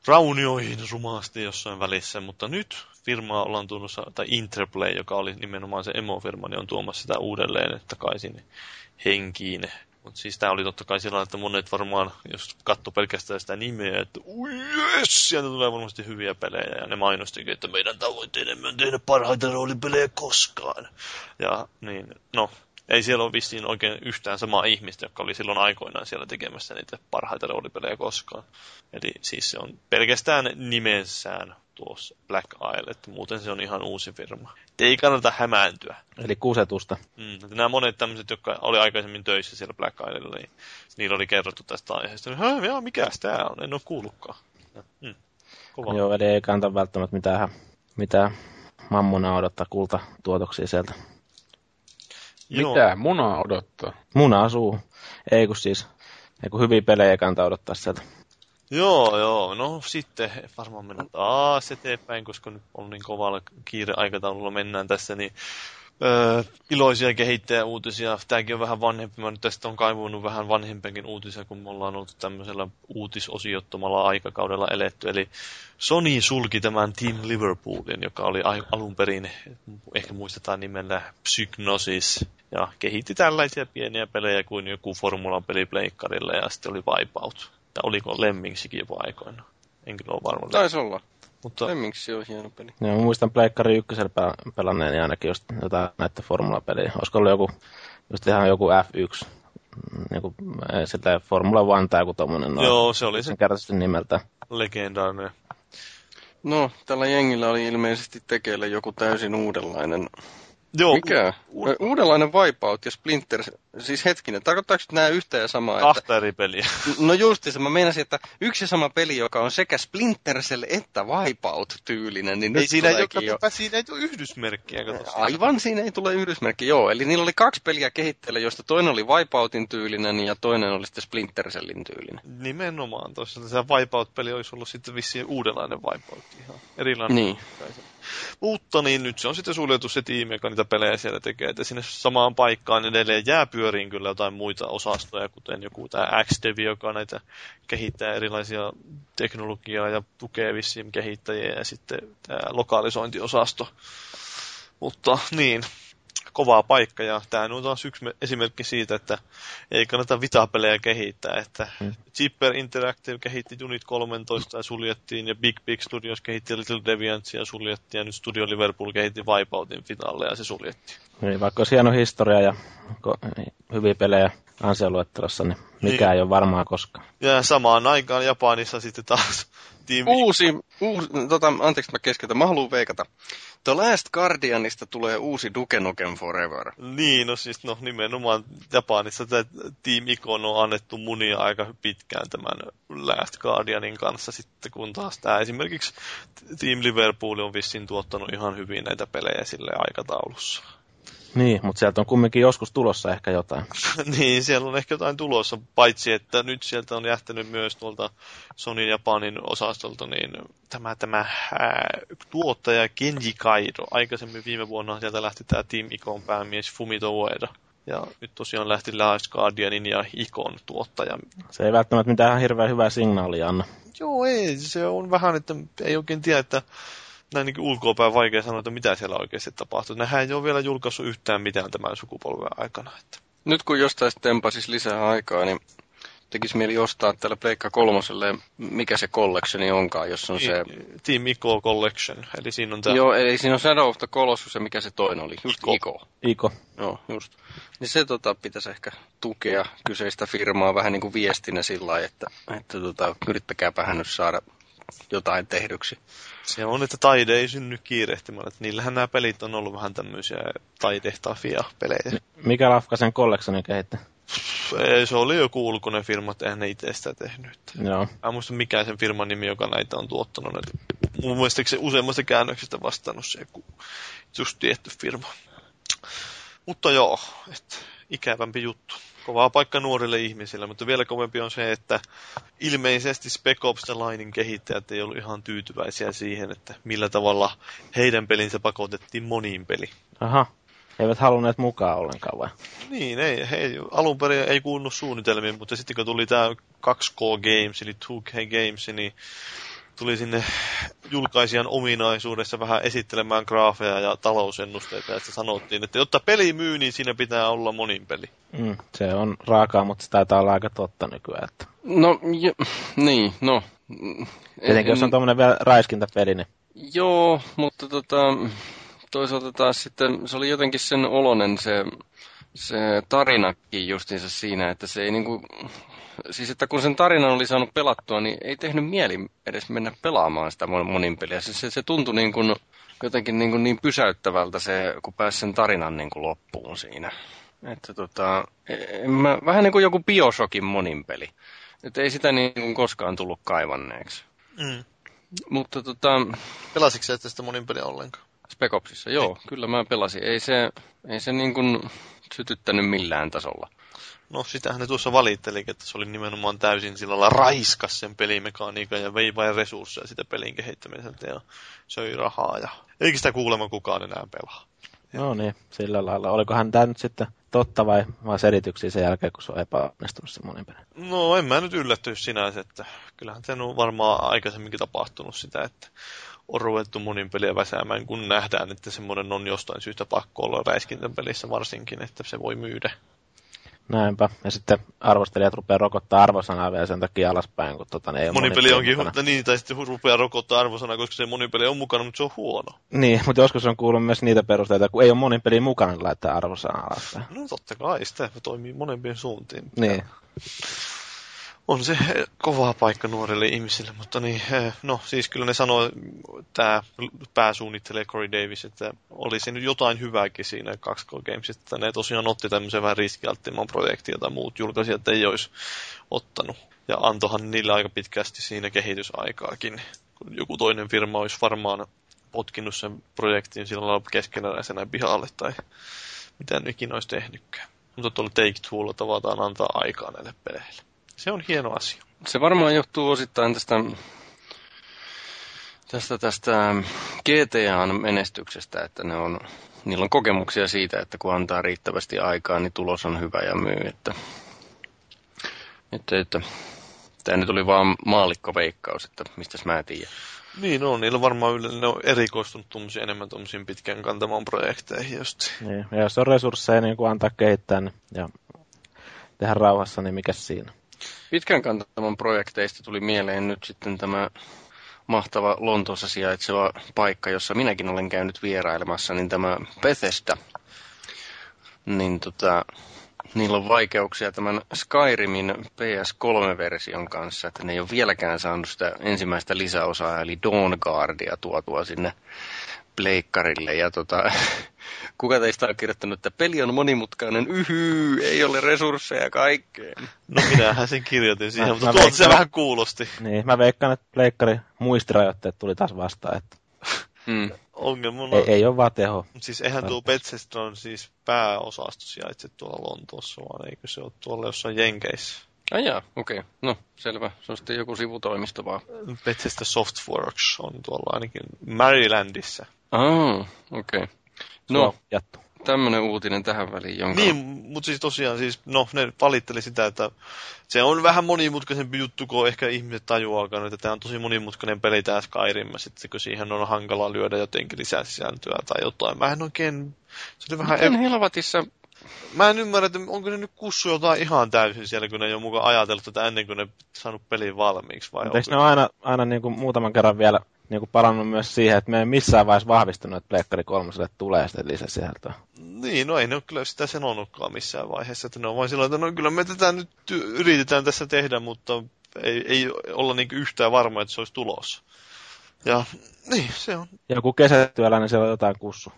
raunioihin rumasti jossain välissä, mutta nyt firmaa ollaan tuossa, tai Interplay, joka oli nimenomaan se emofirma, niin on tuomassa sitä uudelleen takaisin henkiin. Mutta siis tämä oli totta kai sillä että monet varmaan, jos katsoo pelkästään sitä nimeä, että ui yes, sieltä tulee varmasti hyviä pelejä. Ja ne mainostikin, että meidän tavoitteemme on tehdä parhaita roolipelejä koskaan. Ja niin, no, ei siellä ole vissiin oikein yhtään samaa ihmistä, joka oli silloin aikoinaan siellä tekemässä niitä parhaita roolipelejä koskaan. Eli siis se on pelkästään nimessään tuossa Black Isle, että muuten se on ihan uusi firma. Ei kannata hämääntyä. Eli kusetusta. Mm, nämä monet tämmöiset, jotka oli aikaisemmin töissä siellä Black Islella, niin niillä oli kerrottu tästä aiheesta. Hä, ja mikä tämä on? En ole kuullutkaan. Mm, kova. Joo, eli ei kannata välttämättä mitään, mitään mammona odottaa kultatuotoksia sieltä. Joo. Mitä munaa odottaa? Muna asuu. Ei kun siis, ei kun hyviä pelejä ei kannata odottaa sieltä. Joo, joo. No sitten varmaan mennään taas eteenpäin, koska nyt on niin kovalla kiire-aikataululla mennään tässä, niin öö, iloisia kehittäjäuutisia. Tämäkin on vähän vanhempi. Mä nyt tästä on kaivunut vähän vanhempiakin uutisia, kun me ollaan ollut tämmöisellä uutisosiottomalla aikakaudella eletty. Eli Sony sulki tämän Team Liverpoolin, joka oli alun perin, ehkä muistetaan nimellä Psygnosis, ja kehitti tällaisia pieniä pelejä kuin joku Formula-peli pleikkarille, ja sitten oli Wipeout. Ja oliko Lemmingsikin jopa aikoina. Enkä ole varma. Taisi olla. Mutta... Lemmingsi on hieno peli. Joo, muistan Pleikkari ykkösellä pelanneeni ainakin just jotain näitä formula-peliä. Olisiko ollut joku, just ihan joku F1, joku, sitä Formula One tai joku tommonen. No, Joo, se oli se. Kertaisesti nimeltä. Legendaarinen. No, tällä jengillä oli ilmeisesti tekeillä joku täysin uudenlainen Joo. Mikä? U- Uudenlainen Wipeout ja Splinter, siis hetkinen, tarkoittaako nämä yhtä ja samaa? Kahta että... eri peliä. No justiinsa, mä meinasin, että yksi ja sama peli, joka on sekä Splinter Cell että Wipeout-tyylinen, niin ei siinä, ei ole, jo... siinä ei tule yhdysmerkkiä. Aivan, siinä ei tule yhdysmerkki, joo. Eli niillä oli kaksi peliä kehitteellä, josta toinen oli Wipeoutin tyylinen ja toinen oli sitten Splinter Cellin tyylinen. Nimenomaan, tuossa se Wipeout-peli olisi ollut sitten vissiin uudenlainen Wipeout, ihan erilainen. Niin. Mutta niin nyt se on sitten suljettu se tiimi, joka niitä pelejä siellä tekee, että sinne samaan paikkaan edelleen jää pyöriin kyllä jotain muita osastoja, kuten joku tämä XDev, joka näitä kehittää erilaisia teknologiaa ja tukee vissiin kehittäjiä ja sitten tämä lokalisointiosasto. Mutta niin, kovaa paikka ja tämä on taas yksi esimerkki siitä, että ei kannata vitapelejä kehittää, että hmm. Chipper Interactive kehitti Unit 13 ja suljettiin ja Big Big Studios kehitti Little Deviants ja suljettiin ja nyt Studio Liverpool kehitti Wipeoutin finalle ja se suljettiin. Niin, vaikka olisi hieno historia ja hyviä pelejä ansioluettelossa, niin mikään niin. ei ole varmaa koskaan. Ja samaan aikaan Japanissa sitten taas [LAUGHS] tiimi... Uusi, uusi tota, anteeksi mä keskeytän, mä haluan veikata. The Last Guardianista tulee uusi Duke Nukem Forever. Niin, no siis no nimenomaan Japanissa tämä Team Icon on annettu munia aika pitkään tämän Last Guardianin kanssa sitten, kun taas tämä esimerkiksi Team Liverpool on vissiin tuottanut ihan hyvin näitä pelejä sille aikataulussa. Niin, mutta sieltä on kumminkin joskus tulossa ehkä jotain. [LAUGHS] niin, siellä on ehkä jotain tulossa, paitsi että nyt sieltä on jähtänyt myös tuolta Sonin Japanin osastolta niin tämä, tämä ää, tuottaja Kenji Kaido. Aikaisemmin viime vuonna sieltä lähti tämä Team Icon päämies Fumito Ueda. Ja nyt tosiaan lähti Last Guardianin ja Icon tuottaja. Se ei välttämättä mitään hirveän hyvää signaalia anna. Joo, ei. Se on vähän, että ei oikein tiedä, että näin niin ulkoapäin vaikea sanoa, että mitä siellä oikeasti tapahtuu. Nehän ei ole vielä julkaissut yhtään mitään tämän sukupolven aikana. Että. Nyt kun jostain tempasis lisää aikaa, niin tekisi mieli ostaa tällä Pleikka kolmoselle, mikä se collectioni onkaan, jos on se... Team Ico Collection, eli siinä on tämä... Joo, eli siinä on Shadow of the Colossus ja mikä se toinen oli, just Ico. Ico. Ico. Joo, just. Niin se tota, pitäisi ehkä tukea kyseistä firmaa vähän niin kuin viestinä sillä lailla, että, että tota, yrittäkääpä nyt saada jotain tehdyksi. Se on, että taide ei synny kiirehtimällä. Että niillähän nämä pelit on ollut vähän tämmöisiä taidehtafia pelejä. Mikä lafka sen collectionin kehitti? Ei, se oli joku ulkoinen firma, että eihän ne itse sitä tehnyt. Joo. Mä en muista mikä sen firman nimi, joka näitä on tuottanut. Mun mielestä se useammasta käännöksestä vastannut se joku just tietty firma. Mutta joo, että ikävämpi juttu kovaa paikka nuorille ihmisille, mutta vielä kovempi on se, että ilmeisesti Spec Ops The Linein kehittäjät ei ollut ihan tyytyväisiä siihen, että millä tavalla heidän pelinsä pakotettiin moniin peli. Aha, eivät halunneet mukaan ollenkaan vai? Niin, ei, he, alun perin ei kuunnut suunnitelmiin, mutta sitten kun tuli tämä 2K Games, eli 2K Games, niin tuli sinne julkaisijan ominaisuudessa vähän esittelemään graafeja ja talousennusteita, ja sanottiin, että jotta peli myy, niin siinä pitää olla monin peli. Mm, se on raakaa, mutta se taitaa olla aika totta nykyään. Että... No, jo, niin, no. Tietenkin, jos on tuommoinen vielä räiskintäpeli, niin... Joo, mutta tota, toisaalta taas sitten se oli jotenkin sen olonen se, se tarinakin justiinsa siinä, että se ei niinku siis että kun sen tarinan oli saanut pelattua, niin ei tehnyt mieli edes mennä pelaamaan sitä monin peliä. Se, se, se tuntui niin kuin, jotenkin niin, kuin niin pysäyttävältä se, kun pääsi sen tarinan niin kuin loppuun siinä. Että tota, en mä, vähän niin kuin joku Bioshockin monin peli. Että ei sitä niin kuin koskaan tullut kaivanneeksi. Mm. Mutta tota... Pelasitko sä sitä monin peliä ollenkaan? Spekopsissa, joo, ei. kyllä mä pelasin. Ei se, ei se niin kuin sytyttänyt millään tasolla. No sitähän ne tuossa valittelikin, että se oli nimenomaan täysin sillä lailla raiskas sen pelimekaniikan ja vei vain resursseja sitä pelin kehittämiseltä ja söi rahaa ja eikä sitä kuulemma kukaan enää pelaa. No niin, sillä lailla. Olikohan tämä nyt sitten totta vai, vai selityksiä sen jälkeen, kun se on epäonnistunut se monin peli? No en mä nyt yllätty sinänsä, että kyllähän se on varmaan aikaisemminkin tapahtunut sitä, että on ruvettu monin peliä väsäämään, kun nähdään, että semmoinen on jostain syystä pakko olla räiskintäpelissä varsinkin, että se voi myydä. Näinpä. Ja sitten arvostelijat rupeaa rokottaa arvosanaa vielä sen takia alaspäin, kun tota, ne ei monipeli onkin hu- niin, tai sitten rupeaa rokottaa arvosanaa, koska se monipeli on mukana, mutta se on huono. Niin, mutta joskus on kuullut myös niitä perusteita, kun ei ole monipeli mukana, niin laittaa arvosanaa alaspäin. No totta kai, sitä toimii monempien suuntiin. Niin. On se kovaa paikka nuorille ihmisille, mutta niin, eh, no siis kyllä ne sanoo, tämä pääsuunnittelee Corey Davis, että olisi nyt jotain hyvääkin siinä 2K Games, että ne tosiaan otti tämmöisen vähän riskialttiimman projektin, jota muut julkaisijat ei olisi ottanut. Ja antohan niillä aika pitkästi siinä kehitysaikaakin. Kun joku toinen firma olisi varmaan potkinut sen projektin sillä lailla keskeneräisenä pihalle tai mitä ne ikinä olisi tehnytkään. Mutta tuolla Take Twolla tavataan antaa aikaa näille peleille. Se on hieno asia. Se varmaan johtuu osittain tästä, tästä, tästä GTAn menestyksestä, että ne on, niillä on kokemuksia siitä, että kun antaa riittävästi aikaa, niin tulos on hyvä ja myy. Että, että, että tämä nyt oli vaan maallikkoveikkaus, että mistä mä tiedän. Niin on, niillä varmaan yleensä ne on erikoistunut tuommoisiin enemmän tuommoisiin pitkän kantamaan projekteihin just. Niin, ja jos on resursseja niin kuin antaa kehittää niin, ja tehdä rauhassa, niin mikä siinä? Pitkän kantaman projekteista tuli mieleen nyt sitten tämä mahtava Lontoossa sijaitseva paikka, jossa minäkin olen käynyt vierailemassa, niin tämä Bethesda. Niin tota, niillä on vaikeuksia tämän Skyrimin PS3-version kanssa, että ne ei ole vieläkään saanut sitä ensimmäistä lisäosaa, eli Dawn Guardia tuotua sinne pleikkarille. Ja tota, [LAUGHS] kuka teistä on kirjoittanut, että peli on monimutkainen, yhy, ei ole resursseja kaikkeen. No minähän sen kirjoitin siihen, mä, mutta tuolta se vähän kuulosti. Niin, mä veikkaan, että pleikkari muistirajoitteet tuli taas vastaan. Että... Mm. Ongelmana, Ei, ei ole vaan teho. siis eihän tuo Bethesda on siis pääosasto sijaitse tuolla Lontoossa, vaan eikö se ole tuolla jossain Jenkeissä? Ai jaa, okei. Okay. No, selvä. Se on sitten joku sivutoimisto vaan. Bethesda Softworks on tuolla ainakin Marylandissa. Ah, okei. Okay. No, Jattu. tämmönen uutinen tähän väliin, jonka... Niin, mutta siis tosiaan, siis, no ne valitteli sitä, että se on vähän monimutkaisempi juttu, kun ehkä ihmiset tajuaakaan, että tämä on tosi monimutkainen peli tämä Skyrim, sitten kun siihen on hankala lyödä jotenkin lisää sisältöä tai jotain. Mä en oikein, se oli vähän, Miten helvatissa... mä en ymmärrä, että onko ne nyt kussu jotain ihan täysin siellä, kun ne ei ole mukaan ajatellut tätä ennen kuin ne saanut pelin valmiiksi, vai eikö ne ole aina, aina niin kuin muutaman kerran vielä niin kuin palannut myös siihen, että me ei missään vaiheessa vahvistunut, että Pleikkari kolmoselle tulee sitten lisäsisältöä. Niin, no ei ne ole kyllä sitä sanonutkaan missään vaiheessa, että ne on vain sillä että no kyllä me tätä nyt yritetään tässä tehdä, mutta ei, ei olla niin yhtään varma, että se olisi tulossa. Ja niin, se on. Joku kesätyöläinen niin siellä on jotain kussu.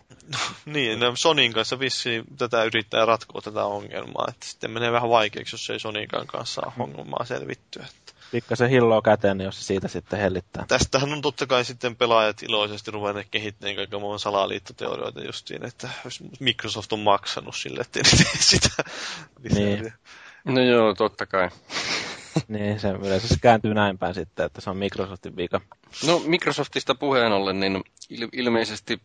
Niin, ne Sonin kanssa vissiin tätä yrittää ratkoa tätä ongelmaa, että sitten menee vähän vaikeaksi, jos ei Soninkaan kanssa saa ongelmaa selvittyä. Pikkasen hilloa käteen, niin jos se siitä sitten hellittää. Tästähän on totta kai sitten pelaajat iloisesti ruvenneet kehittämään kaiken muun salaliittoteorioita justiin, että jos Microsoft on maksanut sille, että sitä lisää. Niin. No joo, totta kai. [LAUGHS] niin, se yleensä se kääntyy näin päin sitten, että se on Microsoftin vika. No Microsoftista puheen ollen, niin il- ilmeisesti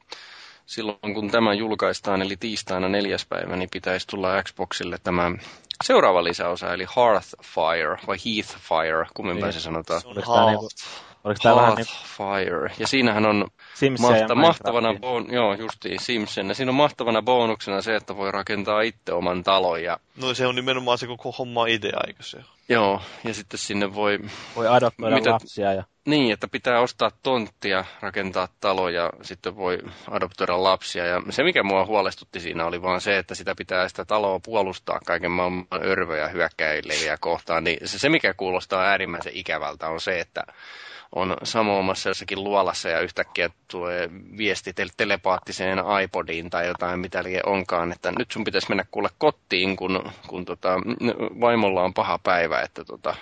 silloin kun tämä julkaistaan, eli tiistaina neljäs päivä, niin pitäisi tulla Xboxille tämä seuraava lisäosa, eli Hearthfire, vai Heathfire, kummin päin se sanotaan. Se on Oliko tää niinku- tämä vähän niin Hearthfire. Ja siinähän on Simsia mahta- mahtavana, bon- joo justiin Simpson, ja siinä on mahtavana bonuksena se, että voi rakentaa itse oman talon, ja No se on nimenomaan se koko homma idea, eikö se joo, ja sitten sinne voi Voi adoptoida Mitä- lapsia ja Niin, että pitää ostaa tonttia, rakentaa talo ja sitten voi adoptoida lapsia. Ja se, mikä mua huolestutti siinä, oli vaan se, että sitä pitää sitä taloa puolustaa kaiken maailman örvöjä hyökkäileviä kohtaan. Niin se, se, mikä kuulostaa äärimmäisen ikävältä, on se, että on samoamassa jossakin luolassa ja yhtäkkiä tulee viesti tel- telepaattiseen iPodiin tai jotain mitä lie onkaan, että nyt sun pitäisi mennä kuule kotiin, kun, kun tota, vaimolla on paha päivä, että tota,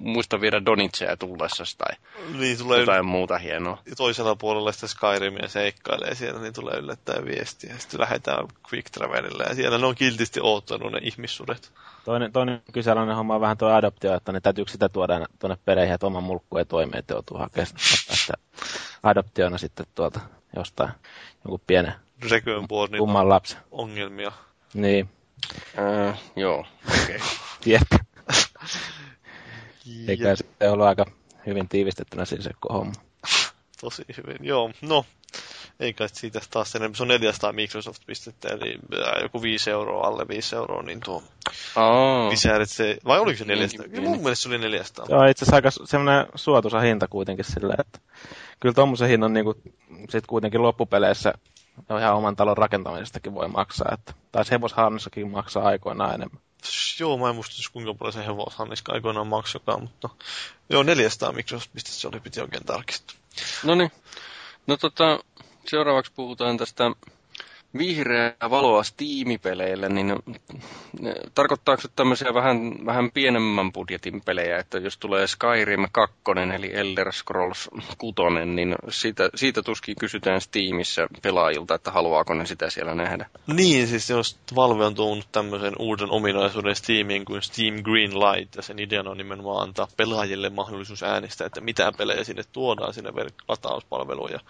muista viedä Donitseja tullessasi tai Niin tulee jotain muuta hienoa. toisella puolella sitä Skyrimia seikkailee siellä, niin tulee yllättäen viestiä. Sitten lähdetään Quick Travelille ja siellä ne on kiltisti oottanut ne ihmissudet. toinen, toinen kyseenalainen homma on vähän tuo adoptio, että ne täytyykö sitä tuoda tuonne pereihin, että oma mulkku ei toimi, että joutuu hakemaan sitä adoptiona sitten tuolta jostain jonkun pienen Requiem Bornin kumman lapsen. ongelmia. Niin, Äh, joo, okei. [LAUGHS] Okay. [LAUGHS] jep. Ja, Eikä se ollut aika hyvin tiivistettynä siis se homma. tosi hyvin. Joo, no. Ei kai siitä taas enemmän. Se on 400 Microsoft-pistettä, eli äh, joku 5 euroa, alle 5 euroa, niin tuo Aa, lisää, että se, vai oliko se 400? Niinkin Mun pieni. mielestä se oli 400. Se on itse asiassa aika semmoinen suotuisa hinta kuitenkin silleen, että kyllä tommosen hinnan niin sit kuitenkin loppupeleissä ihan oman talon rakentamisestakin voi maksaa, että taisi hevoshannissakin maksaa aikoinaan enemmän. Joo, mä en muista siis kuinka paljon se hevoshanniska aikoinaan maksokaan, mutta joo, 400 Microsoft-pistettä se oli, piti oikein tarkistaa. no niin. No tota, seuraavaksi puhutaan tästä vihreää valoa Steam-peleille, niin ne- tarkoittaako se tämmöisiä vähän, vähän pienemmän budjetin pelejä, että jos tulee Skyrim 2, eli Elder Scrolls 6, niin siitä, siitä tuskin kysytään Steamissa pelaajilta, että haluaako ne sitä siellä nähdä. Niin, siis jos Valve on tuonut tämmöisen uuden ominaisuuden Steamiin kuin Steam Green Light, ja sen ideana on nimenomaan antaa pelaajille mahdollisuus äänestää, että mitä pelejä sinne tuodaan sinne latauspalveluun, ja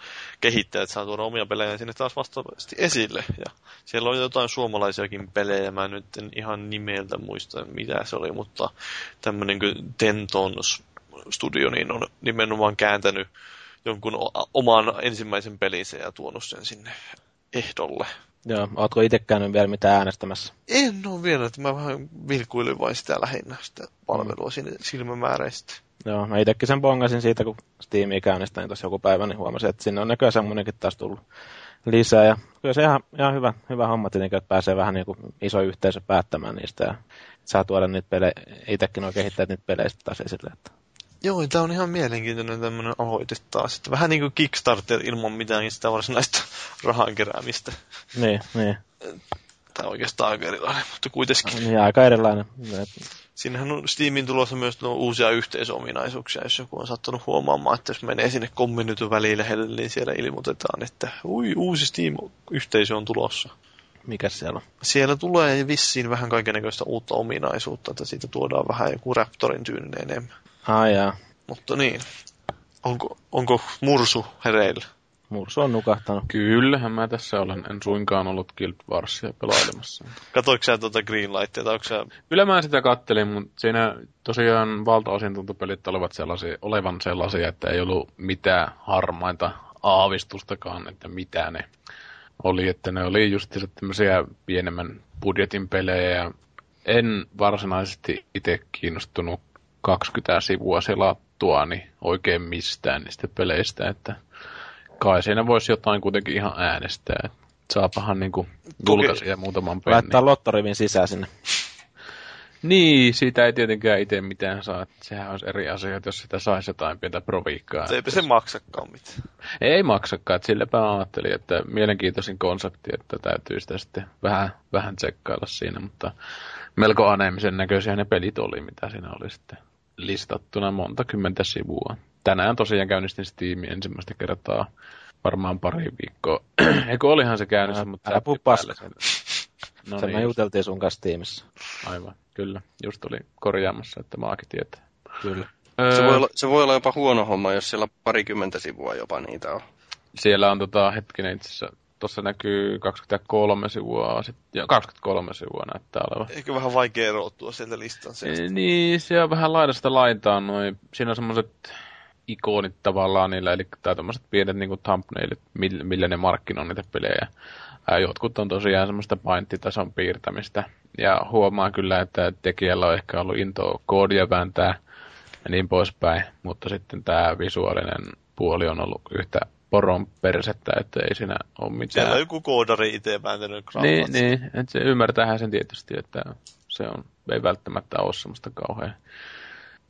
kehittäjät saa tuoda omia pelejä sinne taas vastaavasti esille. Ja siellä on jotain suomalaisiakin pelejä, mä nyt en ihan nimeltä muista mitä se oli, mutta tämmöinen kuin Tenton studio niin on nimenomaan kääntänyt jonkun oman ensimmäisen pelinsä ja tuonut sen sinne ehdolle. Joo, ootko itse käynyt vielä mitään äänestämässä? En ole vielä, että mä vähän vilkuilin vain sitä lähinnä, sitä palvelua sinne silmämääräisesti. Joo, mä itsekin sen bongasin siitä, kun Steamia käynnistäin tuossa joku päivä, niin huomasin, että sinne on näköjään semmoinenkin taas tullut lisää. Ja kyllä se ihan, ihan hyvä, hyvä homma tietenkin, että pääsee vähän niin kuin iso yhteisö päättämään niistä ja saa tuoda niitä pelejä, itsekin on kehittäjät niitä peleistä taas esille. Että. Joo, tämä on ihan mielenkiintoinen tämmöinen aloite taas. Että vähän niin kuin Kickstarter ilman mitään sitä varsinaista [LAUGHS] rahan keräämistä. Niin, niin. Tai oikeastaan aika erilainen, mutta kuitenkin. Niin aika erilainen. Siinähän on Steamin tulossa myös no, uusia yhteisominaisuuksia, jos joku on sattunut huomaamaan, että jos menee sinne kommennytyn välilehdelle, niin siellä ilmoitetaan, että ui, uusi Steam-yhteisö on tulossa. Mikä siellä on? Siellä tulee vissiin vähän kaikenlaista uutta ominaisuutta, että siitä tuodaan vähän joku Raptorin tyyninen enemmän. Ai jaa. Mutta niin, onko, onko mursu hereillä? Mursu on nukahtanut. Kyllähän mä tässä olen. En suinkaan ollut Guild Warsia pelailemassa. Katoiko sä tuota Greenlightia, tai onko sä... Kyllä mä sitä kattelin, mutta siinä tosiaan valtaosin tuntupelit olivat sellaisia, olevan sellaisia, että ei ollut mitään harmainta aavistustakaan, että mitä ne oli. Että ne oli just tämmöisiä pienemmän budjetin pelejä ja en varsinaisesti itse kiinnostunut 20 sivua selattua niin oikein mistään niistä peleistä, että kai siinä voisi jotain kuitenkin ihan äänestää. Saapahan niinku julkaisia muutaman pennin. Laittaa lottorivin sisään sinne. Niin, siitä ei tietenkään itse mitään saa. Sehän olisi eri asia, että jos sitä saisi jotain pientä proviikkaa. Se eipä se maksakaan mitään. Ei maksakaan, että silläpä ajattelin, että mielenkiintoisin konsepti, että täytyy sitä sitten vähän, vähän tsekkailla siinä, mutta melko aneemisen näköisiä ne pelit oli, mitä siinä oli sitten listattuna monta kymmentä sivua. Tänään tosiaan käynnistin Steamin ensimmäistä kertaa varmaan pari viikkoa. [CLEARS THROAT] Eikö olihan se käynnissä, mutta... Älä puhu paska. No Se me niin, juteltiin sun kanssa tiimissä. aivan, kyllä. Just oli korjaamassa, että maakin tietää. Kyllä. Öö, Se voi, olla, se voi olla jopa huono homma, jos siellä parikymmentä sivua jopa niitä on. Siellä on tota, hetkinen itse asiassa, tuossa näkyy 23 sivua, sit, ja 23 sivua näyttää olevan. Eikö vähän vaikea erottua sieltä listan sieltä? E, Niin, se on vähän laidasta laitaan noin. Siinä on semmoiset ikonit tavallaan niillä, eli tai tämmöiset pienet niin thumbnailit, millä, millä ne markkinoi niitä pelejä. Ää, jotkut on tosiaan semmoista painttitason piirtämistä. Ja huomaa kyllä, että tekijällä on ehkä ollut intoa koodia vääntää ja niin poispäin. Mutta sitten tämä visuaalinen puoli on ollut yhtä poron persettä, että ei siinä ole mitään. Siellä on joku koodari itse vääntänyt Niin, niin että se ymmärtäähän sen tietysti, että se on, ei välttämättä ole semmoista kauhean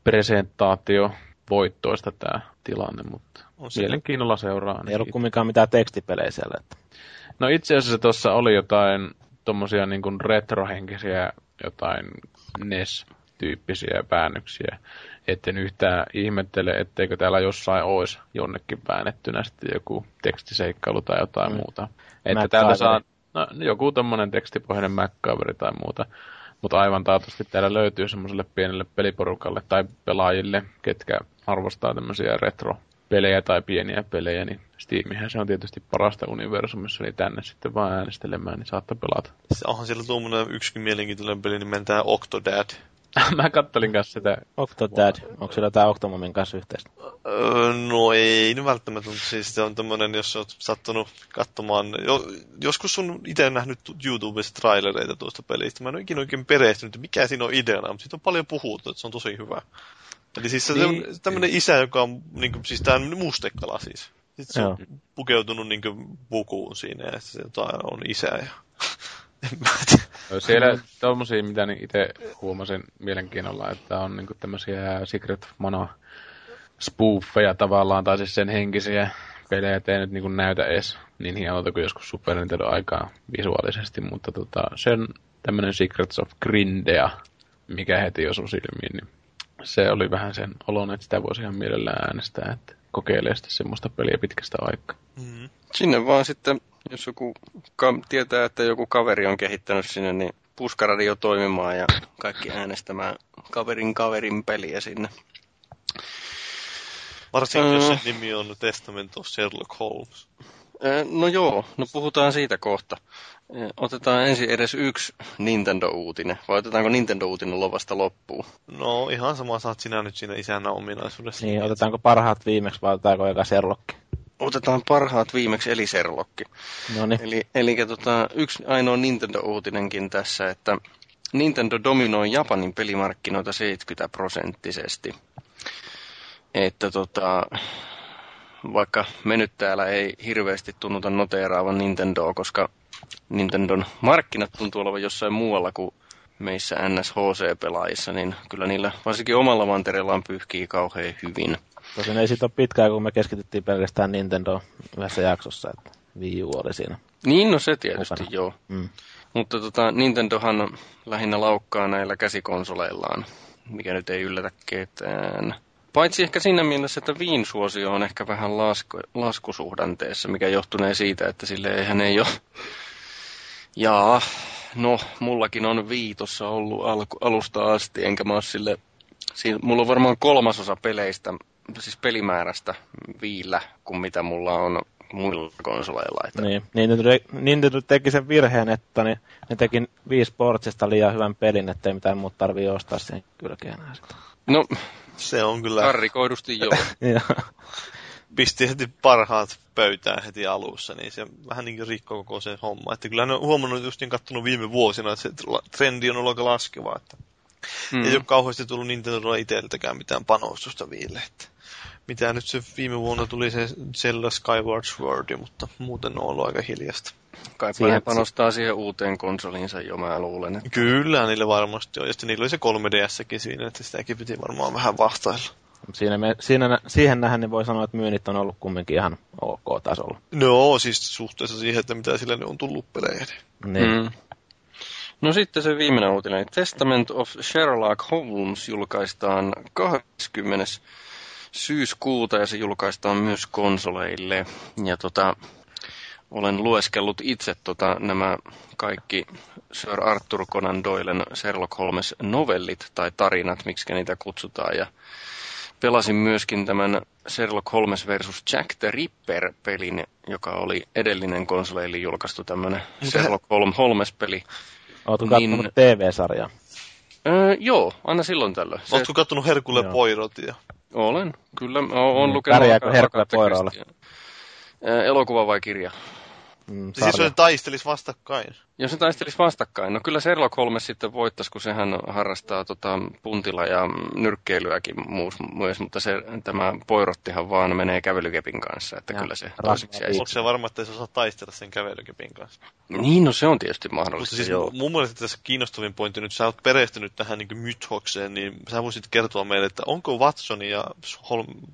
presentaatio voittoista tämä tilanne, mutta On se. mielenkiinnolla seuraa. Ei ollut kumminkaan mitään tekstipelejä siellä. Että. No itse asiassa tuossa oli jotain tommosia niin kuin retrohenkisiä, jotain NES-tyyppisiä väännöksiä. Etten yhtään ihmettele, etteikö täällä jossain olisi jonnekin väännettynä sitten joku tekstiseikkailu tai jotain Mm. muuta. Että MacGyveri. täältä saa no, joku tommonen tekstipohjainen MacGyveri tai muuta. Mutta aivan taatusti täällä löytyy semmoiselle pienelle peliporukalle tai pelaajille, ketkä arvostaa tämmöisiä retro-pelejä tai pieniä pelejä, niin Steamihän se on tietysti parasta universumissa, niin tänne sitten vaan äänestelemään, niin saatte pelata. Se Onhan siellä tuommoinen yksikin mielenkiintoinen peli nimeltään Octodad. [LAUGHS] Mä kattelin kanssa sitä. Octodad. Onko siellä jotain Octomomin kanssa yhteistä? Öö, no ei nyt välttämättä, mutta siis se on tämmönen, jos oot sattunut katsomaan, jo, joskus on itse nähnyt YouTubessa trailereita tuosta pelistä. Mä en ole ikinä oikein perehtynyt, mikä siinä on ideana, mutta siitä on paljon puhuttu, että se on tosi hyvä. Eli siis se Niin. niin. tämmönen isä, joka on, niin kuin, siis tää on mustekala siis. Sitten se Joo. on pukeutunut niin kuin, pukuun siinä ja se jotain on isä ja... [LAUGHS] en mä tiedä. Siellä tommosia, mitä niin itse huomasin mielenkiinnolla, että on niinku tämmöisiä Secret Mana spoofeja tavallaan, tai siis sen henkisiä pelejä, ettei nyt niinku näytä edes niin hienolta kuin joskus Super Nintendo aikaa visuaalisesti, mutta tota, sen tämmönen Secrets of Grindea, mikä heti osui silmiin, niin se oli vähän sen olon, että sitä voisi ihan mielellään äänestää, että kokeilee sitten semmoista peliä pitkästä aikaa. Mm. Sinne vaan sitten, jos joku ka- tietää, että joku kaveri on kehittänyt sinne, niin puskaradio toimimaan ja kaikki äänestämään kaverin kaverin peliä sinne. Varsinkin, jos Mm. sen nimi on Testament of Sherlock Holmes. Ö, No joo, no puhutaan siitä kohta. Otetaan ensin edes yksi Nintendo-uutinen, vai otetaanko Nintendo-uutinen lovasta loppuun? No ihan sama saat sinä nyt siinä isänä ominaisuudessa. Niin, otetaanko parhaat viimeksi vai otetaanko eka Sherlock? Otetaan parhaat viimeksi eli Serlokki. No niin. Eli, eli tota, yksi ainoa Nintendo-uutinenkin tässä, että Nintendo dominoi Japanin pelimarkkinoita 70 prosenttisesti. Että tota, vaikka me nyt täällä ei hirveästi tunnuta noteeraavan Nintendoa, koska Nintendon markkinat tuntuu olevan jossain muualla kuin meissä NSHC-pelaajissa, niin kyllä niillä varsinkin omalla mantereellaan pyyhkii kauhean hyvin. Tosin ei siitä ole pitkään, kun me keskityttiin pelkästään Nintendo yhdessä jaksossa, että Wii U oli siinä. Niin, no se tietysti Mukana. joo. Mm. Mutta tota, Nintendohan lähinnä laukkaa näillä käsikonsoleillaan, mikä nyt ei yllätä ketään. Paitsi ehkä siinä mielessä, että Viin suosio on ehkä vähän lasku, laskusuhdanteessa, mikä johtunee siitä, että sille eihän ei ole... Jaa, no, mullakin on viitossa ollut alku, alusta asti, enkä mä sille... Siinä, mulla on varmaan kolmasosa peleistä, siis pelimäärästä viillä, kuin mitä mulla on muilla konsoleilla. Että... Niin, Nintendo, Nintendo teki sen virheen, että ne, ne teki viisi Sportsista liian hyvän pelin, ettei mitään muuta tarvii ostaa sen kylkeen. No, se on kyllä... Karrikoidusti joo. [LAUGHS] Pisti heti parhaat pöytään heti alussa, niin se vähän niin kuin rikkoo koko sen homma. Että kyllä ne on huomannut just niin kattonut viime vuosina, että se trendi on ollut aika laskeva. Että mm. Ei ole kauheasti tullut Nintendolla itseltäkään mitään panostusta viille. Että mitä nyt se viime vuonna tuli se Zelda Skyward Sword, mutta muuten on ollut aika hiljasta. Kai siihen panostaa siihen uuteen konsoliinsa jo, mä luulen. Että... Kyllä, niille varmasti on. Ja sitten niillä oli se 3DSkin siinä, että sitäkin piti varmaan vähän vastailla. Siinä me, siinä, siihen nähden niin voi sanoa, että myynnit on ollut kumminkin ihan ok tasolla. No, siis suhteessa siihen, että mitä sillä ne on tullut pelejä. Niin. Mm. No sitten se viimeinen uutinen. Testament of Sherlock Holmes julkaistaan 20 syyskuuta ja se julkaistaan myös konsoleille. Ja tota, olen lueskellut itse tota, nämä kaikki Sir Arthur Conan Doylen Sherlock Holmes novellit tai tarinat, miksi niitä kutsutaan. Ja pelasin myöskin tämän Sherlock Holmes versus Jack the Ripper-pelin, joka oli edellinen konsoleille julkaistu tämmöinen Sherlock Holmes-peli. Oletko niin... katsonut TV-sarjaa? Öö, joo, aina silloin tällöin. Oletko kattonut Herkule Poirotia? Olen, kyllä. Olen mm, lukenut Pärjääkö Herkule Poiroilla? Elokuva vai kirja? Mm, siis jos ne taistelis vastakkain. Jos se taistelisi vastakkain. No kyllä Sherlock Holmes sitten voittaisi, kun sehän harrastaa tota, puntilla ja nyrkkeilyäkin muus, myös, mutta se, tämä Poirottihan vaan menee kävelykepin kanssa, että ja, kyllä se toiseksi Onko se varma, että se osaa taistella sen kävelykepin kanssa? Niin, no se on tietysti mahdollista, siis joo. Mun mielestä tässä kiinnostavin pointti nyt, sä oot perehtynyt tähän niin mythokseen, niin sä voisit kertoa meille, että onko Watsonin ja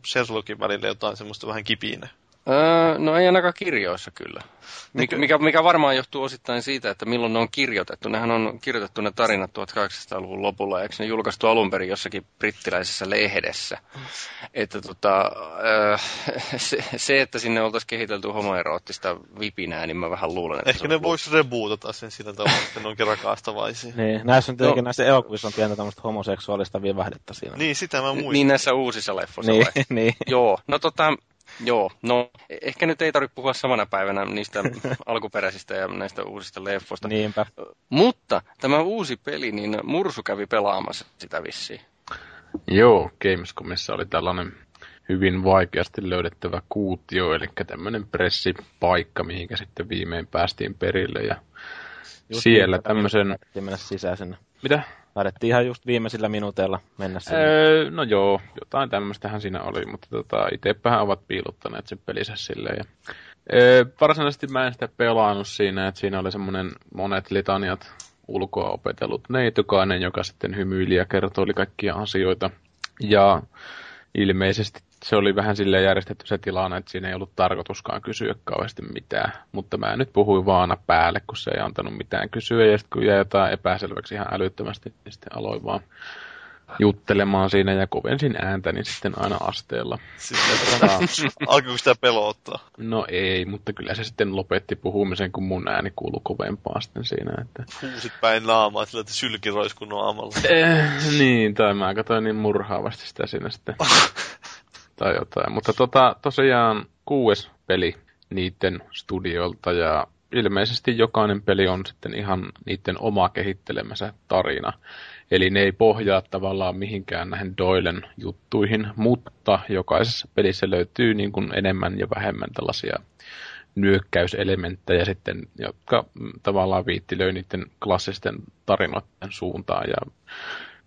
Sherlockin välillä jotain semmoista vähän kipinä? Öö, no ei ainakaan kirjoissa kyllä. Mikä, mikä, mikä varmaan johtuu osittain siitä, että milloin ne on kirjoitettu. Nehän on kirjoitettu ne tarinat 1800-luvun lopulla, eikö ne julkaistu alun perin jossakin brittiläisessä lehdessä. Että tota, öö, [LAUGHS] se, se, että sinne oltaisiin kehitelty homoeroottista vipinää, niin mä vähän luulen, että Ehkä ne vois rebootata sen sillä tavalla, että ne onkin rakastavaisia. [LAUGHS] niin, näissä on tietenkin no. näissä elokuvissa on pientä tämmöistä homoseksuaalista vivahdetta siinä. Niin, sitä mä muistan. Niin näissä uusissa leffoissa niin, [LAUGHS] niin. Joo, no tota, Joo, no ehkä nyt ei tarvitse puhua samana päivänä niistä [LAUGHS] alkuperäisistä ja näistä uusista leffoista. Niinpä. Mutta tämä uusi peli, niin Mursu kävi pelaamassa sitä vissiin. Joo, Gamescomissa oli tällainen hyvin vaikeasti löydettävä kuutio, eli tämmöinen pressipaikka, mihinkä sitten viimein päästiin perille. Ja Just siellä niin, tämmöisen... mennä sisään sinne. Mitä? Taidettiin ihan just viimeisillä minuuteilla mennä sinne. Öö, no joo, jotain tämmöistähän siinä oli, mutta tota, itsepähän ovat piilottaneet sen pelissä silleen. Ja, öö, varsinaisesti mä en sitä pelannut siinä, että siinä oli semmoinen monet litaniat ulkoa opetellut neitokainen, joka sitten hymyili ja kertoi kaikkia asioita. Ja ilmeisesti se oli vähän silleen järjestetty se tilanne, että siinä ei ollut tarkoituskaan kysyä kauheasti mitään. Mutta mä nyt puhuin vaana päälle, kun se ei antanut mitään kysyä. Ja sitten kun jäi jotain epäselväksi ihan älyttömästi, niin sitten aloin vaan juttelemaan siinä ja kovensin ääntä, niin sitten aina asteella. Sitten, [LAUGHS] alkoiko sitä pelottaa? No ei, mutta kyllä se sitten lopetti puhumisen, kun mun ääni kuului kovempaa sitten siinä. Että... Huusit päin naamaa sillä, että sylki roiskui naamalla. Eh, niin, tai mä katsoin niin murhaavasti sitä siinä sitten. [LAUGHS] tai jotain. Mutta tota, tosiaan kuudes peli niiden studiolta ja ilmeisesti jokainen peli on sitten ihan niiden oma kehittelemänsä tarina. Eli ne ei pohjaa tavallaan mihinkään näihin Doylen juttuihin, mutta jokaisessa pelissä löytyy niin kuin enemmän ja vähemmän tällaisia nyökkäyselementtejä sitten, jotka tavallaan viittilöi niiden klassisten tarinoiden suuntaan. Ja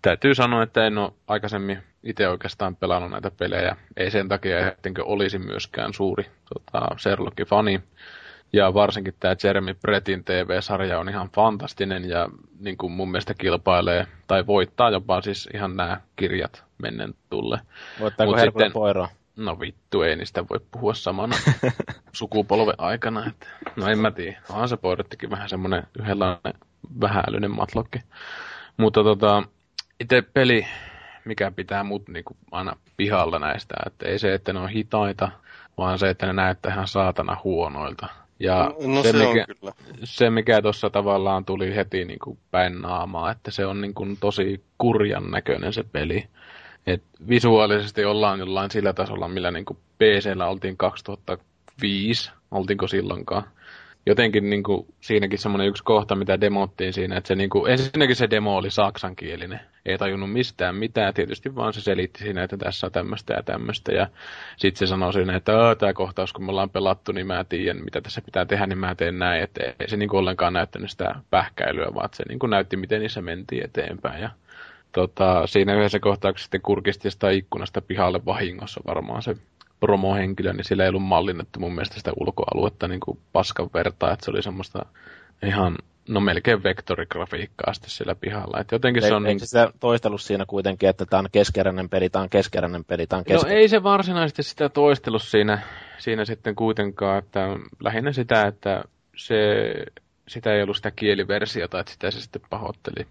täytyy sanoa, että en ole aikaisemmin itse oikeastaan pelannut näitä pelejä. Ei sen takia, ettenkö olisi myöskään suuri tota, Sherlockin fani. Ja varsinkin tämä Jeremy Brettin TV-sarja on ihan fantastinen ja niin kuin mun mielestä kilpailee, tai voittaa jopa siis ihan nämä kirjat mennen tulle. Voittaako sitten... Poiroa? No vittu, ei niistä voi puhua samana [LAUGHS] sukupolven aikana. Että, no en mä tiedä. Onhan se Boydettikin vähän semmonen yhdenlainen vähäilyinen matlokki. Mutta tota, itse peli, mikä pitää mut niinku aina pihalla näistä, että ei se, että ne on hitaita, vaan se, että ne näyttää ihan saatana huonoilta. Ja no se, se, mikä, kyllä. se, mikä tuossa tavallaan tuli heti niin kuin päin naamaa, että se on niin kuin tosi kurjan näköinen se peli. Et visuaalisesti ollaan jollain sillä tasolla, millä niin kuin PCllä oltiin 2005, oltiinko silloinkaan jotenkin niin kuin, siinäkin semmoinen yksi kohta, mitä demottiin siinä, että se niin kuin, ensinnäkin se demo oli saksankielinen. Ei tajunnut mistään mitään, tietysti vaan se selitti siinä, että tässä on tämmöistä ja tämmöistä. Ja sitten se sanoi siinä, että tämä kohtaus, kun me ollaan pelattu, niin mä tiedän, mitä tässä pitää tehdä, niin mä teen näin. Että ei se niin kuin ollenkaan näyttänyt sitä pähkäilyä, vaan se niin kuin näytti, miten niissä mentiin eteenpäin. Ja tota, siinä yhdessä kohtauksessa sitten kurkisti sitä ikkunasta pihalle vahingossa varmaan se promohenkilö, niin sillä ei ollut mallinnettu mun mielestä sitä ulkoaluetta niin kuin paskan vertaa, että se oli semmoista ihan, no melkein vektorigrafiikkaa sitten siellä pihalla. Et jotenkin ei, se on... Eikö niin... sitä toistellut siinä kuitenkin, että tämä on keskeräinen peli, tämä on keskeräinen peli, tämä on keskeräinen. No ei se varsinaisesti sitä toistellut siinä, siinä sitten kuitenkaan, että lähinnä sitä, että se, sitä ei ollut sitä kieliversiota, että sitä se sitten pahoitteli,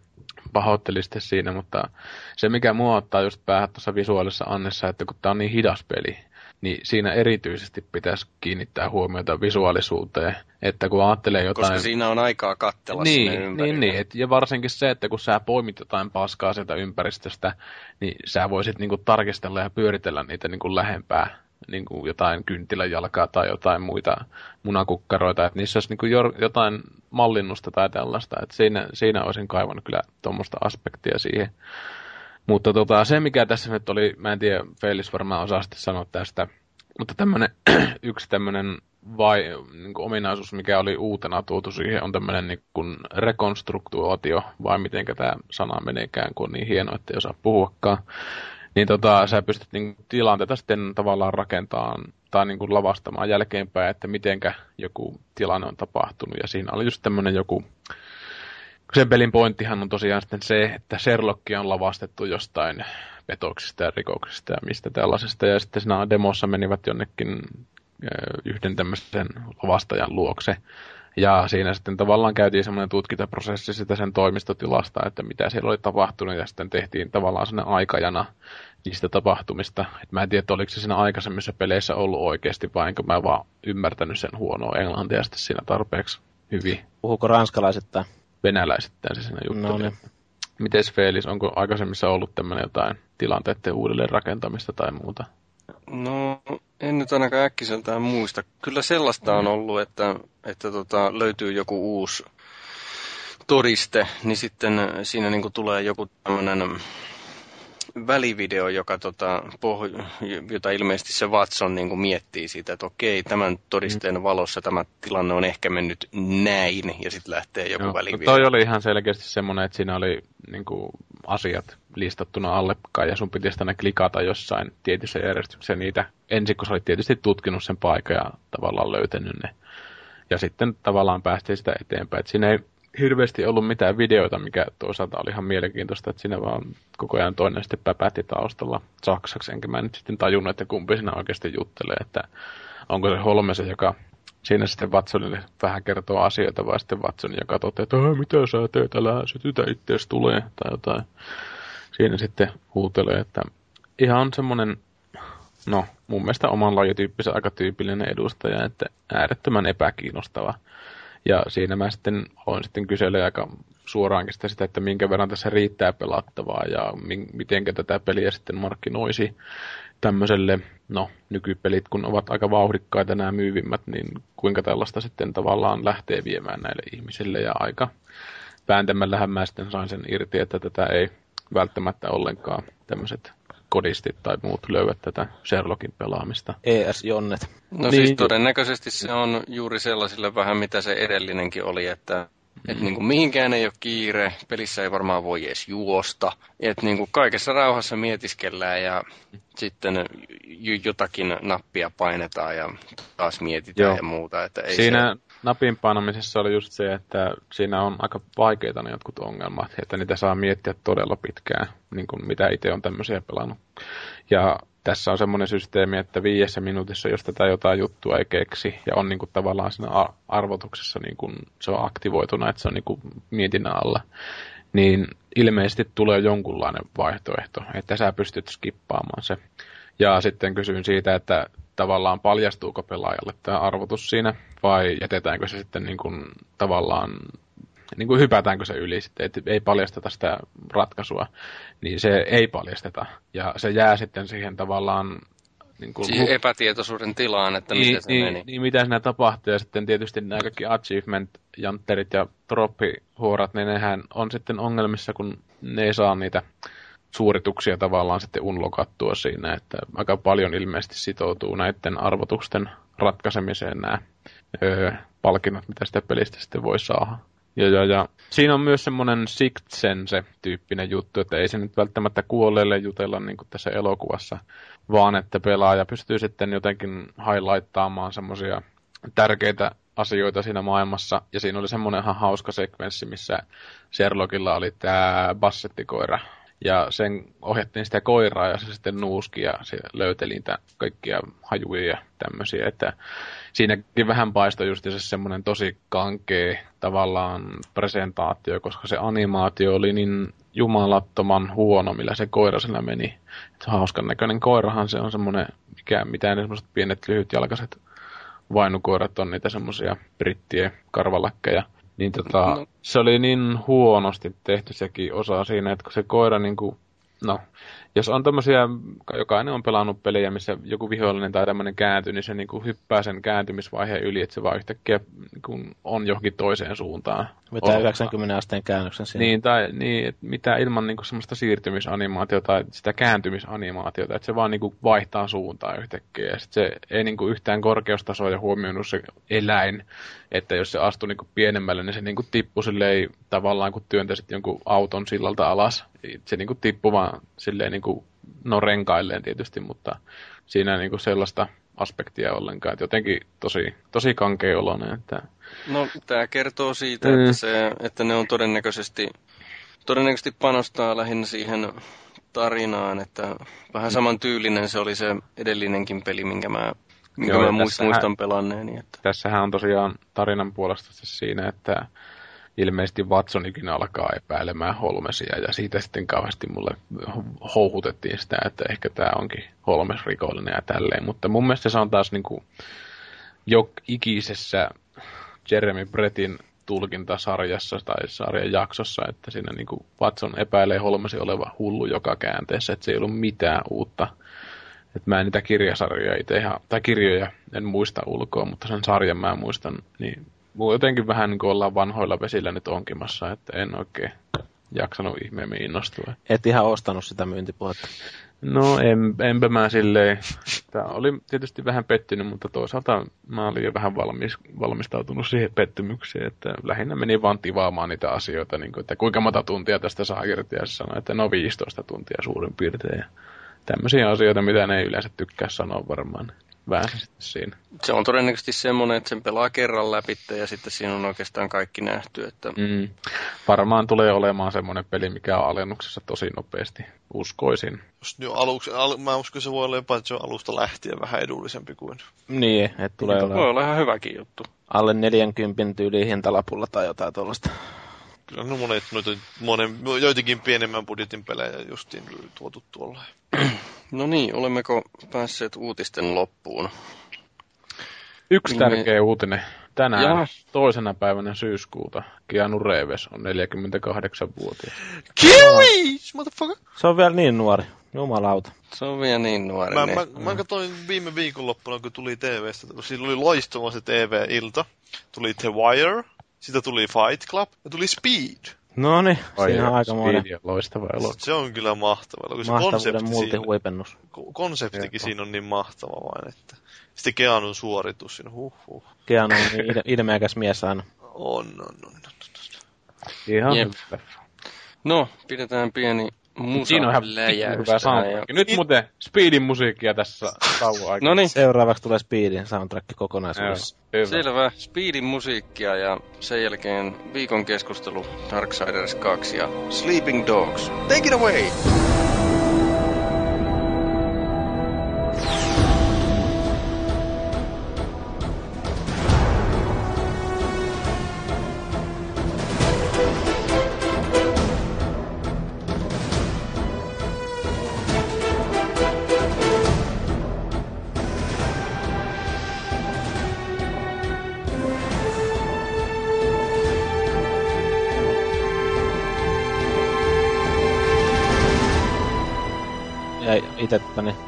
pahoitteli sitten siinä, mutta se mikä mua ottaa just päähän tuossa visuaalisessa annessa, että kun tämä on niin hidas peli, niin siinä erityisesti pitäisi kiinnittää huomiota visuaalisuuteen, että kun ajattelee jotain... Koska siinä on aikaa kattella niin, sinne Niin, niin, et, ja varsinkin se, että kun sä poimit jotain paskaa sieltä ympäristöstä, niin sä voisit niinku tarkistella ja pyöritellä niitä niinku lähempää, niinku jotain kynttiläjalkaa tai jotain muita munakukkaroita, että niissä olisi niinku jotain mallinnusta tai tällaista, että siinä, siinä olisin kaivannut kyllä tuommoista aspektia siihen. Mutta tota, se, mikä tässä nyt oli, mä en tiedä, Felis varmaan osaa sitten sanoa tästä, mutta tämmönen, [CLEARS THROAT] yksi tämmöinen vai, niin kuin ominaisuus, mikä oli uutena tuotu siihen, on tämmöinen niin kuin rekonstruktuaatio, vai miten tämä sana meneekään, kun on niin hieno, että ei osaa puhuakaan. Niin tota, sä pystyt niin tilanteita sitten tavallaan rakentamaan tai niin kuin lavastamaan jälkeenpäin, että mitenkä joku tilanne on tapahtunut. Ja siinä oli just tämmöinen joku sen pelin pointtihan on tosiaan sitten se, että Sherlockia on lavastettu jostain petoksista ja rikoksista ja mistä tällaisesta. Ja sitten siinä demossa menivät jonnekin yhden tämmöisen lavastajan luokse. Ja siinä sitten tavallaan käytiin semmoinen tutkintaprosessi sitä sen toimistotilasta, että mitä siellä oli tapahtunut, ja sitten tehtiin tavallaan sellainen aikajana niistä tapahtumista. Et mä en tiedä, oliko se siinä aikaisemmissa peleissä ollut oikeasti, vai enkä mä vaan ymmärtänyt sen huonoa englantia sitten siinä tarpeeksi hyvin. Puhuuko ranskalaiset venäläisittäin se siinä juttu. No, niin. Mites Felis, onko aikaisemmissa ollut tämmöinen jotain tilanteiden uudelleen rakentamista tai muuta? No, en nyt ainakaan äkkiseltään muista. Kyllä sellaista on ollut, että, että tota, löytyy joku uusi todiste, niin sitten siinä niinku tulee joku tämmöinen välivideo, joka tota, poh- jota ilmeisesti se Watson niin miettii siitä, että okei, tämän todisteen mm. valossa tämä tilanne on ehkä mennyt näin, ja sitten lähtee joku Joo, välivideo. Toi oli ihan selkeästi semmoinen, että siinä oli niin kuin, asiat listattuna allekkaan, ja sun piti ne klikata jossain tietyssä järjestyksessä niitä, ensin kun sä olit tietysti tutkinut sen paikan ja tavallaan löytänyt ne. Ja sitten tavallaan päästiin sitä eteenpäin. Et siinä ei hirveästi ollut mitään videoita, mikä toisaalta oli ihan mielenkiintoista, että siinä vaan koko ajan toinen sitten päpätti taustalla saksaksi, enkä mä nyt sitten tajunnut, että kumpi siinä oikeasti juttelee, että onko se Holmese, joka siinä sitten Watsonille vähän kertoo asioita, vai sitten Watson, joka toteaa, että mitä sä teet, älä se tytä ittees tulee, tai jotain. Siinä sitten huutelee, että ihan semmoinen, no mun mielestä oman lajityyppisen aika tyypillinen edustaja, että äärettömän epäkiinnostava ja siinä mä sitten olen sitten kysellyt aika suoraankin sitä, sitä, että minkä verran tässä riittää pelattavaa ja miten tätä peliä sitten markkinoisi tämmöiselle, no nykypelit kun ovat aika vauhdikkaita nämä myyvimmät, niin kuinka tällaista sitten tavallaan lähtee viemään näille ihmisille? Ja aika vääntämällähän mä sitten sain sen irti, että tätä ei välttämättä ollenkaan tämmöiset kodistit tai muut löyvät tätä Sherlockin pelaamista. ES-jonnet. No niin. siis todennäköisesti se on juuri sellaisille vähän mitä se edellinenkin oli, että mm. et niin kuin mihinkään ei ole kiire, pelissä ei varmaan voi edes juosta. Että niin kuin kaikessa rauhassa mietiskellään ja sitten jotakin nappia painetaan ja taas mietitään Joo. ja muuta. Että ei Siinä se napin painamisessa oli just se, että siinä on aika vaikeita ne jotkut ongelmat, että niitä saa miettiä todella pitkään, niin kuin mitä itse on tämmöisiä pelannut. Ja tässä on semmoinen systeemi, että viidessä minuutissa, jos tätä jotain juttua ei keksi, ja on niin kuin tavallaan siinä arvotuksessa niin kuin se on aktivoituna, että se on niin kuin mietinnän alla, niin ilmeisesti tulee jonkunlainen vaihtoehto, että sä pystyt skippaamaan se. Ja sitten kysyin siitä, että tavallaan paljastuuko pelaajalle tämä arvotus siinä, vai jätetäänkö se sitten niin kuin, tavallaan niin kuin hypätäänkö se yli sitten, että ei paljasteta sitä ratkaisua, niin se ei paljasteta. Ja se jää sitten siihen tavallaan... Niin kuin, siihen epätietoisuuden tilaan, että niin, miten se niin, meni. Niin, mitä siinä tapahtuu. Ja sitten tietysti nämä kaikki achievement-jantterit ja troppihuorat, niin nehän on sitten ongelmissa, kun ne ei saa niitä suorituksia tavallaan sitten unlokattua siinä, että aika paljon ilmeisesti sitoutuu näiden arvotusten ratkaisemiseen nämä öö, palkinnot, mitä sitä pelistä sitten voi saada. Ja, ja, ja. Siinä on myös semmoinen Sixth Sense-tyyppinen juttu, että ei se nyt välttämättä kuolleelle jutella niin kuin tässä elokuvassa, vaan että pelaaja pystyy sitten jotenkin highlighttaamaan semmoisia tärkeitä asioita siinä maailmassa. Ja siinä oli semmoinen ihan hauska sekvenssi, missä Sherlockilla oli tämä bassettikoira. Ja sen ohjattiin sitä koiraa ja se sitten nuuski ja se löyteli kaikkia hajuja ja tämmöisiä. Että siinäkin vähän paistoi just se semmoinen tosi kankee tavallaan presentaatio, koska se animaatio oli niin jumalattoman huono, millä se koira sillä meni. Et hauskan näköinen koirahan se on semmoinen, mikä, mitä ne semmoiset pienet lyhytjalkaiset vainukoirat on niitä semmoisia brittien karvalakkeja. Niin tota, no. se oli niin huonosti tehty sekin osa siinä, että kun se koira niinku, no, jos on tämmöisiä, jokainen on pelannut pelejä, missä joku vihollinen tai tämmöinen kääntyy, niin se niin kuin hyppää sen kääntymisvaiheen yli, että se vaan yhtäkkiä niin kuin on johonkin toiseen suuntaan. Vetää 90 asteen käännöksen siinä. Niin, tai niin, että mitä ilman niin kuin semmoista siirtymisanimaatiota tai sitä kääntymisanimaatiota, että se vaan niin kuin vaihtaa suuntaa yhtäkkiä. Ja sit se ei niin kuin yhtään korkeustasoa ja huomioinut se eläin, että jos se astui niin kuin pienemmälle, niin se niin kuin tippui silleen tavallaan, kun työntäisit jonkun auton sillalta alas. Se niin kuin tippui vaan silleen niin kuin, no renkailleen tietysti, mutta siinä niin kuin sellaista aspektia ollenkaan. Että jotenkin tosi, tosi kankea oloinen. Että... No, tämä kertoo siitä, mm. että, se, että ne on todennäköisesti, todennäköisesti panostaa lähinnä siihen tarinaan, että vähän saman tyylinen se oli se edellinenkin peli, minkä mä, minkä Joo, mä muistan pelanneeni. Että... Tässähän on tosiaan tarinan puolesta se siinä, että ilmeisesti Watsonikin alkaa epäilemään Holmesia ja siitä sitten kauheasti mulle houhutettiin sitä, että ehkä tämä onkin Holmes rikollinen ja tälleen, mutta mun mielestä se on taas niinku jo ikisessä Jeremy Brettin tulkintasarjassa tai sarjan jaksossa, että siinä niinku Watson epäilee Holmesi oleva hullu joka käänteessä, että se ei ollut mitään uutta. Et mä en niitä kirjasarjoja itse ihan, tai kirjoja en muista ulkoa, mutta sen sarjan mä muistan, niin jotenkin vähän niin kuin ollaan vanhoilla vesillä nyt onkimassa, että en oikein jaksanut ihmeemmin innostua. Et ihan ostanut sitä myyntipuhetta? No en, enpä mä silleen. Tämä oli tietysti vähän pettynyt, mutta toisaalta mä olin jo vähän valmis, valmistautunut siihen pettymykseen, että lähinnä meni vaan tivaamaan niitä asioita, niin kuin, että kuinka monta tuntia tästä saa irti, ja sanoi, että no 15 tuntia suurin piirtein. Ja tämmöisiä asioita, mitä ne ei yleensä tykkää sanoa varmaan vähän sitten siinä. Se on todennäköisesti semmoinen, että sen pelaa kerran läpi ja sitten siinä on oikeastaan kaikki nähty. Että... Mm. Varmaan tulee olemaan semmoinen peli, mikä on alennuksessa tosi nopeasti, uskoisin. Just jo aluksi, al, mä uskon, että se voi olla jopa, että se on alusta lähtien vähän edullisempi kuin... Niin, että tulee olemaan... Voi olla ihan hyväkin juttu. Alle 40 tyyli hintalapulla tai jotain tuollaista. Kyllä no monet, noita, monen, joitakin pienemmän budjetin pelejä justiin tuotu tuolla. [CLEARS THROAT] No niin, olemmeko päässeet uutisten loppuun? Yksi niin tärkeä me... uutinen. Tänään ja. toisena päivänä syyskuuta Keanu Reeves on 48-vuotias. Kiwis, motherfucker! Se on vielä niin nuori. Jumalauta. Se on vielä niin nuori. Mä, niin. mä, mä katsoin viime viikonloppuna, kun tuli TVstä. Siinä oli loistava se TV-ilta. Tuli The Wire, sitä tuli Fight Club ja tuli Speed. No niin, siinä on aika monen. loistava elokuva. Se on kyllä mahtava Se Mahtavuuden multihuipennus. Siinä, konseptikin Jepä. siinä on niin mahtava vain, että sitten Keanun suoritus siinä, huh huh. Keanu on niin ilmeäkäs mies aina. On, on, on. on, on. Ihan Jep. No, pidetään pieni musa Siinä on ihan hyvä soundtrack. Ja... Nyt muuten Speedin musiikkia tässä tauon aikana. no niin. Seuraavaksi tulee Speedin soundtrack kokonaisuudessa. Selvä. Speedin musiikkia ja sen jälkeen viikon keskustelu Darksiders 2 ja Sleeping Dogs. Take it away!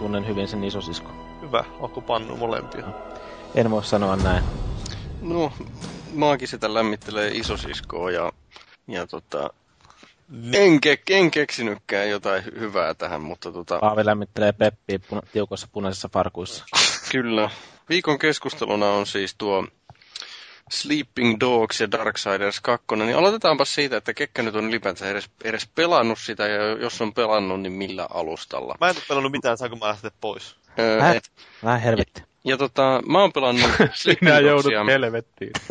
Tunnen hyvin sen isosisko. Hyvä, onko pannu molempia? En voi sanoa näin. No, maakin sitä lämmittelee isosiskoa ja, ja tota, en, ke, en keksinytkään jotain hyvää tähän, mutta tota... Paavi lämmittelee Peppiä puna, tiukossa punaisissa farkuissa. Kyllä. Viikon keskusteluna on siis tuo Sleeping Dogs ja Darksiders 2, niin aloitetaanpa siitä, että Kekkä nyt on ylipäänsä edes, edes pelannut sitä, ja jos on pelannut, niin millä alustalla? Mä en ole pelannut mitään, saanko mä lähteä pois? Öö, et, vähän helvetti. ja tota, mä oon pelannut [LAUGHS] Sleeping Sinä joudut Dogsia. helvettiin. [LAUGHS]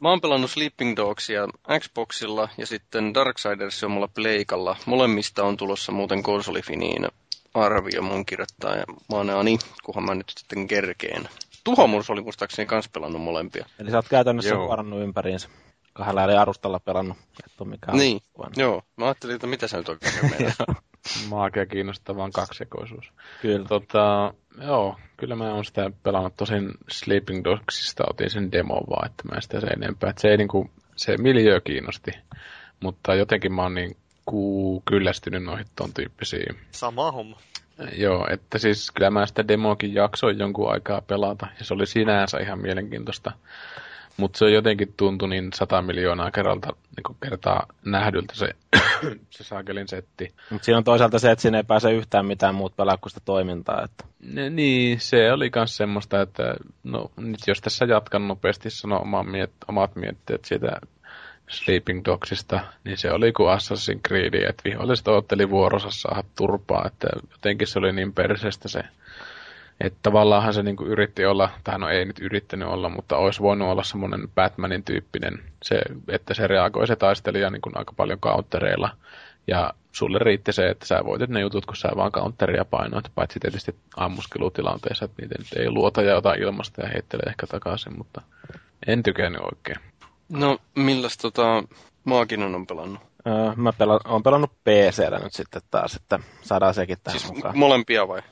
Mä oon pelannut Sleeping Dogsia Xboxilla ja sitten Darksiders on mulla Pleikalla. Molemmista on tulossa muuten konsolifiniin arvio mun kirjoittaa ja maanaani, kunhan mä nyt sitten kerkeen. Tuhomurs oli muistaakseni kans pelannut molempia. Eli sä oot käytännössä Joo. varannut ympäriinsä. Kahdella eri arustalla pelannut. Et ole mikään Niin, vaan- joo. Mä ajattelin, että mitä sä nyt oikein [LAUGHS] kiinnostaa vaan kaksijakoisuus. Kyllä. Tota, joo, kyllä mä oon sitä pelannut. Tosin Sleeping Dogsista otin sen demo vaan, että mä en sitä sen enempää. Et se ei niinku, se miljö kiinnosti. Mutta jotenkin mä oon niin kuu kyllästynyt noihin ton tyyppisiin. Sama homma. Joo, että siis kyllä mä sitä demoakin jaksoin jonkun aikaa pelata, ja se oli sinänsä ihan mielenkiintoista. Mutta se jotenkin tuntui niin sata miljoonaa kerralta, niin kertaa nähdyltä se, [CLEARS THROAT] se saakelin setti. Mutta siinä on toisaalta se, että siinä ei pääse yhtään mitään muut pelaa kuin sitä toimintaa. Että... Ne, niin, se oli myös semmoista, että no nyt jos tässä jatkan nopeasti sanoa oma miet, omat mietteet siitä Sleeping Dogsista, niin se oli kuin Assassin's Creed, että viholliset otteli vuorossa saada turpaa, että jotenkin se oli niin perseestä se, että tavallaanhan se niinku yritti olla, tai no ei nyt yrittänyt olla, mutta olisi voinut olla semmoinen Batmanin tyyppinen, se, että se reagoi se taistelija niin kuin aika paljon countereilla, ja sulle riitti se, että sä voitit ne jutut, kun sä vaan counteria painoit, paitsi tietysti ammuskelutilanteessa, että niitä nyt ei luota ja ota ilmasta ja heittelee ehkä takaisin, mutta en tykännyt oikein. No, milläs tota Maakinen on pelannut? Öö, mä pela- oon pelannut PCllä nyt sitten taas, että saadaan sekin tähän Siis mukaan. molempia vai?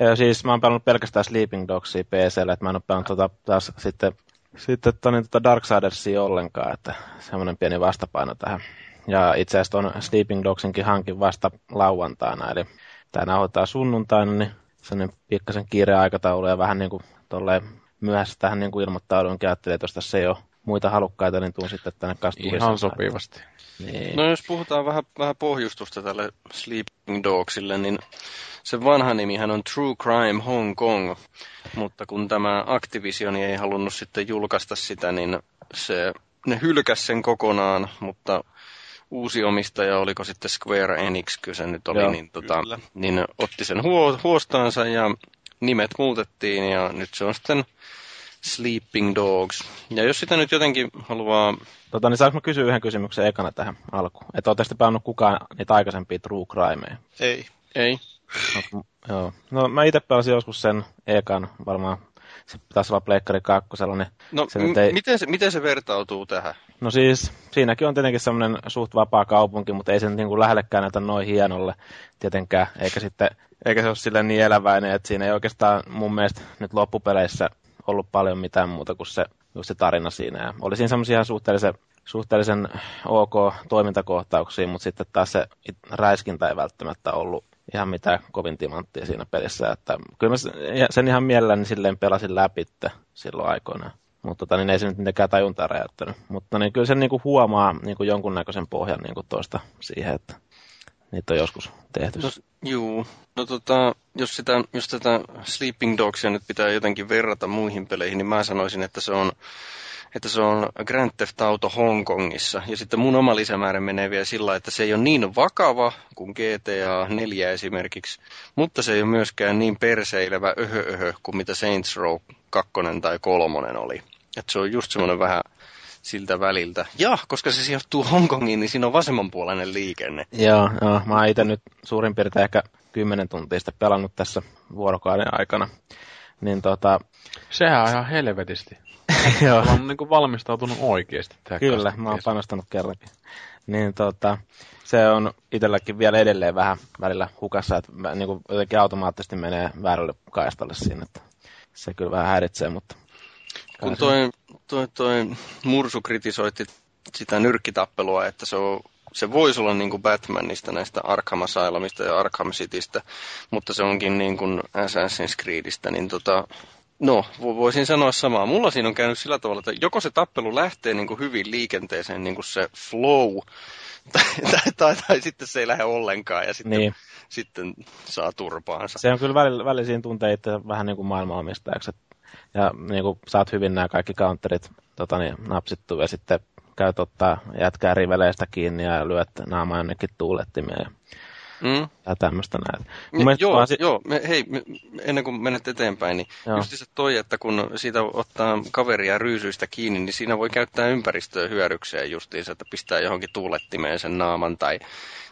Öö, siis mä oon pelannut pelkästään Sleeping Dogsia PCllä, että mä en oo pelannut tota, taas sitten, sitten tonin, tota Darksidersia ollenkaan, että semmoinen pieni vastapaino tähän. Ja itse asiassa ton Sleeping Dogsinkin hankin vasta lauantaina, eli tää nauhoittaa sunnuntaina, niin sellainen pikkasen kiire aikataulu ja vähän niin kuin tolleen myöhässä tähän niin kuin ilmoittaudunkin, ajattelin, että jos tässä ei ole muita halukkaita, niin tuun sitten tänne kastumaan. Ihan sopivasti. Niin. No jos puhutaan vähän, vähän pohjustusta tälle Sleeping Dogsille, niin se vanha nimihän on True Crime Hong Kong, mutta kun tämä Activision ei halunnut sitten julkaista sitä, niin se, ne hylkäs sen kokonaan, mutta uusi omistaja, oliko sitten Square Enix, kyllä se nyt oli, Joo, niin, tota, kyllä. niin otti sen huo, huostaansa ja nimet muutettiin ja nyt se on sitten Sleeping Dogs. Ja jos sitä nyt jotenkin haluaa Tota, niin saanko mä kysyä yhden kysymyksen ekana tähän alkuun? Että ootteko te pelannut kukaan niitä aikaisempia True Crimeja? Ei. Ei. No, joo. No mä itse pelasin joskus sen ekan, varmaan se taisi olla Pleikkari 2 sellainen. No, Se m- ei- miten, se, miten se vertautuu tähän? No siis, siinäkin on tietenkin semmoinen suht vapaa kaupunki, mutta ei se niin kuin lähellekään näytä noin hienolle tietenkään. Eikä, sitten, eikä se ole silleen niin eläväinen, että siinä ei oikeastaan mun mielestä nyt loppupeleissä ollut paljon mitään muuta kuin se, just se tarina siinä. Ja oli siinä semmoisia suhteellisen, suhteellisen ok toimintakohtauksia, mutta sitten taas se räiskintä ei välttämättä ollut ihan mitään kovin timanttia siinä pelissä. Että kyllä mä sen- ihan mielelläni silleen pelasin läpi silloin aikoinaan. Mutta tota, niin ei se nyt mitenkään tajuntaa räjäyttänyt. Mutta niin kyllä sen niinku huomaa niinku jonkunnäköisen pohjan niinku toista siihen, että niitä on joskus tehty. No, juu. No tota, jos, sitä, jos tätä Sleeping Dogsia nyt pitää jotenkin verrata muihin peleihin, niin mä sanoisin, että se on että se on Grand Theft Auto Hongkongissa. Ja sitten mun oma lisämäärä menee vielä sillä, että se ei ole niin vakava kuin GTA 4 esimerkiksi, mutta se ei ole myöskään niin perseilevä öhö öhö kuin mitä Saints Row 2 tai 3 oli. Että se on just semmoinen vähän siltä väliltä. Ja, koska se sijoittuu Hongkongiin, niin siinä on vasemmanpuoleinen liikenne. Joo, joo, mä oon itse nyt suurin piirtein ehkä 10 tuntia sitä pelannut tässä vuorokauden aikana. Niin tota, Sehän on ihan helvetisti. [LAUGHS] joo, Mä oon niinku valmistautunut oikeesti tähän kyllä, mä oon panostanut kerrankin. Niin tota, se on itselläkin vielä edelleen vähän välillä hukassa, että mä, niin kuin jotenkin automaattisesti menee väärälle kaistalle siinä, että se kyllä vähän häiritsee, mutta... Kun toi, toi, toi Mursu kritisoitti sitä nyrkkitappelua, että se on se voisi olla niin kuin Batmanista, näistä Arkham Asylumista ja Arkham Citystä, mutta se onkin niin kuin Assassin's Creedistä, niin tota, No, voisin sanoa samaa. Mulla siinä on käynyt sillä tavalla, että joko se tappelu lähtee niin kuin hyvin liikenteeseen, niin kuin se flow, [LAUGHS] tai, tai, tai, tai sitten se ei lähde ollenkaan ja sitten, niin. sitten saa turpaansa. Se on kyllä välillä, välillä siinä tuntee itse vähän niin kuin maailmanomistajaksi. Ja niin kuin saat hyvin nämä kaikki counterit tota niin, napsittu ja sitten käyt ottaa jätkää riveleistä kiinni ja lyöt naamaa jonnekin tuulettimeen. Mm. Ja tämmöistä näin. Niin, joo, si- joo me, hei, me, ennen kuin menet eteenpäin, niin joo. just se toi, että kun siitä ottaa kaveria ryysyistä kiinni, niin siinä voi käyttää ympäristöä hyödykseen justiinsa, että pistää johonkin tuulettimeen sen naaman tai,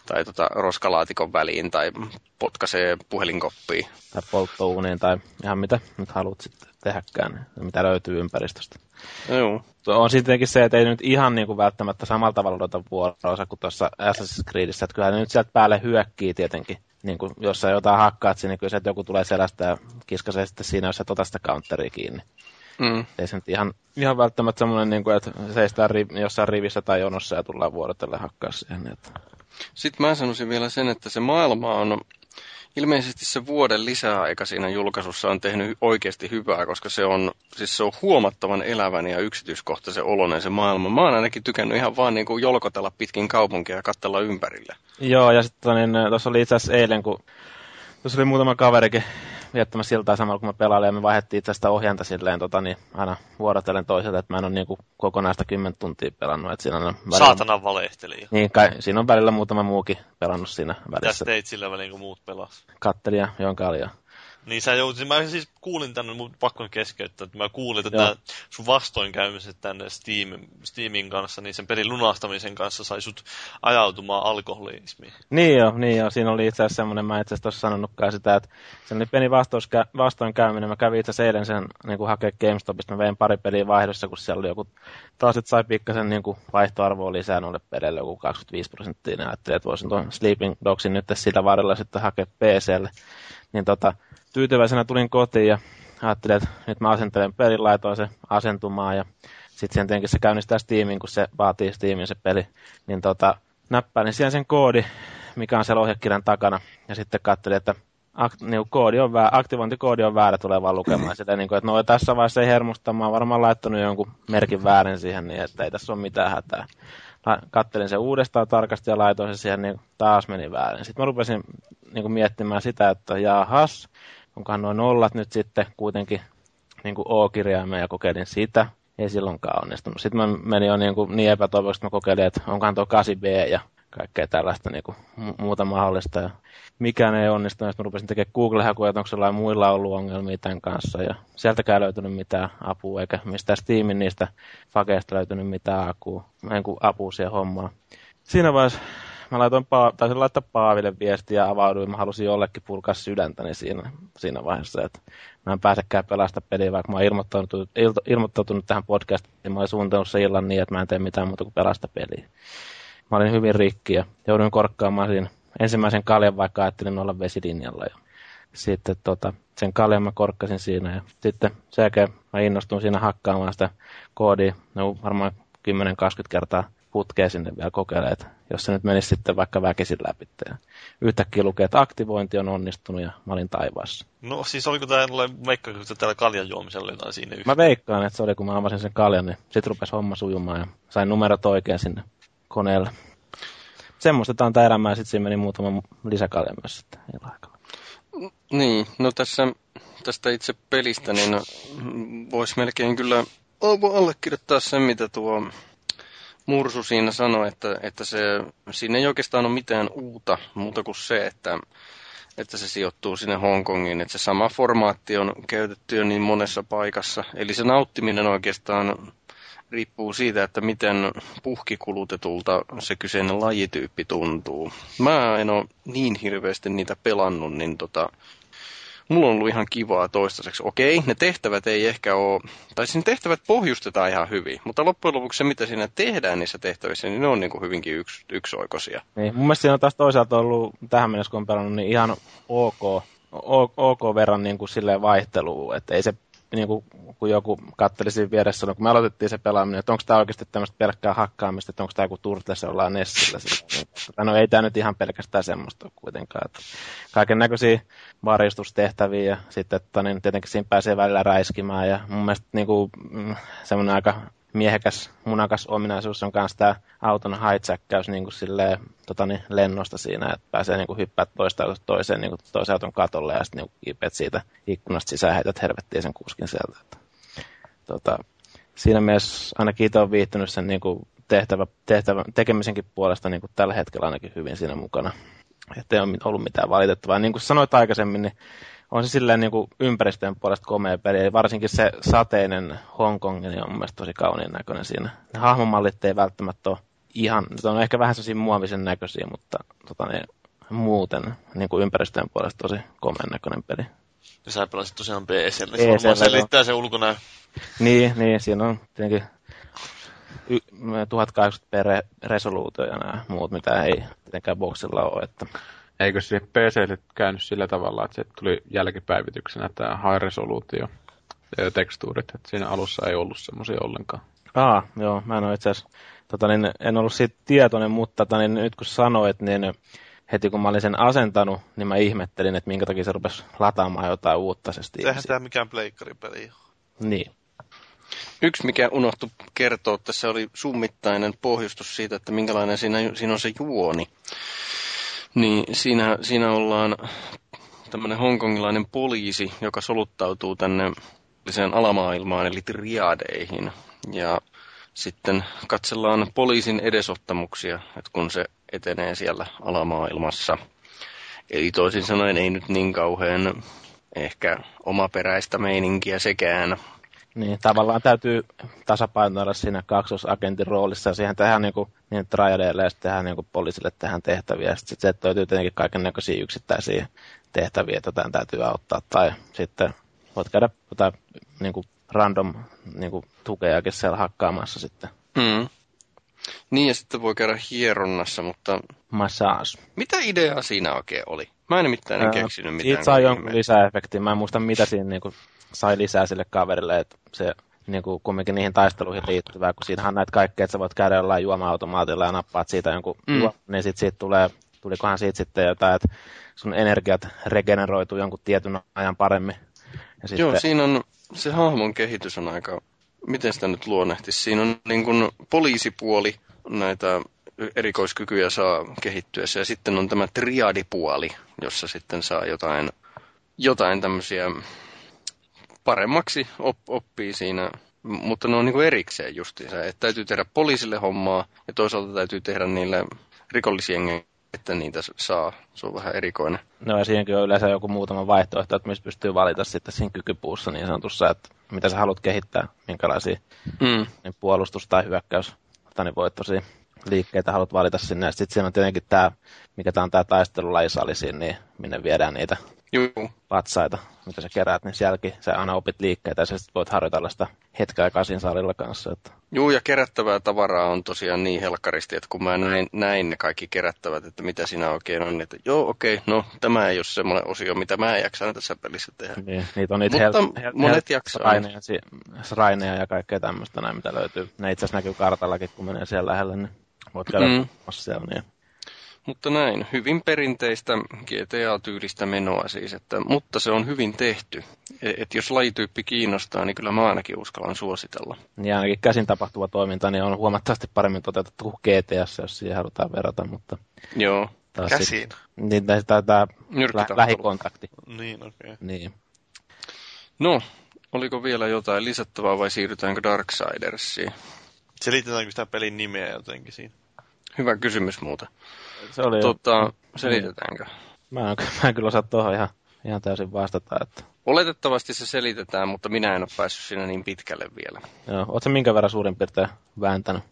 tai tota roskalaatikon väliin tai potkaisee puhelinkoppiin. Tai polttouuniin tai ihan mitä nyt haluat sitten tehdäkään, mitä löytyy ympäristöstä. Joo. On sittenkin se, että ei nyt ihan niin kuin välttämättä samalla tavalla odota vuorosa kuin tuossa Assassin's Creedissä, että kyllä ne nyt sieltä päälle hyökkii tietenkin. Niin kuin, jos sä jotain hakkaat sinne, niin kyllä se, että joku tulee selästä ja kiskasee sitten siinä, jos sä tota sitä counteria kiinni. Mm. Ei se nyt ihan, ihan välttämättä semmoinen, niin kuin, että seistään ri, jossain rivissä tai jonossa ja tullaan vuorotelle hakkaa siihen. Että... Sitten mä sanoisin vielä sen, että se maailma on ilmeisesti se vuoden lisäaika siinä julkaisussa on tehnyt oikeasti hyvää, koska se on, siis se on huomattavan elävän ja yksityiskohtaisen oloinen se maailma. Mä oon ainakin tykännyt ihan vaan niin kuin jolkotella pitkin kaupunkia ja katsella ympärille. Joo, ja sitten niin, tuossa oli itse asiassa eilen, kun tuossa oli muutama kaverikin viettämässä siltaa samalla, kun me pelailin, ja me vaihdettiin itse sitä ohjanta silleen, tota, niin aina vuorotellen toiselta, että mä en ole niinku kokonaista kymmentä tuntia pelannut. Että siinä on välillä... Saatana valehteli. Niin, kai, siinä on välillä muutama muukin pelannut siinä välissä. Mitä teit sillä välin, kun muut pelas? Kattelin ja kaljaa. Niin sä joutuisit, mä siis kuulin tänne, mutta pakko keskeyttää, että mä kuulin, että nämä sun vastoinkäymiset tänne Steam, Steamin kanssa, niin sen pelin lunastamisen kanssa sai sut ajautumaan alkoholismiin. Niin joo, niin joo. Siinä oli itse asiassa semmoinen, mä itse asiassa sanonutkaan sitä, että se oli pieni vastoinkäyminen. Mä kävin itse asiassa eilen sen niin kuin hakea GameStopista, mä vein pari peliä vaihdossa, kun siellä oli joku, taas että sai pikkasen niin kuin vaihtoarvoa lisää noille peleille, joku 25 prosenttia, niin ajattelin, että voisin tuon Sleeping Dogsin nyt sillä varrella sitten hakea PClle. Niin tota, tyytyväisenä tulin kotiin ja ajattelin, että nyt mä asentelen pelin, laitoin se asentumaan ja sitten sen tietenkin se käynnistää Steamin, kun se vaatii Steamin se peli, niin tota, näppäilin siihen sen koodi, mikä on siellä ohjekirjan takana ja sitten katselin, että akt, niin koodi on väärä, aktivointikoodi on väärä, tulee vaan lukemaan sitä, niin kuin, että no tässä vaiheessa ei hermosta, mä oon varmaan laittanut jonkun merkin väärin siihen, niin että ei tässä ole mitään hätää. Kattelin sen uudestaan tarkasti ja laitoin sen siihen, niin taas meni väärin. Sitten mä rupesin niin kuin miettimään sitä, että jahas, onkohan noin nollat nyt sitten kuitenkin niin kuin O-kirjaimeen ja kokeilin sitä. Ei silloinkaan onnistunut. Sitten mä menin jo niin, kuin niin epätoivoisesti, mä kokeilin, että onkohan tuo 8B ja kaikkea tällaista niin kuin muuta mahdollista. Ja mikään ei onnistunut. Sitten mä rupesin tekemään Google-hakuja, että onko sellainen muilla ollut ongelmia tämän kanssa. Ja sieltäkään ei löytynyt mitään apua, eikä mistään Steamin niistä fakeista löytynyt mitään niin kuin apua siihen hommaan. Siinä vaiheessa mä laitoin pa- taisin laittaa Paaville viestiä ja avauduin. Mä halusin jollekin purkaa sydäntäni siinä, siinä vaiheessa, että mä en pääsekään pelasta peliä, vaikka mä oon ilmoittautunut, ilto, ilmoittautunut tähän podcastiin. Mä olin suunnitellut se illan niin, että mä en tee mitään muuta kuin pelasta peliä. Mä olin hyvin rikki ja jouduin korkkaamaan siinä ensimmäisen kaljan, vaikka ajattelin olla vesilinjalla. Ja sitten tota, sen kaljan mä korkkasin siinä ja sitten sen jälkeen mä innostuin siinä hakkaamaan sitä koodia, no varmaan 10-20 kertaa putkea sinne vielä kokeilemaan, että jos se nyt menisi sitten vaikka väkisin läpi. Ja yhtäkkiä lukee, että aktivointi on onnistunut ja mä olin taivaassa. No siis oliko tämä veikkaako täällä kaljan juomisella jotain siinä yhtä? Mä veikkaan, että se oli kun mä avasin sen kaljan, niin sitten rupesi homma sujumaan ja sain numerot oikein sinne koneelle. Semmoista tämä elämää, sitten siinä meni muutama lisäkalja myös sitten aikana. Niin, no tässä tästä itse pelistä, niin voisi melkein kyllä allekirjoittaa sen, mitä tuo Mursu siinä sanoi, että, että se, siinä ei oikeastaan ole mitään uutta muuta kuin se, että, että se sijoittuu sinne Hongkongiin. Että se sama formaatti on käytetty jo niin monessa paikassa. Eli se nauttiminen oikeastaan riippuu siitä, että miten puhkikulutetulta se kyseinen lajityyppi tuntuu. Mä en ole niin hirveästi niitä pelannut, niin tota, mulla on ollut ihan kivaa toistaiseksi. Okei, ne tehtävät ei ehkä ole, tai siinä tehtävät pohjustetaan ihan hyvin, mutta loppujen lopuksi se, mitä siinä tehdään niissä tehtävissä, niin ne on niin kuin hyvinkin yks, yksioikoisia. Niin, mun mielestä siinä on taas toisaalta ollut tähän mennessä, kun on pelannut, niin ihan ok, ok, ok verran niin kuin silleen vaihtelua, että ei se niin kuin, kun joku katteli siinä vieressä, kun me aloitettiin se pelaaminen, että onko tämä oikeasti tämmöistä pelkkää hakkaamista, että onko tämä joku Turtles ollaan Nessillä. Niin, [LAUGHS] no ei tämä nyt ihan pelkästään semmoista ole kuitenkaan. Että kaiken näköisiä varjostustehtäviä ja sitten että niin tietenkin siinä pääsee välillä räiskimään ja mun mielestä niin kuin, mm, semmoinen aika miehekäs, munakas ominaisuus on myös tämä auton hijackkäys niin tota niin, lennosta siinä, että pääsee niin kuin hyppää toista toiseen niin toisen auton katolle ja sitten niin kiipeät siitä ikkunasta sisään heität helvettiin sen kuskin sieltä. Että, tota, siinä mielessä ainakin itse olen viihtynyt sen niin tehtävä, tehtävä, tekemisenkin puolesta niin tällä hetkellä ainakin hyvin siinä mukana. Että ei ole ollut mitään valitettavaa. Niin kuin sanoit aikaisemmin, niin on se silleen niin kuin ympäristön puolesta komea peli. Eli varsinkin se sateinen Hongkong niin on mun mielestä tosi kauniin näköinen siinä. Ne hahmomallit ei välttämättä ole ihan, ne on ehkä vähän sellaisia muovisen näköisiä, mutta tota, ne, muuten niin kuin ympäristön puolesta tosi komeen näköinen peli. Ja sä pelasit tosiaan PSL, se varmaan selittää se ulkonäö. Niin, niin, siinä on tietenkin 1080 per resoluutio ja nämä muut, mitä ei tietenkään boxilla ole. Että Eikö se PC käynyt sillä tavalla, että se tuli jälkipäivityksenä tämä high resoluutio ja tekstuurit, että siinä alussa ei ollut semmoisia ollenkaan. Aa, joo, mä en ole itse asiassa, tota, niin, en ollut siitä tietoinen, mutta tota, niin, nyt kun sanoit, niin heti kun mä olin sen asentanut, niin mä ihmettelin, että minkä takia se rupesi lataamaan jotain uutta se Steam. Eihän tämä mikään pleikkaripeli Niin. Yksi, mikä unohtu kertoa tässä, oli summittainen pohjustus siitä, että minkälainen siinä, siinä on se juoni. Niin siinä, siinä ollaan tämmöinen hongkongilainen poliisi, joka soluttautuu tänne alamaailmaan, eli triadeihin. Ja sitten katsellaan poliisin edesottamuksia, että kun se etenee siellä alamaailmassa. Eli toisin sanoen ei nyt niin kauhean ehkä omaperäistä meininkiä sekään. Niin, tavallaan täytyy tasapainoida siinä kaksosagentin roolissa ja siihen tehdään niin kuin, niin triadeille ja sitten tehdään niin kuin poliisille tehdään tehtäviä. Sitten se löytyy tietenkin kaiken näköisiä yksittäisiä tehtäviä, että jotain täytyy auttaa. Tai sitten voit käydä jotain niin kuin random niin kuin tukeakin siellä hakkaamassa sitten. Mm. Niin, ja sitten voi käydä hieronnassa, mutta... Massage. Mitä ideaa siinä oikein oli? Mä en nimittäin en keksinyt mitään. Siitä saa jonkun lisäefektin. Mä en muista, mitä siinä niin kuin, sai lisää sille kaverille, että se niin kuin kumminkin niihin taisteluihin liittyvää, kun siinähän näitä kaikkea, että sä voit käydä jollain juoma-automaatilla ja nappaat siitä jonkun mm. juo, niin sit siitä tulee, tulikohan siitä sitten jotain, että sun energiat regeneroituu jonkun tietyn ajan paremmin. Ja sitten... Joo, siinä on, se hahmon kehitys on aika, miten sitä nyt luonnehtisi, siinä on niin kuin poliisipuoli, näitä erikoiskykyjä saa kehittyessä, ja sitten on tämä triadipuoli, jossa sitten saa jotain, jotain tämmöisiä paremmaksi op, oppii siinä, mutta ne on niin erikseen justiinsa. Että täytyy tehdä poliisille hommaa ja toisaalta täytyy tehdä niille rikollisjengeille, että niitä saa. Se on vähän erikoinen. No ja siihenkin on yleensä joku muutama vaihtoehto, että missä pystyy valita sitten siinä kykypuussa niin sanotussa, että mitä sä haluat kehittää, minkälaisia mm. niin puolustus- tai hyökkäys niin voittoisia liikkeitä haluat valita sinne. Sitten siinä on tietenkin tämä, mikä tämä on tämä taistelulajisali siinä, niin minne viedään niitä Juu. patsaita, mitä sä keräät, niin sielläkin sä aina opit liikkeitä ja sä voit harjoitella sitä hetken aikaa siinä salilla kanssa. Että... Juu, ja kerättävää tavaraa on tosiaan niin helkkaristi, että kun mä näin, näin ne kaikki kerättävät, että mitä siinä oikein on, niin että joo, okei, okay, no tämä ei ole semmoinen osio, mitä mä jaksan tässä pelissä tehdä. Niin, niitä on niitä Mutta hel- hel- monet hel- jaksaa. Raineja, raineja ja kaikkea tämmöistä näin, mitä löytyy. Ne itse asiassa näkyy kartallakin, kun menee siellä lähellä, niin voit käydä mm. siellä. Niin mutta näin, hyvin perinteistä GTA-tyylistä menoa siis, että, mutta se on hyvin tehty. Et, et jos lajityyppi kiinnostaa, niin kyllä mä ainakin uskallan suositella. Ja ainakin käsin tapahtuva toiminta niin on huomattavasti paremmin toteutettu kuin GTS, jos siihen halutaan verrata, mutta... Joo. Käsiin? Sit, niin, tämä, tämä lä- lähikontakti. Niin, okei. Okay. Niin. No, oliko vielä jotain lisättävää vai siirrytäänkö Darksidersiin? Selitetäänkö sitä pelin nimeä jotenkin siinä? Hyvä kysymys muuten. Se oli tota, selitetäänkö? Mä en, [LAUGHS] mä en kyllä osaa tuohon ihan, ihan täysin vastata. Että... Oletettavasti se selitetään, mutta minä en ole päässyt siinä niin pitkälle vielä. Joo, ootko minkä verran suurin piirtein vääntänyt?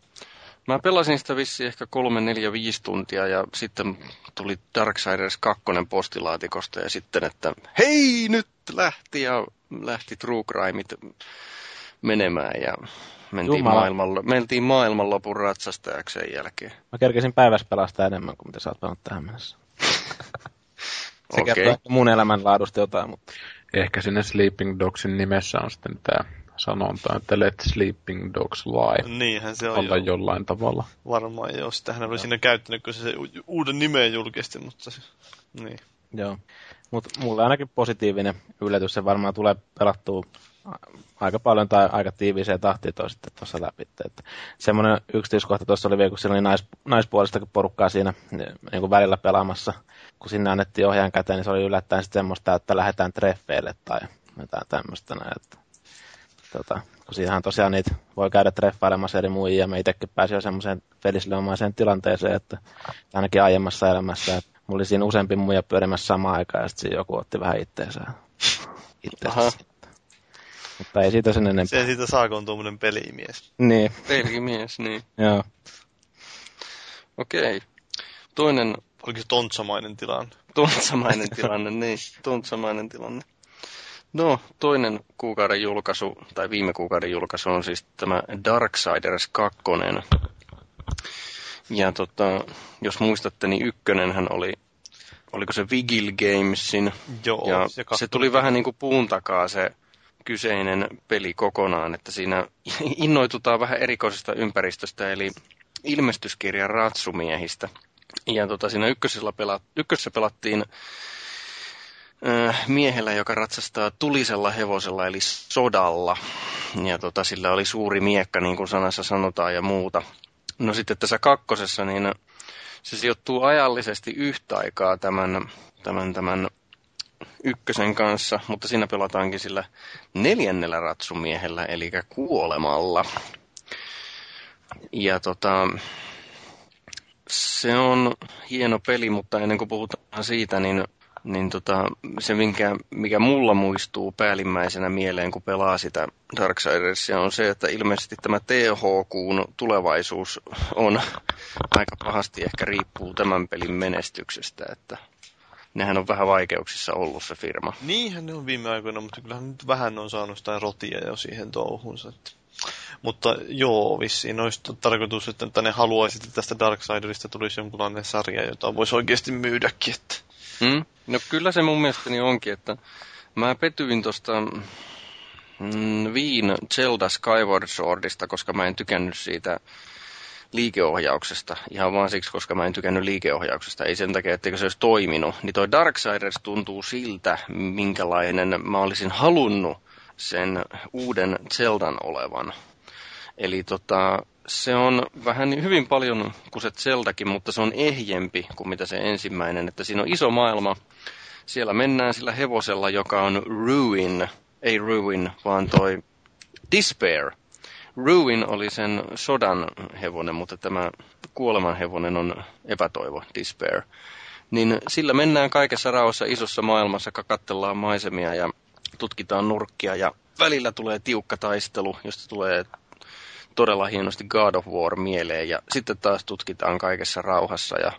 Mä pelasin sitä vissi ehkä 3, 4, 5 tuntia ja sitten tuli Darksiders 2 postilaatikosta ja sitten, että hei nyt lähti ja lähti True Crimeit menemään ja mentiin, maailmanlo- mentiin maailmanlopun ratsastajaksi sen jälkeen. Mä kerkesin päivässä pelastaa enemmän kuin mitä sä oot pelannut tähän mennessä. [LAUGHS] Se okay. kertoo mun elämänlaadusta jotain, mutta... Ehkä sinne Sleeping Dogsin nimessä on sitten tämä sanonta, että let sleeping dogs lie. Niinhän se on Olla jo. jollain tavalla. Varmaan joo. Sitähän oli siinä käyttänyt, kun se, se uuden nimen julkisti, mutta se... Niin. Joo. Mutta mulle ainakin positiivinen yllätys. Se varmaan tulee pelattua aika paljon tai aika tiiviiseen tahtiin toi sitten tuossa läpi. Että semmoinen yksityiskohta tuossa oli vielä, kun siellä oli nais, naispuolistakin porukkaa siinä niin kuin välillä pelaamassa. Kun sinne annettiin ohjaan käteen, niin se oli yllättäen sitten semmoista, että lähdetään treffeille tai jotain tämmöistä näin. Että, tota, kun siinähän tosiaan niitä voi käydä treffailemassa eri muihin, ja me itsekin pääsin jo semmoiseen felisleomaiseen tilanteeseen, että ainakin aiemmassa elämässä, että mulla oli siinä useampi muija pyörimässä samaan aikaan, ja sitten siinä joku otti vähän itteensä. itteensä. Mutta ei siitä sen enempää. Se siitä saako on tuommoinen pelimies. Niin, Pelimies, niin. [LAUGHS] joo. Okei. Toinen Oliko se tontsamainen tilanne? tuntsamainen [LAUGHS] tilanne, niin. Tuntsamainen tilanne. No, toinen kuukauden julkaisu, tai viime kuukauden julkaisu on siis tämä Darksiders 2. Ja tota, jos muistatte, niin ykkönenhän oli, oliko se Vigil Gamesin, Joo. ja kakkonen- se tuli vähän niin kuin puun takaa se kyseinen peli kokonaan, että siinä [LAUGHS] innoitutaan vähän erikoisesta ympäristöstä, eli ilmestyskirjan ratsumiehistä. Ja tota, siinä ykkösessä, pela, ykkösessä pelattiin miehellä, joka ratsastaa tulisella hevosella, eli sodalla. Ja tota, sillä oli suuri miekka, niin kuin sanassa sanotaan, ja muuta. No sitten tässä kakkosessa, niin se sijoittuu ajallisesti yhtä aikaa tämän, tämän, tämän ykkösen kanssa, mutta siinä pelataankin sillä neljännellä ratsumiehellä, eli kuolemalla. Ja tota, se on hieno peli, mutta ennen kuin puhutaan siitä, niin, niin tota, se minkä, mikä mulla muistuu päällimmäisenä mieleen, kun pelaa sitä Darksidersia, on se, että ilmeisesti tämä THQn tulevaisuus on aika pahasti ehkä riippuu tämän pelin menestyksestä, että nehän on vähän vaikeuksissa ollut se firma. Niinhän ne on viime aikoina, mutta kyllähän nyt vähän on saanut sitä rotia jo siihen touhunsa. Että. Mutta joo, vissiin olisi tarkoitus, että, ne haluaisi, että tästä Darksiderista tulisi jonkunlainen sarja, jota voisi oikeasti myydäkin. Että. Hmm? No kyllä se mun mielestäni onkin, että mä petyin tuosta mm, Viin Zelda Skyward Swordista, koska mä en tykännyt siitä liikeohjauksesta. Ihan vaan siksi, koska mä en tykännyt liikeohjauksesta. Ei sen takia, etteikö se olisi toiminut. Niin toi Darksiders tuntuu siltä, minkälainen mä olisin halunnut sen uuden Zeldan olevan. Eli tota, se on vähän hyvin paljon kuin se Zeldakin, mutta se on ehjempi kuin mitä se ensimmäinen. Että siinä on iso maailma. Siellä mennään sillä hevosella, joka on Ruin, ei Ruin, vaan toi Despair. Ruin oli sen sodan hevonen, mutta tämä kuoleman hevonen on epätoivo, Despair. Niin sillä mennään kaikessa rauhassa isossa maailmassa, katsellaan maisemia ja tutkitaan nurkkia ja välillä tulee tiukka taistelu, josta tulee todella hienosti God of War mieleen ja sitten taas tutkitaan kaikessa rauhassa ja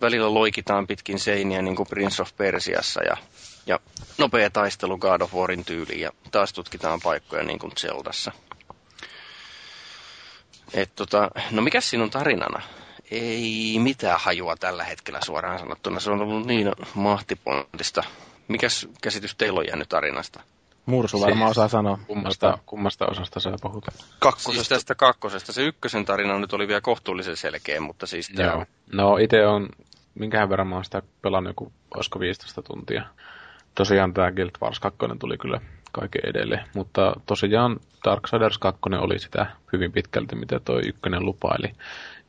välillä loikitaan pitkin seiniä niin kuin Prince of Persiassa ja, ja nopea taistelu God of Warin tyyliin ja taas tutkitaan paikkoja niin kuin Zeldassa. Et tota, no mikä siinä on tarinana? Ei mitään hajua tällä hetkellä suoraan sanottuna. Se on ollut niin mahtipontista. Mikäs käsitys teillä on jäänyt tarinasta? Mursu varmaan osaa sanoa. Kummasta, kummasta osasta sä puhut? Kakkosesta. Siis tästä kakkosesta. Se ykkösen tarina nyt oli vielä kohtuullisen selkeä, mutta siis tää... Joo. No itse on, minkähän verran mä oon sitä pelannut joku, olisiko 15 tuntia. Tosiaan tämä Guild Wars 2 tuli kyllä kaiken edelleen, mutta tosiaan Darksiders 2 oli sitä hyvin pitkälti, mitä toi ykkönen lupaili.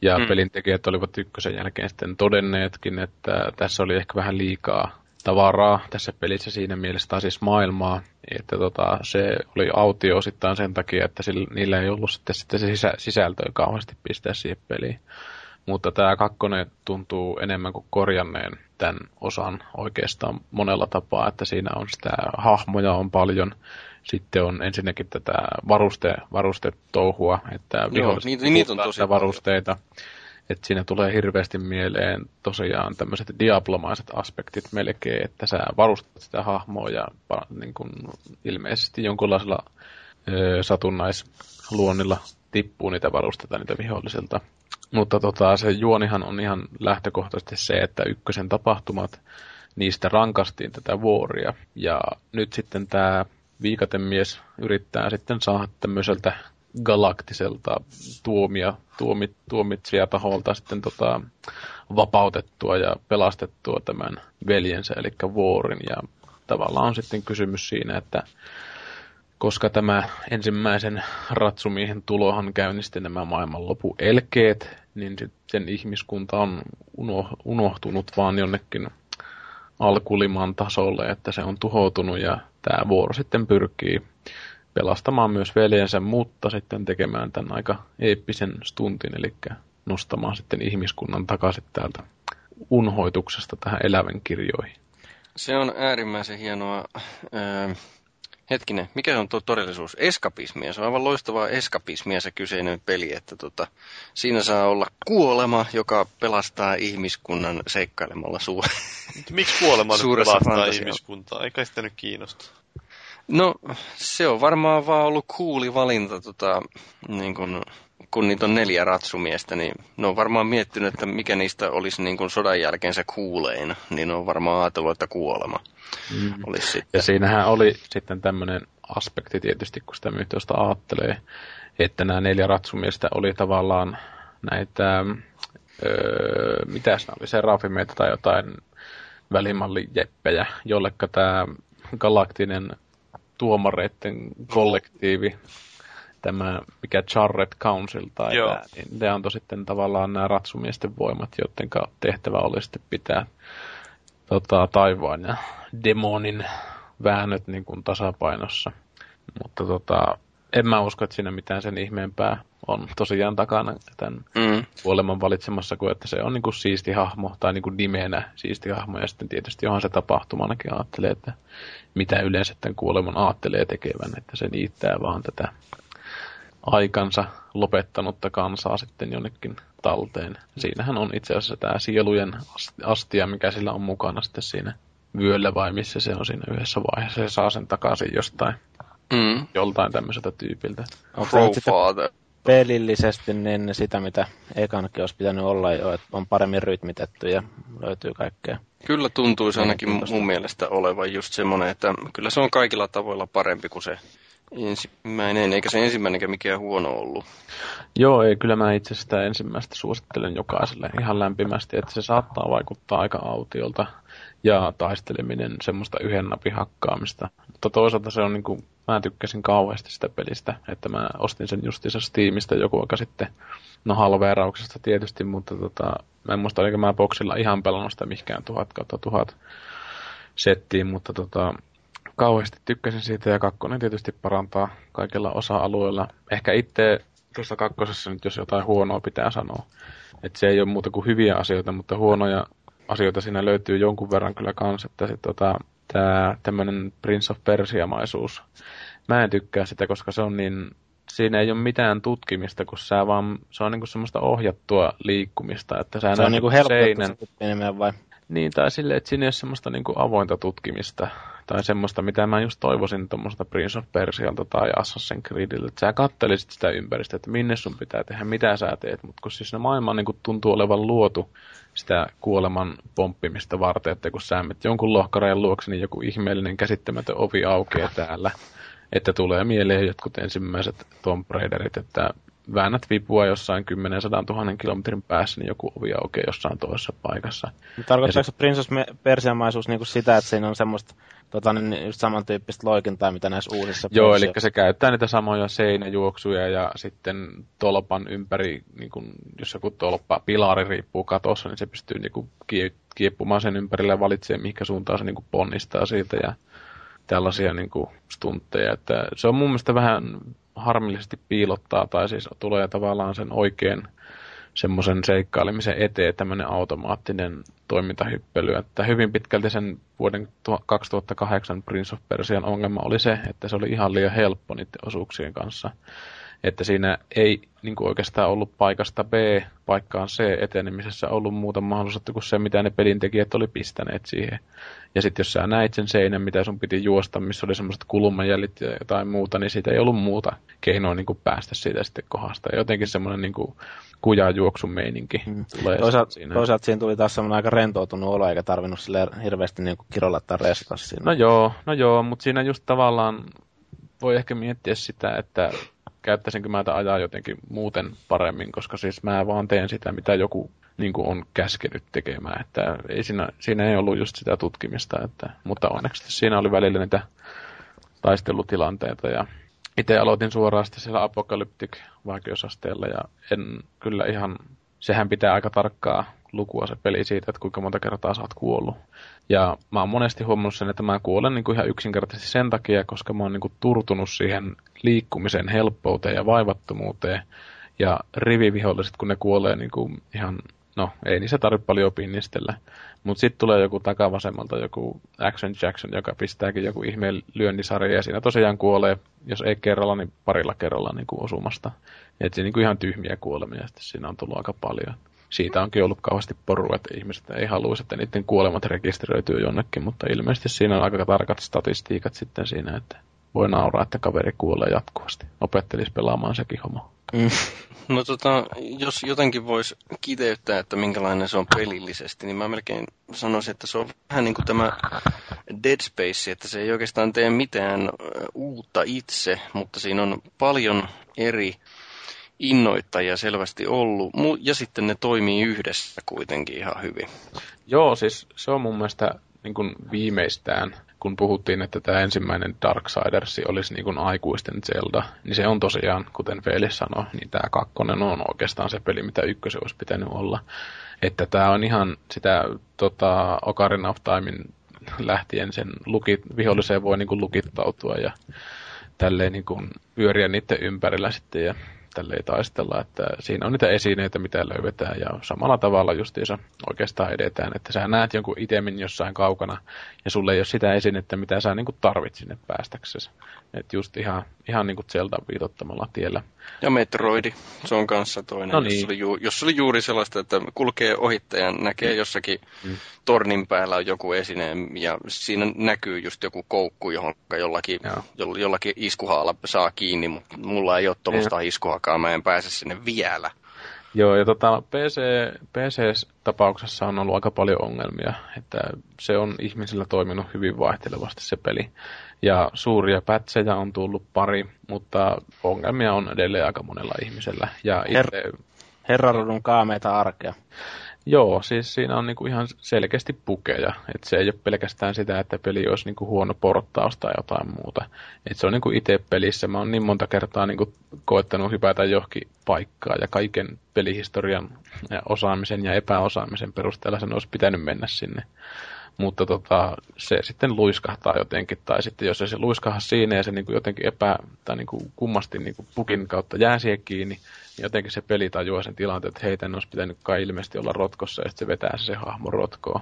Ja hmm. pelintekijät olivat ykkösen jälkeen sitten todenneetkin, että tässä oli ehkä vähän liikaa tavaraa tässä pelissä siinä mielessä, tai siis maailmaa, että tota, se oli autio osittain sen takia, että sillä, niillä ei ollut sitten, sitten se sisä, sisältöä kauheasti pistää siihen peliin. Mutta tämä kakkonen tuntuu enemmän kuin korjanneen tämän osan oikeastaan monella tapaa, että siinä on sitä hahmoja on paljon. Sitten on ensinnäkin tätä varuste, varustetouhua, että viholliset niitä- niitä on tosi paljon. varusteita. Että siinä tulee hirveästi mieleen tosiaan tämmöiset diablomaiset aspektit melkein, että sä varustat sitä hahmoa ja niin kun ilmeisesti jonkunlaisella ö, satunnaisluonnilla tippuu niitä varusteita niitä vihollisilta. Mutta tota, se juonihan on ihan lähtökohtaisesti se, että ykkösen tapahtumat, niistä rankastiin tätä vuoria. Ja nyt sitten tämä viikatemies yrittää sitten saada tämmöiseltä galaktiselta tuomia, tuomit, tuomitsijataholta sitten tota, vapautettua ja pelastettua tämän veljensä, eli vuorin. Ja tavallaan on sitten kysymys siinä, että koska tämä ensimmäisen ratsumiehen tulohan käynnisti nämä maailmanlopu elkeet, niin sitten ihmiskunta on unohtunut vaan jonnekin alkuliman tasolle, että se on tuhoutunut ja tämä vuoro sitten pyrkii pelastamaan myös veljensä, mutta sitten tekemään tämän aika eeppisen stuntin, eli nostamaan sitten ihmiskunnan takaisin täältä unhoituksesta tähän elävän kirjoihin. Se on äärimmäisen hienoa. Hetkinen, mikä on tuo todellisuus? Eskapismia. Se on aivan loistavaa eskapismia se kyseinen peli, että tota, siinä saa olla kuolema, joka pelastaa ihmiskunnan seikkailemalla suur... Miksi kuolema pelastaa ihmiskuntaa? Eikä sitä nyt kiinnosta. No, se on varmaan vaan ollut kuuli valinta, tota, niin kun, kun niitä on neljä ratsumiestä, niin ne on varmaan miettinyt, että mikä niistä olisi niin kun sodan jälkeen se kuulein, niin ne on varmaan ajatellut, että kuolema mm. olisi sitten. Ja siinähän oli sitten tämmöinen aspekti tietysti, kun sitä mythiosta ajattelee, että nämä neljä ratsumiestä oli tavallaan näitä, öö, mitä se oli, serafimeita tai jotain välimallijeppejä, jollekka tämä galaktinen tuomareiden kollektiivi, tämä mikä Charret Council tai Joo. tämä, niin ne antoi sitten tavallaan nämä ratsumiesten voimat, joiden tehtävä oli sitten pitää tota, taivaan ja demonin väännöt niin kuin tasapainossa. Mutta tota, en mä usko, että siinä mitään sen ihmeempää on tosiaan takana tämän mm. kuoleman valitsemassa, kuin että se on niin kuin siisti hahmo, tai niin kuin nimenä siisti hahmo, ja sitten tietysti johon se tapahtumanakin ajattelee, että mitä yleensä tämän kuoleman ajattelee tekevän, että se niittää vaan tätä aikansa lopettanutta kansaa sitten jonnekin talteen. Siinähän on itse asiassa tämä sielujen astia, mikä sillä on mukana sitten siinä vyöllä vai missä se on siinä yhdessä vaiheessa. Se saa sen takaisin jostain, mm. joltain tämmöiseltä tyypiltä. Profile pelillisesti niin sitä, mitä ekanakin olisi pitänyt olla jo, että on paremmin rytmitetty ja löytyy kaikkea. Kyllä tuntuisi ainakin mun mielestä olevan just semmoinen, että kyllä se on kaikilla tavoilla parempi kuin se ensimmäinen, eikä se ensimmäinenkään mikään huono ollut. Joo, ei, kyllä mä itse sitä ensimmäistä suosittelen jokaiselle ihan lämpimästi, että se saattaa vaikuttaa aika autiolta ja taisteleminen semmoista yhden napin hakkaamista. Mutta toisaalta se on niin kuin, mä tykkäsin kauheasti sitä pelistä, että mä ostin sen justiinsa Steamista joku aika sitten, no halveerauksesta tietysti, mutta tota, mä en muista, oliko mä boksilla ihan pelannut sitä mihinkään tuhat kautta tuhat settiin, mutta tota, kauheasti tykkäsin siitä ja kakkonen tietysti parantaa kaikilla osa-alueilla. Ehkä itse tuossa kakkosessa nyt, jos jotain huonoa pitää sanoa, että se ei ole muuta kuin hyviä asioita, mutta huonoja asioita siinä löytyy jonkun verran kyllä kans, että sit, tota, tämä tämmöinen Prince of Persia-maisuus, mä en tykkää sitä, koska se on niin, siinä ei ole mitään tutkimista, kun sä vaan, se on niinku semmoista ohjattua liikkumista, että sä Se on niinku helpottu enemmän vai? Niin, tai silleen, että siinä ei ole semmoista niinku avointa tutkimista, tai semmoista, mitä mä just toivoisin tuommoista Prince of Persialta tai Assassin's Creediltä, että sä kattelisit sitä ympäristöä, että minne sun pitää tehdä, mitä sä teet, mutta kun siis ne maailma niinku tuntuu olevan luotu sitä kuoleman pomppimista varten, että kun sä menet jonkun lohkareen luokse, niin joku ihmeellinen käsittämätön ovi aukeaa täällä, että tulee mieleen jotkut ensimmäiset Tomb Raiderit, että väännät vipua jossain 10 100 000 kilometrin päässä, niin joku ovi aukeaa jossain toisessa paikassa. Tarkoittaako se Princess Persiamaisuus niin kuin sitä, että siinä on semmoista tota, niin just samantyyppistä loikintaa, mitä näissä uusissa Joo, eli se käyttää niitä samoja seinäjuoksuja ja sitten tolpan ympäri, niin kun, jos joku tolppa, pilari riippuu katossa, niin se pystyy niin kieppumaan sen ympärille ja valitsemaan, mihinkä suuntaan se niin ponnistaa siitä ja tällaisia niin kuin, stuntteja. Että se on mun mielestä vähän harmillisesti piilottaa tai siis tulee tavallaan sen oikein semmoisen seikkailemisen eteen tämmöinen automaattinen toimintahyppely. Että hyvin pitkälti sen vuoden 2008 Prince of Persian ongelma oli se, että se oli ihan liian helppo niiden osuuksien kanssa. Että siinä ei niin kuin oikeastaan ollut paikasta B paikkaan C etenemisessä ollut muuta mahdollisuutta kuin se, mitä ne pelintekijät oli pistäneet siihen. Ja sitten jos sä näit sen seinän, mitä sun piti juosta, missä oli semmoiset kulmajällit ja jotain muuta, niin siitä ei ollut muuta keinoa niin kuin päästä siitä sitten kohdasta. Jotenkin semmoinen niin kuin kujaa meininki mm. tulee toisaalta, siinä. Toisaalta siinä tuli taas semmoinen aika rentoutunut olo, eikä tarvinnut sille hirveästi niin kuin kirolla tai restata siinä. No joo, no joo, mutta siinä just tavallaan voi ehkä miettiä sitä, että käyttäisinkö mä ajaa jotenkin muuten paremmin, koska siis mä vaan teen sitä, mitä joku niin kuin on käskenyt tekemään. Että ei siinä, siinä ei ollut just sitä tutkimista, että, mutta onneksi siinä oli välillä niitä taistelutilanteita ja itse aloitin suoraan siellä Apocalyptic vaikeusasteella ja en kyllä ihan, sehän pitää aika tarkkaa lukua se peli siitä, että kuinka monta kertaa sä oot kuollut. Ja mä oon monesti huomannut sen, että mä kuolen niin kuin ihan yksinkertaisesti sen takia, koska mä oon niin kuin turtunut siihen liikkumisen helppouteen ja vaivattomuuteen. Ja riviviholliset, kun ne kuolee niin kuin ihan, no ei niissä tarvitse paljon pinnistellä. Mutta sitten tulee joku takavasemmalta joku Action Jackson, joka pistääkin joku ihmeen lyönnisarja ja siinä tosiaan kuolee, jos ei kerralla, niin parilla kerralla niin kuin osumasta. Että se niin kuin ihan tyhmiä kuolemia sitten siinä on tullut aika paljon siitä onkin ollut kauheasti porua, että ihmiset ei haluaisi, että niiden kuolemat rekisteröityy jonnekin, mutta ilmeisesti siinä on aika tarkat statistiikat sitten siinä, että voi nauraa, että kaveri kuolee jatkuvasti. Opettelisi pelaamaan sekin homo. Mm. [LAUGHS] No tota, jos jotenkin voisi kiteyttää, että minkälainen se on pelillisesti, niin mä melkein sanoisin, että se on vähän niin kuin tämä Dead Space, että se ei oikeastaan tee mitään uutta itse, mutta siinä on paljon eri innoittajia selvästi ollut, ja sitten ne toimii yhdessä kuitenkin ihan hyvin. Joo, siis se on mun mielestä niin kuin viimeistään, kun puhuttiin, että tämä ensimmäinen Darksiders olisi niin kuin aikuisten Zelda, niin se on tosiaan, kuten Felis sanoi, niin tämä kakkonen on oikeastaan se peli, mitä ykkösen olisi pitänyt olla. Että tämä on ihan sitä tota, Ocarina of Timein lähtien sen lukit, viholliseen voi niin kuin lukittautua ja tälleen niin kuin pyöriä niiden ympärillä sitten ja tälleen taistella, että siinä on niitä esineitä, mitä löydetään ja samalla tavalla justiinsa oikeastaan edetään, että sä näet jonkun itemin jossain kaukana ja sulle ei ole sitä esinettä, mitä sä niin tarvit sinne päästäksesi. Että just ihan, ihan niin kuin Zelda viitottamalla tiellä. Ja Metroidi, se on kanssa toinen, no niin. jos, oli ju, jos oli juuri sellaista, että kulkee ohittajan, näkee mm. jossakin mm. tornin päällä on joku esine ja siinä näkyy just joku koukku, johon jollakin, jollakin iskuhaalla saa kiinni, mutta mulla ei ole tuollaista iskuhakaa, mä en pääse sinne vielä. Joo, ja tota, PC, PC-tapauksessa on ollut aika paljon ongelmia, että se on ihmisillä toiminut hyvin vaihtelevasti se peli. Ja suuria pätsejä on tullut pari, mutta ongelmia on edelleen aika monella ihmisellä. Ja itse... Her- Herrarodun kaameita arkea. Joo, siis siinä on niinku ihan selkeästi pukeja. Et se ei ole pelkästään sitä, että peli olisi niinku huono porttaus tai jotain muuta. Et se on niinku itse pelissä. Mä oon niin monta kertaa niinku koettanut hypätä johonkin paikkaa ja kaiken pelihistorian ja osaamisen ja epäosaamisen perusteella sen olisi pitänyt mennä sinne mutta tota, se sitten luiskahtaa jotenkin, tai sitten jos se luiskahtaa siinä ja se niin kuin jotenkin epä, tai niin kuin kummasti niin kuin pukin kautta jää siihen kiinni, niin jotenkin se peli tajuaa sen tilanteen, että hei, olisi pitänyt kai ilmeisesti olla rotkossa, ja sitten se vetää se, se hahmo rotkoon.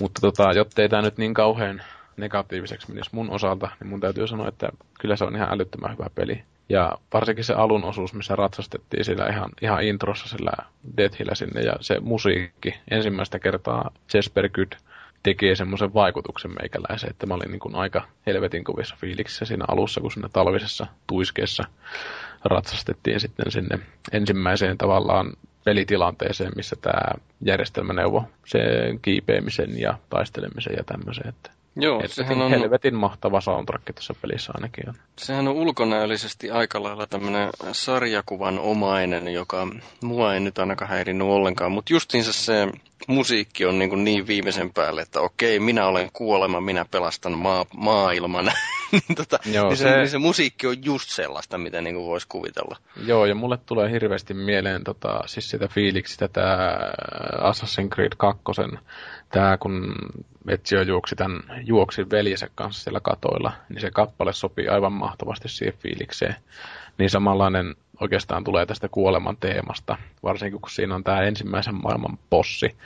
Mutta tota, jottei tämä nyt niin kauhean negatiiviseksi menisi mun osalta, niin mun täytyy sanoa, että kyllä se on ihan älyttömän hyvä peli. Ja varsinkin se alun osuus, missä ratsastettiin sillä ihan, ihan introssa sillä Deathillä sinne, ja se musiikki ensimmäistä kertaa Jesper Good tekee semmoisen vaikutuksen meikäläiseen, että mä olin niin kuin aika helvetin kovissa fiiliksissä siinä alussa, kun sinne talvisessa tuiskeessa ratsastettiin sitten sinne ensimmäiseen tavallaan pelitilanteeseen, missä tämä järjestelmä neuvo sen kiipeämisen ja taistelemisen ja tämmöisen. Että Joo, Et sehän on... Helvetin mahtava soundtrack tässä pelissä ainakin on. Sehän on ulkonäöllisesti aika lailla tämmöinen sarjakuvan omainen, joka mua ei nyt ainakaan häirinnyt ollenkaan, mutta justiinsa se musiikki on niin, kuin niin viimeisen päälle, että okei, minä olen kuolema, minä pelastan maa, maailman. [LAUGHS] niin, tota, Joo, niin, se, se, niin se musiikki on just sellaista, mitä niin kuin voisi kuvitella. Joo, ja mulle tulee hirveästi mieleen tota, siis sitä fiiliksistä tämä Assassin's Creed 2, tämä kun Ezio juoksi tämän juoksi veljensä kanssa siellä katoilla, niin se kappale sopii aivan mahtavasti siihen fiilikseen. Niin samanlainen oikeastaan tulee tästä kuoleman teemasta, varsinkin kun siinä on tämä ensimmäisen maailman possi,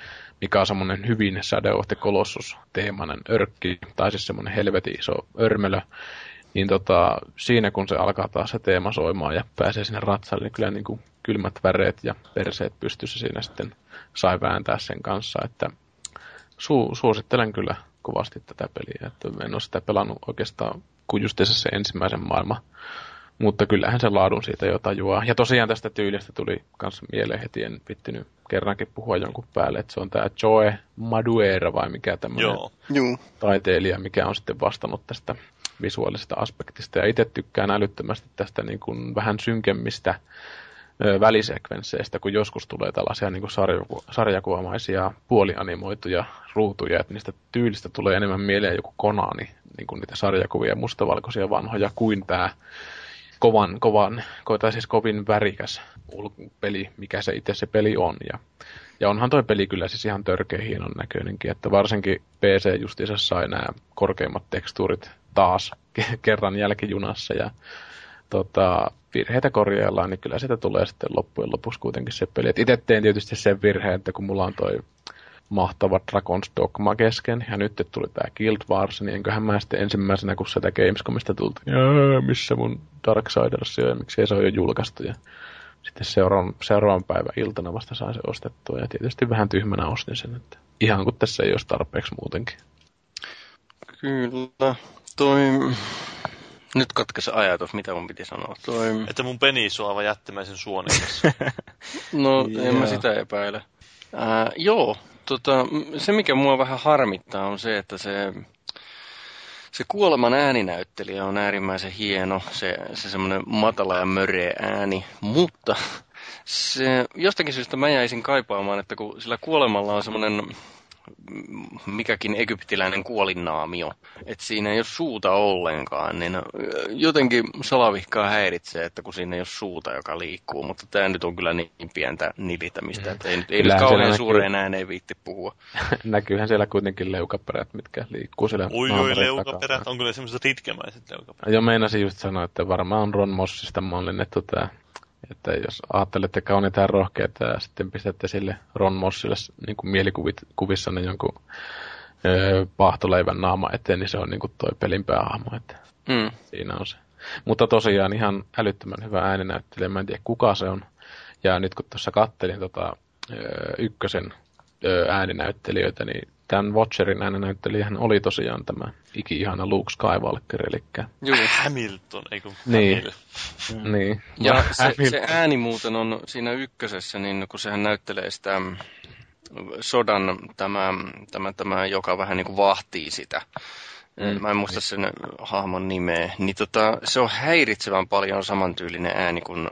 mikä on semmoinen hyvin Shadow of the Colossus-teemainen örkki, tai siis semmoinen helvetin iso örmelö, Niin tota, siinä kun se alkaa taas se teema soimaan ja pääsee sinne ratsalle, niin kyllä niin kuin kylmät väreet ja perseet pystyssä siinä sitten sai vääntää sen kanssa, että su- suosittelen kyllä kovasti tätä peliä, että en ole sitä pelannut oikeastaan kuin just se ensimmäisen maailman mutta kyllähän se laadun siitä jo tajuaa. Ja tosiaan tästä tyylistä tuli myös mieleen heti, en vittinyt kerrankin puhua jonkun päälle, että se on tämä Joe Maduera vai mikä tämmöinen taiteilija, mikä on sitten vastannut tästä visuaalisesta aspektista. Ja itse tykkään älyttömästi tästä niin kuin vähän synkemmistä välisekvensseistä, kun joskus tulee tällaisia niin sarjaku- sarjakuvamaisia puolianimoituja ruutuja, että niistä tyylistä tulee enemmän mieleen joku Konani, niin kuin niitä sarjakuvia mustavalkoisia vanhoja, kuin tämä kovan, kovan, tai siis kovin värikäs peli, mikä se itse se peli on. Ja, ja onhan toi peli kyllä siis ihan törkeä hienon näköinenkin, että varsinkin PC justiinsa sai nämä korkeimmat tekstuurit taas kerran jälkijunassa ja tota, virheitä korjaillaan, niin kyllä sitä tulee sitten loppujen lopuksi kuitenkin se peli. Itse teen tietysti sen virheen, että kun mulla on toi mahtava Dragon's Dogma kesken, ja nyt tuli tämä Guild Wars, niin enköhän mä sitten ensimmäisenä, kun sitä Gamescomista tulta, missä mun Darksiders on, ja miksi se on jo julkaistu, ja sitten seuraavan, seuraavan päivän iltana vasta sain se ostettua, ja tietysti vähän tyhmänä ostin sen, että ihan kun tässä ei olisi tarpeeksi muutenkin. Kyllä, toi... Nyt katkesi ajatus, mitä mun piti sanoa. Toi... Että mun peni suova jättimäisen suonen [LAUGHS] no, en mä sitä epäile. Ää, joo, tota, se mikä mua vähän harmittaa on se, että se, se kuoleman ääninäyttelijä on äärimmäisen hieno, se, se semmoinen matala ja möreä ääni, mutta se, jostakin syystä mä jäisin kaipaamaan, että kun sillä kuolemalla on semmoinen mikäkin egyptiläinen kuolinnaamio, että siinä ei ole suuta ollenkaan, niin jotenkin salavihkaa häiritsee, että kun siinä ei ole suuta, joka liikkuu, mutta tämä nyt on kyllä niin pientä nilitämistä, että ei, nyt, ei nyt kauhean suureen ääneen viitti puhua. [LAUGHS] Näkyyhän siellä kuitenkin leukaperät, mitkä liikkuu siellä Ui, ui, leukaperät, onko ne semmoiset ritkemäiset leukaperät? Joo, meinasin just sanoa, että varmaan on Ron Mossista mallinnettu tämä että jos ajattelette kauniita ja rohkeita ja sitten pistätte sille Ron Mossille niin kuin mielikuvissa niin jonkun öö, pahtoleivän naama eteen, niin se on niin kuin toi pelin päähahmo. Että mm. Siinä on se. Mutta tosiaan ihan älyttömän hyvä ääninäyttelijä. Mä en tiedä kuka se on. Ja nyt kun tuossa kattelin tota, öö, ykkösen öö, ääninäyttelijöitä, niin tämän Watcherin ääninäyttelijähän oli tosiaan tämä iki-ihana Luke Skywalker, eli... Joo. Hamilton, eikö niin. Mm. niin. Ja se, se, ääni muuten on siinä ykkösessä, niin kun sehän näyttelee sitä mm, sodan tämä, tämä, tämä joka vähän niin kuin vahtii sitä. Mm. Mä en muista sen hahmon nimeä. Niin tota, se on häiritsevän paljon samantyylinen ääni kuin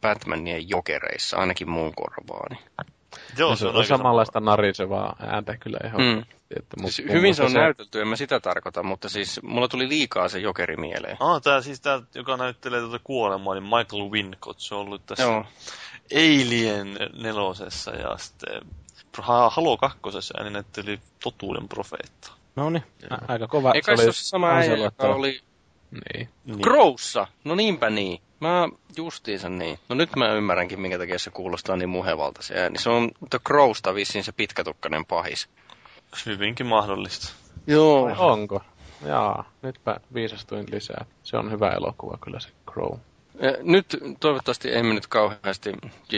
Batmanien jokereissa, ainakin muun korvaani. Joo, se on, on samanlaista narisevaa ääntä kyllä ihan. Mm. Että siis hyvin se on se... näytelty, en mä sitä tarkoita, mutta siis mulla tuli liikaa se jokeri mieleen. Ah, tää siis tää, joka näyttelee tuota kuolemaa, niin Michael Wincott, se on ollut tässä Joo. Alien nelosessa ja sitten Halo kakkosessa ääni näytteli Totuuden profeetta. No niin, aika kova. Eikä se, se ole sama joka oli niin. niin. Crowssa, no niinpä niin. Mä justiinsa niin. No nyt mä ymmärränkin, minkä takia se kuulostaa niin muhevalta se ääni. Se on The Crowsta vissiin se pitkätukkainen pahis. Hyvinkin mahdollista. Joo. Vai onko? Jaa, nytpä viisastuin lisää. Se on hyvä elokuva kyllä se Crow. Nyt toivottavasti ei mennyt kauheasti,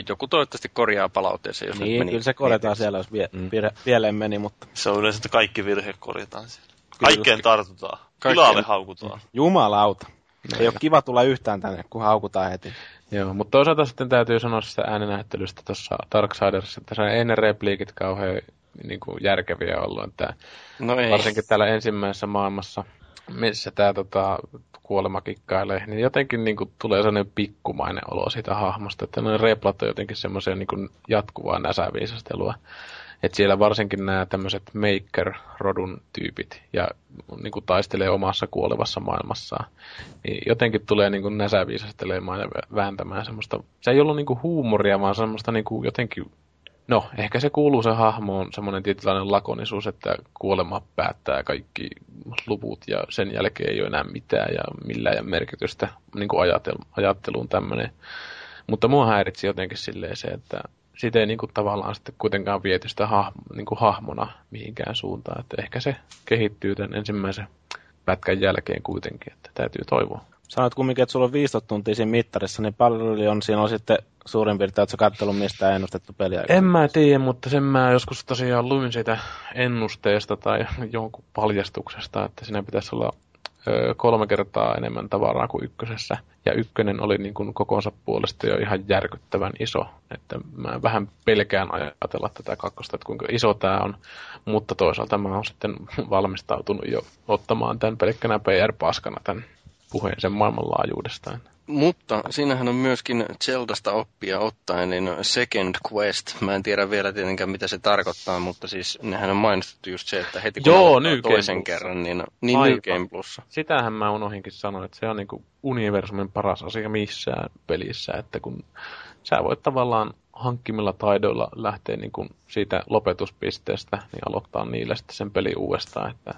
joku toivottavasti korjaa palautteessa, jos niin, nyt meni. kyllä se korjataan siellä, jos vie, mm. pieleen meni, mutta... Se on yleensä, että kaikki virheet korjataan siellä. Kaikkeen tartutaan. Tilalle haukutaan. Jumalauta. Ei ole kiva tulla yhtään tänne, kun haukutaan heti. Joo, mutta toisaalta sitten täytyy sanoa sitä ääninäyttelystä tuossa Darksidersissa, että se ei ne repliikit kauhean niin kuin järkeviä ollut. Että no ei. Varsinkin täällä ensimmäisessä maailmassa, missä tämä tota, kuolema kikkailee, niin jotenkin niin kuin, tulee sellainen pikkumainen olo siitä hahmosta, että ne replat on jotenkin semmoisia niin jatkuvaa näsäviisastelua. Että siellä varsinkin nämä tämmöiset maker-rodun tyypit ja niin kuin taistelee omassa kuolevassa maailmassaan, niin jotenkin tulee niin kuin näsäviisastelemaan ja vääntämään semmoista, se ei ollut niin kuin huumoria, vaan semmoista niin kuin jotenkin, no ehkä se kuuluu se hahmoon semmoinen tietynlainen lakonisuus, että kuolema päättää kaikki luvut ja sen jälkeen ei ole enää mitään ja millään merkitystä niin kuin ajatteluun tämmöinen. Mutta mua häiritsi jotenkin silleen se, että siitä ei niin kuin, tavallaan sitten kuitenkaan viety sitä hahmo, niin kuin hahmona mihinkään suuntaan. Että ehkä se kehittyy tämän ensimmäisen pätkän jälkeen kuitenkin, että täytyy toivoa. Sanoit kumminkin, että sulla on 15 tuntia siinä mittarissa, niin paljon siinä on sitten suurin piirtein, että sä katsellut mistään ennustettu peliä? En mä tiedä, mutta sen mä joskus tosiaan luin siitä ennusteesta tai jonkun paljastuksesta, että siinä pitäisi olla kolme kertaa enemmän tavaraa kuin ykkösessä. Ja ykkönen oli niin kuin kokonsa puolesta jo ihan järkyttävän iso. Että mä vähän pelkään ajatella tätä kakkosta, että kuinka iso tämä on. Mutta toisaalta mä oon sitten valmistautunut jo ottamaan tämän pelkkänä PR-paskana tämän puheen sen maailmanlaajuudesta. Mutta siinähän on myöskin Zeldasta oppia ottaen, niin Second Quest. Mä en tiedä vielä tietenkään, mitä se tarkoittaa, mutta siis nehän on mainostettu just se, että heti kun Joo, toisen Game kerran, niin, niin Aivan. New Game Plussa. Sitähän mä unohinkin sanoa, että se on niinku universumin paras asia missään pelissä, että kun sä voit tavallaan hankkimilla taidoilla lähteä niinku siitä lopetuspisteestä, niin aloittaa niillä sitten sen peli uudestaan, että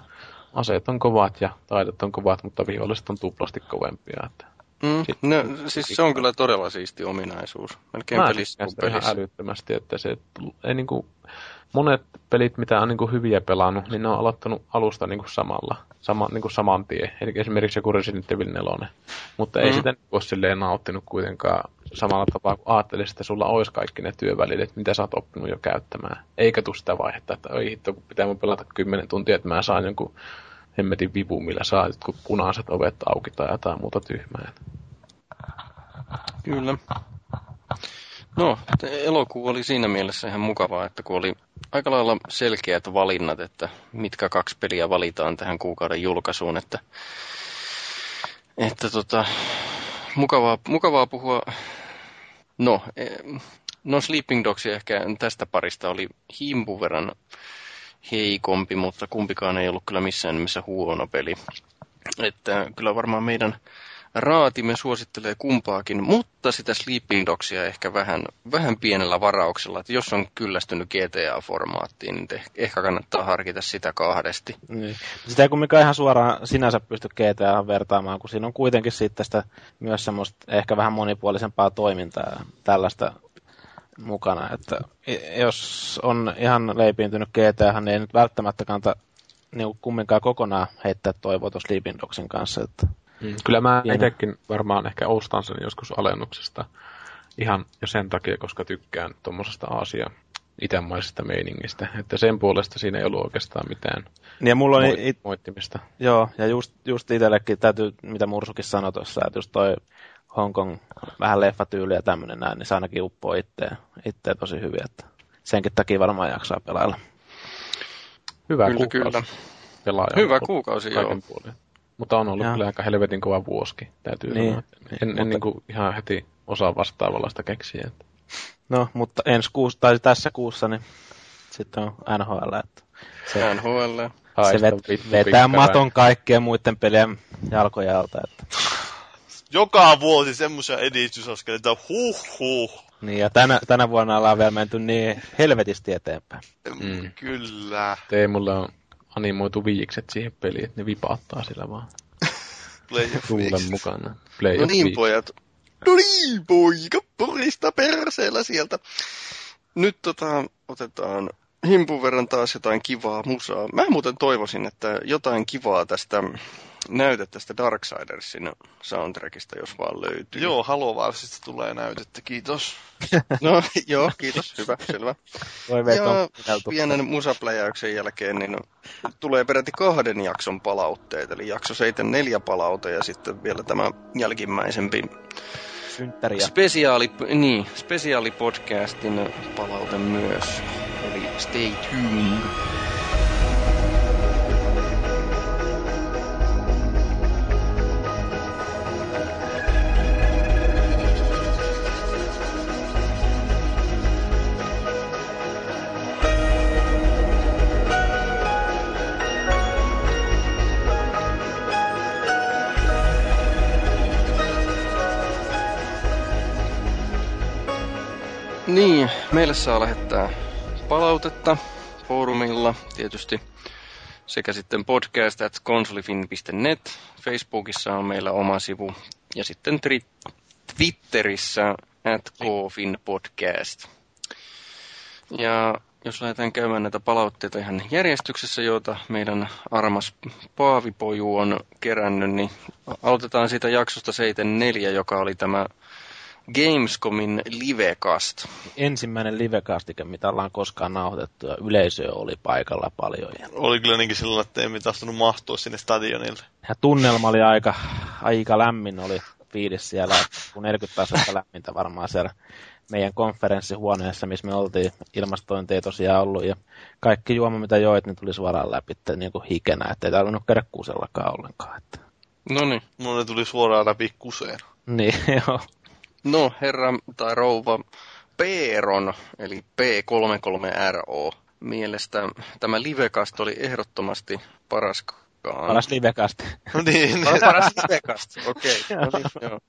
aseet on kovat ja taidot on kovat, mutta viholliset on tuplasti kovempia. Että Mm, no, siis se on kyllä todella siisti ominaisuus. Melkein Mä pelissä kuin ihan pelissä. älyttömästi, että se ei niinku, monet pelit, mitä on niinku hyviä pelannut, niin ne on aloittanut alusta niinku samalla, sama, niinku saman tien. Eli esimerkiksi joku Resident Evil 4. Mutta ei Mm. sitä niinku ole silleen nauttinut kuitenkaan samalla tapaa, kun ajattelisit, että sulla olisi kaikki ne työvälineet, mitä sä oot oppinut jo käyttämään. Eikä tule sitä vaihetta, että oi hitto, kun pitää mun pelata 10 tuntia, että mä saan jonkun hemmetin vipu, millä saa jotkut punaiset ovet auki tai jotain muuta tyhmää. Kyllä. No, elokuu oli siinä mielessä ihan mukavaa, että kun oli aika lailla selkeät valinnat, että mitkä kaksi peliä valitaan tähän kuukauden julkaisuun, että, että tota, mukavaa, mukavaa puhua. No, eh, no Sleeping Dogs ehkä tästä parista oli himpun verran heikompi, mutta kumpikaan ei ollut kyllä missään nimessä huono peli. Että kyllä varmaan meidän raatimme suosittelee kumpaakin, mutta sitä Sleeping Dogsia ehkä vähän, vähän pienellä varauksella, että jos on kyllästynyt GTA-formaattiin, niin te, ehkä kannattaa harkita sitä kahdesti. Niin. Sitä ei kumminkaan ihan suoraan sinänsä pysty GTA vertaamaan, kun siinä on kuitenkin sitten myös semmoista ehkä vähän monipuolisempaa toimintaa tällaista mukana. Että jos on ihan leipiintynyt GTA, niin ei nyt välttämättä kannata niin kumminkaan kokonaan heittää toivoa tuossa Sleeping Dogsin kanssa. Että Mm. Kyllä mä itsekin varmaan ehkä ostan sen joskus alennuksesta ihan jo sen takia, koska tykkään tuommoisesta Aasia itämaisesta meiningistä. Että sen puolesta siinä ei ollut oikeastaan mitään niin ja mulla on moit- it, moittimista. Joo, ja just, just itsellekin täytyy, mitä Mursukin sanoi tuossa, että just toi Hongkong vähän leffatyyli ja tämmöinen näin, niin se ainakin uppoo itteen, itteen tosi hyvin, että senkin takia varmaan jaksaa pelailla. Hyvä Kyllä, kuukausi. kyllä. Pelaaja Hyvä on kuukausi, kaiken joo. puolin. Mutta on ollut Joo. kyllä aika helvetin kova vuoski, täytyy Niin. sanoa. En, en Mutta- niin kuin ihan heti osaa vastaavallaista keksiä. Että. No, mutta ensi kuussa, tai tässä kuussa, niin sitten on NHL, että se, NHL. se vet, vittu vetää maton kaikkien muiden pelien jalkoja alta. Että. Joka vuosi semmoisia edistysaskeleita, huh huh. Niin, ja tänä, tänä vuonna ollaan vielä menty niin helvetisti eteenpäin. Mm. Kyllä. Teemulle on animoitu viikset siihen peliin, että ne vipaattaa sillä vaan [LAUGHS] Play of tuulen mukana. Play No of niin, Week. pojat. No niin, poika, porista perseellä sieltä. Nyt tota, otetaan himpun verran taas jotain kivaa musaa. Mä muuten toivoisin, että jotain kivaa tästä näytä tästä Darksidersin soundtrackista, jos vaan löytyy. Joo, Halo Warsista tulee näytettä, kiitos. [LAUGHS] No, joo, kiitos. Hyvä, selvä. Voi Ja pienen musapläjäyksen jälkeen niin tulee peräti kahden jakson palautteet, eli jakso 74 palaute ja sitten vielä tämä jälkimmäisempi synttäriä. spesiaali, niin, spesiaalipodcastin palaute myös. Eli stay tuned. Meille saa lähettää palautetta foorumilla tietysti sekä sitten podcast at konsolifin.net. Facebookissa on meillä oma sivu ja sitten tri- Twitterissä at kofin podcast. Ja jos lähdetään käymään näitä palautteita ihan järjestyksessä, joita meidän armas Paavipoju on kerännyt, niin aloitetaan siitä jaksosta 74, joka oli tämä Gamescomin livecast. Ensimmäinen livecastike, mitä ollaan koskaan nauhoitettu, ja yleisö oli paikalla paljon. Ja, Oli kyllä niinkin sillä että ei tahtonut mahtua sinne stadionille. ja tunnelma oli aika, aika lämmin, oli fiilis siellä, kun 40 astetta lämmintä varmaan siellä meidän konferenssihuoneessa, missä me oltiin. Ilmastointi ei tosiaan ollut, ja kaikki juoma, mitä joit, niin tuli suoraan läpi, että niin kuin hikenä, että ei tarvinnut käydä kuusellakaan ollenkaan. Että. No niin. Mulle tuli suoraan läpi kuseen. Niin, [LAUGHS] joo. No, herra tai rouva Peeron, eli P33RO, mielestä tämä livecast oli ehdottomasti paras Paras livecast. No niin, Paras, paras livecast, okei. [LAUGHS] Okay. No niin, joo.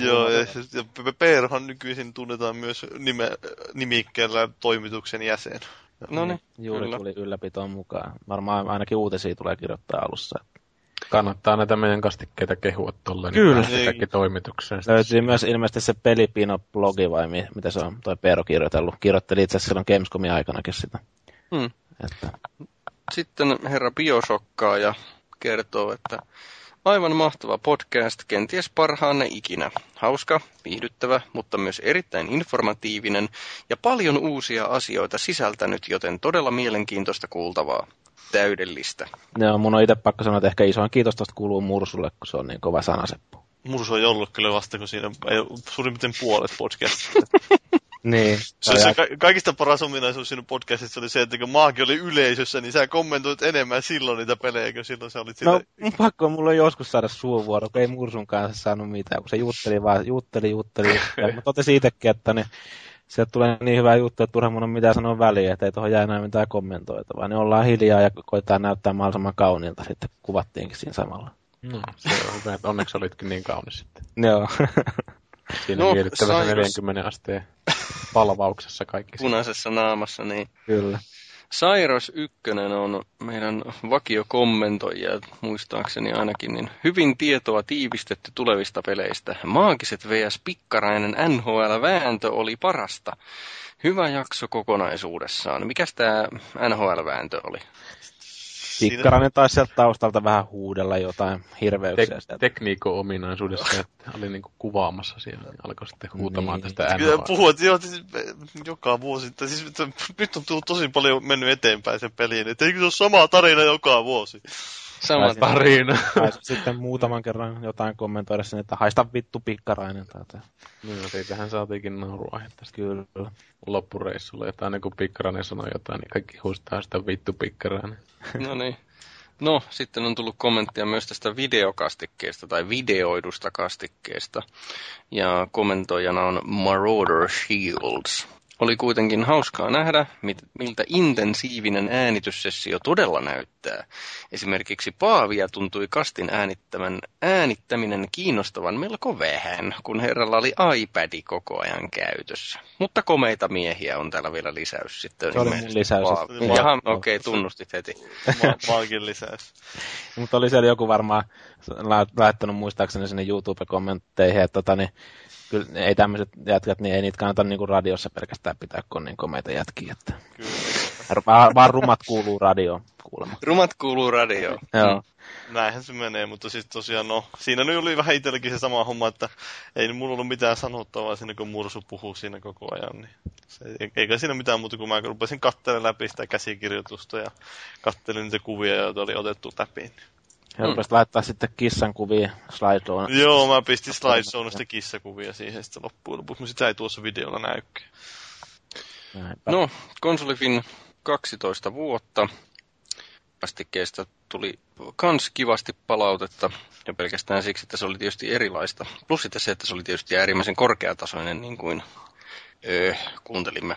Joo, ja, ja Peerhan nykyisin tunnetaan myös nime, nimikkeellä toimituksen jäsen. No niin, Juuri kyllä. tuli ylläpitoon mukaan. Varmaan ainakin uutisia tulee kirjoittaa alussa. Kannattaa näitä meidän kastikkeita kehua. Kyllä. Niin pääsee kaikki toimitukseen. Löytyy myös ilmeisesti se Pelipino-blogi vai mi- mitä se on, toi Peero kirjoitellut. Kirjoitteli itse asiassa silloin Gamescomin aikanakin sitä. Hmm. Että, Sitten herra Biosokkaaja kertoo, että aivan mahtava podcast, kenties parhaanne ikinä. Hauska, viihdyttävä, mutta myös erittäin informatiivinen ja paljon uusia asioita sisältänyt, joten todella mielenkiintoista kuultavaa. Täydellistä. on mun on itse pakko sanoa, että ehkä isoin kiitos tosta kuuluu Mursulle, kun se on niin kova sanaseppu. Mursu on ollut kyllä vasta, kun siinä ei suurin piirtein puolet podcastista. [LAUGHS] Niin. Se, se ka- kaikista paras ominaisuus siinä podcastissa oli se, että kun maakin oli yleisössä, niin sä kommentoit enemmän silloin niitä pelejä, kun silloin sä olit No, siellä. mun pakko on mulla on joskus saada suuvuoro, kun ei Mursun kanssa saanut mitään, kun se jutteli vaan, jutteli, jutteli. [LAUGHS] jutteli. Mä totesin itsekin, että ne, sieltä tulee niin hyvää juttu, että turha mun on mitään sanoa väliä, että ei tuohon jää enää mitään kommentoitavaa. Niin ollaan hiljaa ja koitetaan näyttää mahdollisimman kauniilta sitten, kuvattiinkin siinä samalla. No, se on hyvä, että onneksi olitkin niin kaunis sitten. Joo. [LAUGHS] Siinä No, miellyttävässä Cyrus- 40 asteen palvauksessa kaikki. [LAUGHS] Punaisessa naamassa, niin Kyllä. Sairos Ykkönen on meidän vakiokommentoija, muistaakseni ainakin, niin hyvin tietoa tiivistetty tulevista peleistä. Maagiset vs. Pikkarainen NHL-vääntö oli parasta. Hyvä jakso kokonaisuudessaan. Mikäs tämä NHL-vääntö oli? Pikkarainen taisi sieltä taustalta vähän huudella jotain hirveyksiä. Tek- sieltä. tekniikko-ominaisuudessa, että oli niinku kuvaamassa siellä, niin alkoi sitten huutamaan Niin. tästä Kyllä NHL. puhut, joo, siis, joka vuosi. Tai Siis, että nyt on tullut tosi paljon mennyt eteenpäin sen peliin. Että eikö se ole sama tarina joka vuosi? Sama Taisi- Tarina. Taisi sitten muutaman kerran jotain kommentoida sen, että haista vittu pikkarainen. Tai jotain. No, siitähän saatiinkin nauruaihetta sitten Kyllä. loppureissulla. Jotain, niin kun Pikkarainen sanoi jotain, niin kaikki huistaa sitä vittu Pikkarainen. [LAUGHS] No niin. No, sitten on tullut kommenttia myös tästä videokastikkeesta tai videoidusta kastikkeesta. Ja kommentoijana on Marauder Shields. Oli kuitenkin hauskaa nähdä, miltä intensiivinen äänityssessio todella näyttää. Esimerkiksi Paavia tuntui kastin äänittämän, äänittäminen kiinnostavan melko vähän, kun herralla oli iPadi koko ajan käytössä. Mutta komeita miehiä on täällä vielä lisäys sitten. Se oli mun ilmeisesti lisäys. Paavi. Jaha, okei, okay, tunnustit heti. Ma- Maakin lisäys. [LAUGHS] Mutta oli siellä joku varmaan la- laittanut muistaakseni sinne YouTube-kommentteihin, että tota, niin, kyllä ei tämmöiset jätkät, niin ei niitä kannata niinku radiossa pelkästään pitää, kun on niin komeita jätkiä. Että. Kyllä. [LAUGHS] Vaan, vaan rumat kuuluu radioon kuulemma. Rumat kuuluu radioon. [LAUGHS] Joo. Näinhän se menee, mutta siis tosiaan no, siinä nyt oli vähän itselläkin se sama homma, että ei mulla ollut mitään sanottavaa siinä, kun Mursu puhuu siinä koko ajan. Niin se, eikä siinä mitään muuta, kun mä rupesin katselemaan läpi sitä käsikirjoitusta ja kattelin niitä kuvia, joita oli otettu läpi. Niin. Ja rupesit laittaa sitten kissan kuvia slideshown. Joo, mä pistin slideshowsta kissakuvia siihen sitten loppujen lopuksi, mutta sitä ei tuossa videolla näykään. Näinpä. No, konsolifin 12 vuotta. Vastikkeesta tuli kans kivasti palautetta, ja pelkästään siksi, että se oli tietysti erilaista. Plus sitten se, että se oli tietysti äärimmäisen korkeatasoinen, niin kuin öö, kuuntelimme.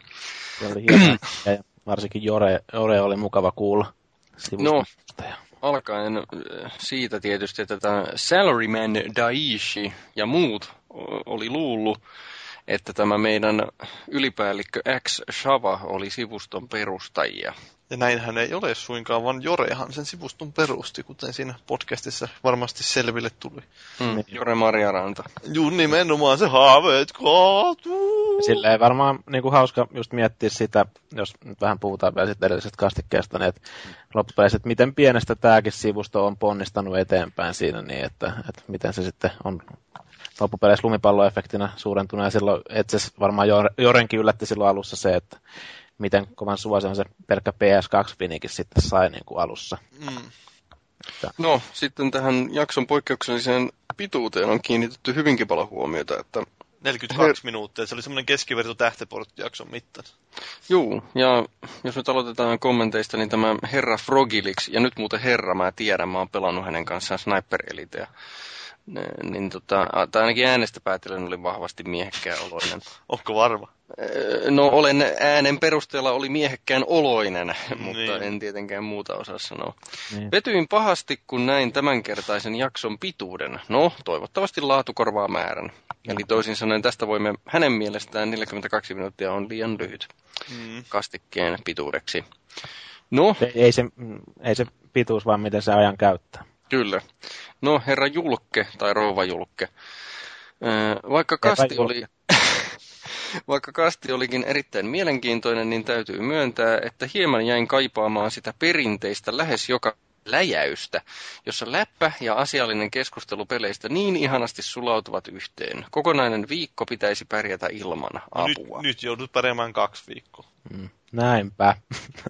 Se oli hieno. ja varsinkin Jore, Jore oli mukava kuulla. No. sivusta. Ja- Alkaen siitä tietysti, että tämä Salaryman Daishi ja muut oli luullut, että tämä meidän ylipäällikkö X Shava oli sivuston perustajia. Ja näinhän ei ole suinkaan, vaan Jorehan sen sivuston perusti, kuten siinä podcastissa varmasti selville tuli. Mm, Jore Marjaranta. Juu, nimenomaan se haaveet kaatuu. Silleen varmaan niin kuin hauska just miettiä sitä, jos nyt vähän puhutaan vielä sitten edellisestä kastikkeesta, niin että loppupeleissä, että miten pienestä tämäkin sivusto on ponnistanut eteenpäin siinä, niin että, että miten se sitten on loppupeleissä lumipalloefektinä suurentunut, ja silloin itse varmaan Jorenkin yllätti silloin alussa se, että miten kovan suosion se pelkkä PS2-vinikin sitten sai niin kuin alussa. Mm. No, sitten tähän jakson poikkeukselliseen pituuteen on kiinnitetty hyvinkin paljon huomiota, että 42 Her... minuuttia. Se oli semmoinen keskiverto tähteport-jakson mittainen. Juu, ja jos nyt aloitetaan kommenteista, niin tämä Herra Frogilix, ja nyt muuten Herra, mä tiedän, mä oon pelannut hänen kanssaan Sniper Eliteä niin tota, tai ainakin äänestä päätellen oli vahvasti miehekkään oloinen. Onko varma? No olen äänen perusteella oli miehekkään oloinen, [LAUGHS] mutta niin. en tietenkään muuta osaa sanoa. Niin. Petyin pahasti, kun näin tämänkertaisen jakson pituuden. No, toivottavasti laatu korvaa määrän. Mm. Eli toisin sanoen tästä voimme, hänen mielestään 42 minuuttia on liian lyhyt mm. kastikkeen pituudeksi. No. Ei, ei, se, ei se pituus, vaan miten se ajan käyttää. Kyllä. No, herra Julkke, tai rouva Julkke. Vaikka kasti oli... [LAUGHS] Vaikka kasti olikin erittäin mielenkiintoinen, niin täytyy myöntää, että hieman jäin kaipaamaan sitä perinteistä lähes joka läjäystä, jossa läppä ja asiallinen keskustelu peleistä niin ihanasti sulautuvat yhteen. Kokonainen viikko pitäisi pärjätä ilman apua. Nyt, nyt joudut pärjäämään kaksi viikkoa. Mm, näinpä.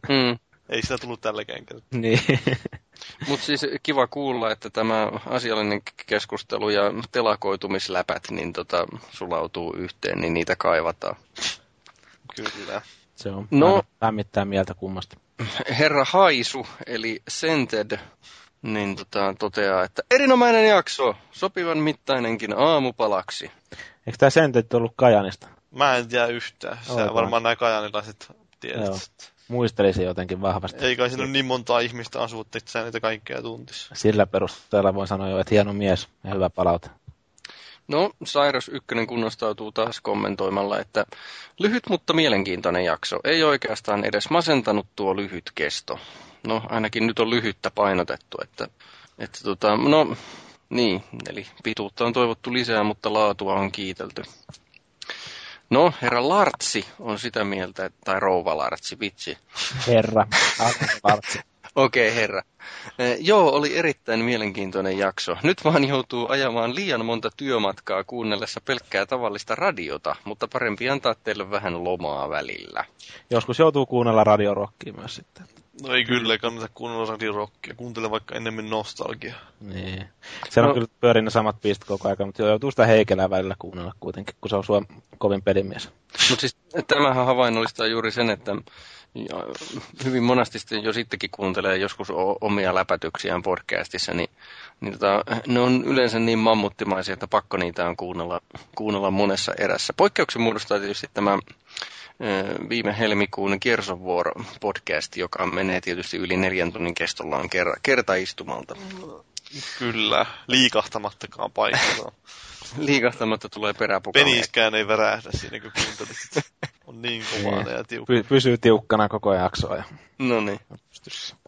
Mm. Ei sitä tullut tälläkään kertaa. [LAUGHS] Niin. Mutta siis kiva kuulla, että tämä asiallinen keskustelu ja telakoitumisläpät niin tota, sulautuu yhteen, niin niitä kaivataan. Kyllä. Se on no, lämmittää mieltä kummasta. Herra Haisu, eli Sented, niin tota, toteaa, että erinomainen jakso, sopivan mittainenkin aamupalaksi. Eikö tämä Sented ollut Kajanista? Mä en tiedä yhtään. Se varmaan nämä kajanilaiset tiedät muistelisin jotenkin vahvasti. Ei kai siinä ole niin montaa ihmistä asuutta, että sä niitä kaikkea tuntisi. Sillä perusteella voin sanoa jo, että hieno mies ja hyvä palaute. No, Sairos Ykkönen kunnostautuu taas kommentoimalla, että lyhyt mutta mielenkiintoinen jakso. Ei oikeastaan edes masentanut tuo lyhyt kesto. No, ainakin nyt on lyhyttä painotettu, että, että tota, no, niin, eli pituutta on toivottu lisää, mutta laatua on kiitelty. No, herra Lartsi on sitä mieltä, tai rouva Lartsi, vitsi. Herra, Lartsi. [LAUGHS] Okei, okay, herra. Eh, joo, oli erittäin mielenkiintoinen jakso. Nyt vaan joutuu ajamaan liian monta työmatkaa kuunnellessa pelkkää tavallista radiota, mutta parempi antaa teille vähän lomaa välillä. Joskus joutuu kuunnella radiorokkia myös sitten. No ei kyllä, kannata kuunnella radiorockia. Kuuntele vaikka enemmän nostalgia. Niin. Se on no. kyllä pyörin ne samat pistit koko ajan, mutta joutuu sitä heikelää välillä kuunnella kuitenkin, kun se on sua kovin pelimies. Mutta siis tämähän havainnollistaa juuri sen, että hyvin monesti sitten jo sittenkin kuuntelee joskus omia läpätyksiään podcastissa, niin, niin tota, ne on yleensä niin mammuttimaisia, että pakko niitä on kuunnella, kuunnella monessa erässä. Poikkeuksen muodostaa tietysti tämä viime helmikuun Kiersovuoro podcast, joka menee tietysti yli neljän tunnin kestollaan kerta, kertaistumalta. Kyllä, liikahtamattakaan paikalla. [LAUGHS] Liikahtamatta tulee peräpukamia. Peniskään ei värähdä siinä, kun kuuntelit. On niin kovana ja tiukka. Py- pysyy tiukkana koko jaksoa. No niin.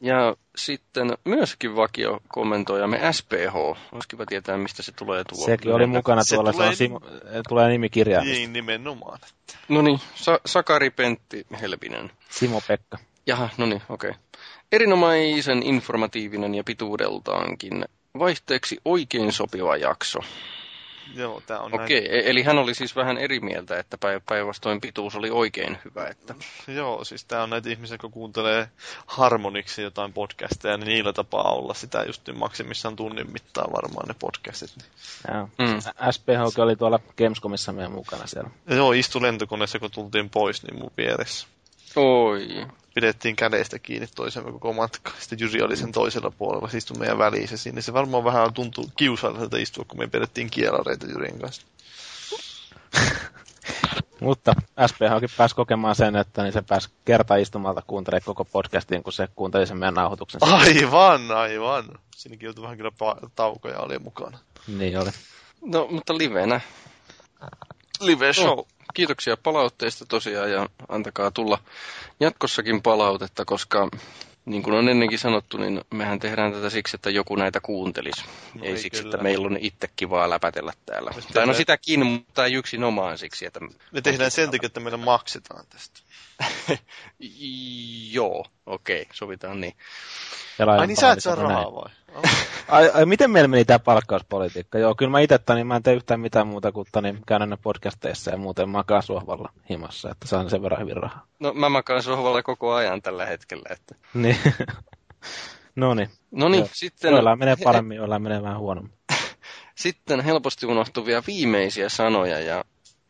Ja sitten myöskin vakio kommentoijamme SPH. Olisi kiva tietää, mistä se tulee tuo. Sekin oli mukana se tuolla, tulee... se on Simo, tulee nimikirjaimista. Niin, nimenomaan. No niin, Sa- Sakari Pentti Helvinen. Simo-Pekka. Jaha, no niin, okei. Okay. Erinomaisen informatiivinen ja pituudeltaankin. Vaihteeksi oikein sopiva jakso. Joo, tää on Okei, näin. E- eli hän oli siis vähän eri mieltä, että päinvastoin pituus oli oikein hyvä. Että... Joo, siis tämä on näitä ihmisiä, kun kuuntelee harmoniksi jotain podcasteja, niin niillä tapaa olla sitä just niin maksimissaan tunnin mittaan varmaan ne podcastit. Niin. Joo. Mm. SPH oli tuolla Gamescomissa meidän mukana siellä. Joo, istui lentokoneessa, kun tultiin pois, niin mun vieressä. Oi. Pidettiin kädestä kiinni toisemme koko matka. Sitten Jyri oli sen toisella puolella, se istui meidän välissä siinä. Se varmaan vähän tuntuu kiusalliselta istua, kun me pidettiin kielareita Jyrin kanssa. [LAUGHS] Mutta SPHkin pääsi kokemaan sen, että niin se pääsi kertaistumalta kuuntelemaan koko podcastin, kun se kuunteli sen meidän nauhoituksen. Aivan, aivan. Siinäkin joutui vähän kyllä taukoja oli mukana. Niin oli. No, mutta livenä. Live show. No, kiitoksia palautteista tosiaan ja antakaa tulla jatkossakin palautetta, koska niin kuin on ennenkin sanottu, niin mehän tehdään tätä siksi, että joku näitä kuuntelisi. No ei ei siksi, kyllä. että meillä on itse kivaa läpätellä täällä. Me Tai no sitäkin, mutta ei yksin omaan siksi, että... Me tehdään sen takia, että meillä maksetaan tästä. [LAUGHS] Joo, okei, sovitaan niin. Ai niin sä et saa rahaa vai? [LAUGHS] Ai, ai, miten meillä meni tämä palkkauspolitiikka? Joo, kyllä mä itse tani, mä en tee yhtään mitään muuta kuin tani, käyn aina podcasteissa ja muuten makaan sohvalla himassa, että saan sen verran hyvin rahaa. No mä makaan sohvalla koko ajan tällä hetkellä. Että... Niin. [LAUGHS] no niin. No niin, sitten, Joillain menee paremmin, joillain menee vähän huonommin. [LAUGHS] sitten helposti unohtuvia viimeisiä sanoja ja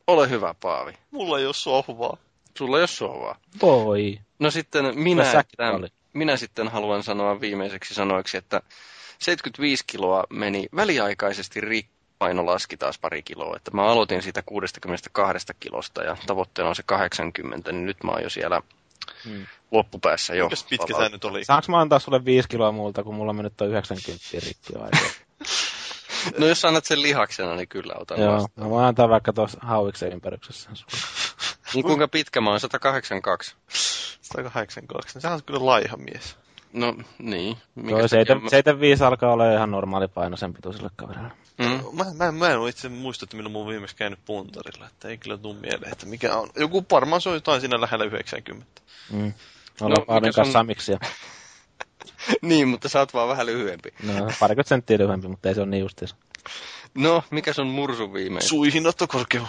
ole hyvä Paavi. Mulla ei ole sohvaa. Sulla ei ole sohvaa. Voi. No sitten minä, säkin että, oli. Minä sitten haluan sanoa viimeiseksi sanoiksi, että 75 kiloa meni väliaikaisesti rikki. Paino laski taas pari kiloa, että mä aloitin siitä 62 kilosta ja tavoitteena on se 80, niin nyt mä oon jo siellä Hmm. loppupäässä jo. Mikäs pitkä tää nyt oli? Saanko mä antaa sulle viisi kiloa multa, kun mulla mennyt on 90 rikki vai? No jos annat sen lihaksena, niin kyllä otan Joo, vastaan. mä voin antaa vaikka tuossa hauiksen ympäryksessä. Niin kuinka pitkä mä oon? 182. 182. Sehän on kyllä laiha mies. No niin. Mikä Joo, takia 7, mä- 75 alkaa olla ihan normaali paino sen pituiselle kaverille. Mm. Mä, mä, mä en ole itse muista, että milloin mä oon viimeksi käynyt puntarilla. Että ei kyllä tuu mieleen, että mikä on. Joku varmaan se on jotain siinä lähellä 90. Mm. No, Ollaan Paavin sun- kanssa samiksia. [LAUGHS] niin, mutta sä oot vaan vähän lyhyempi. No, parikymmentä senttiä lyhyempi, mutta ei se ole niin justiinsa. No, mikä on mursu viimeiset? Suihin otto korkealla.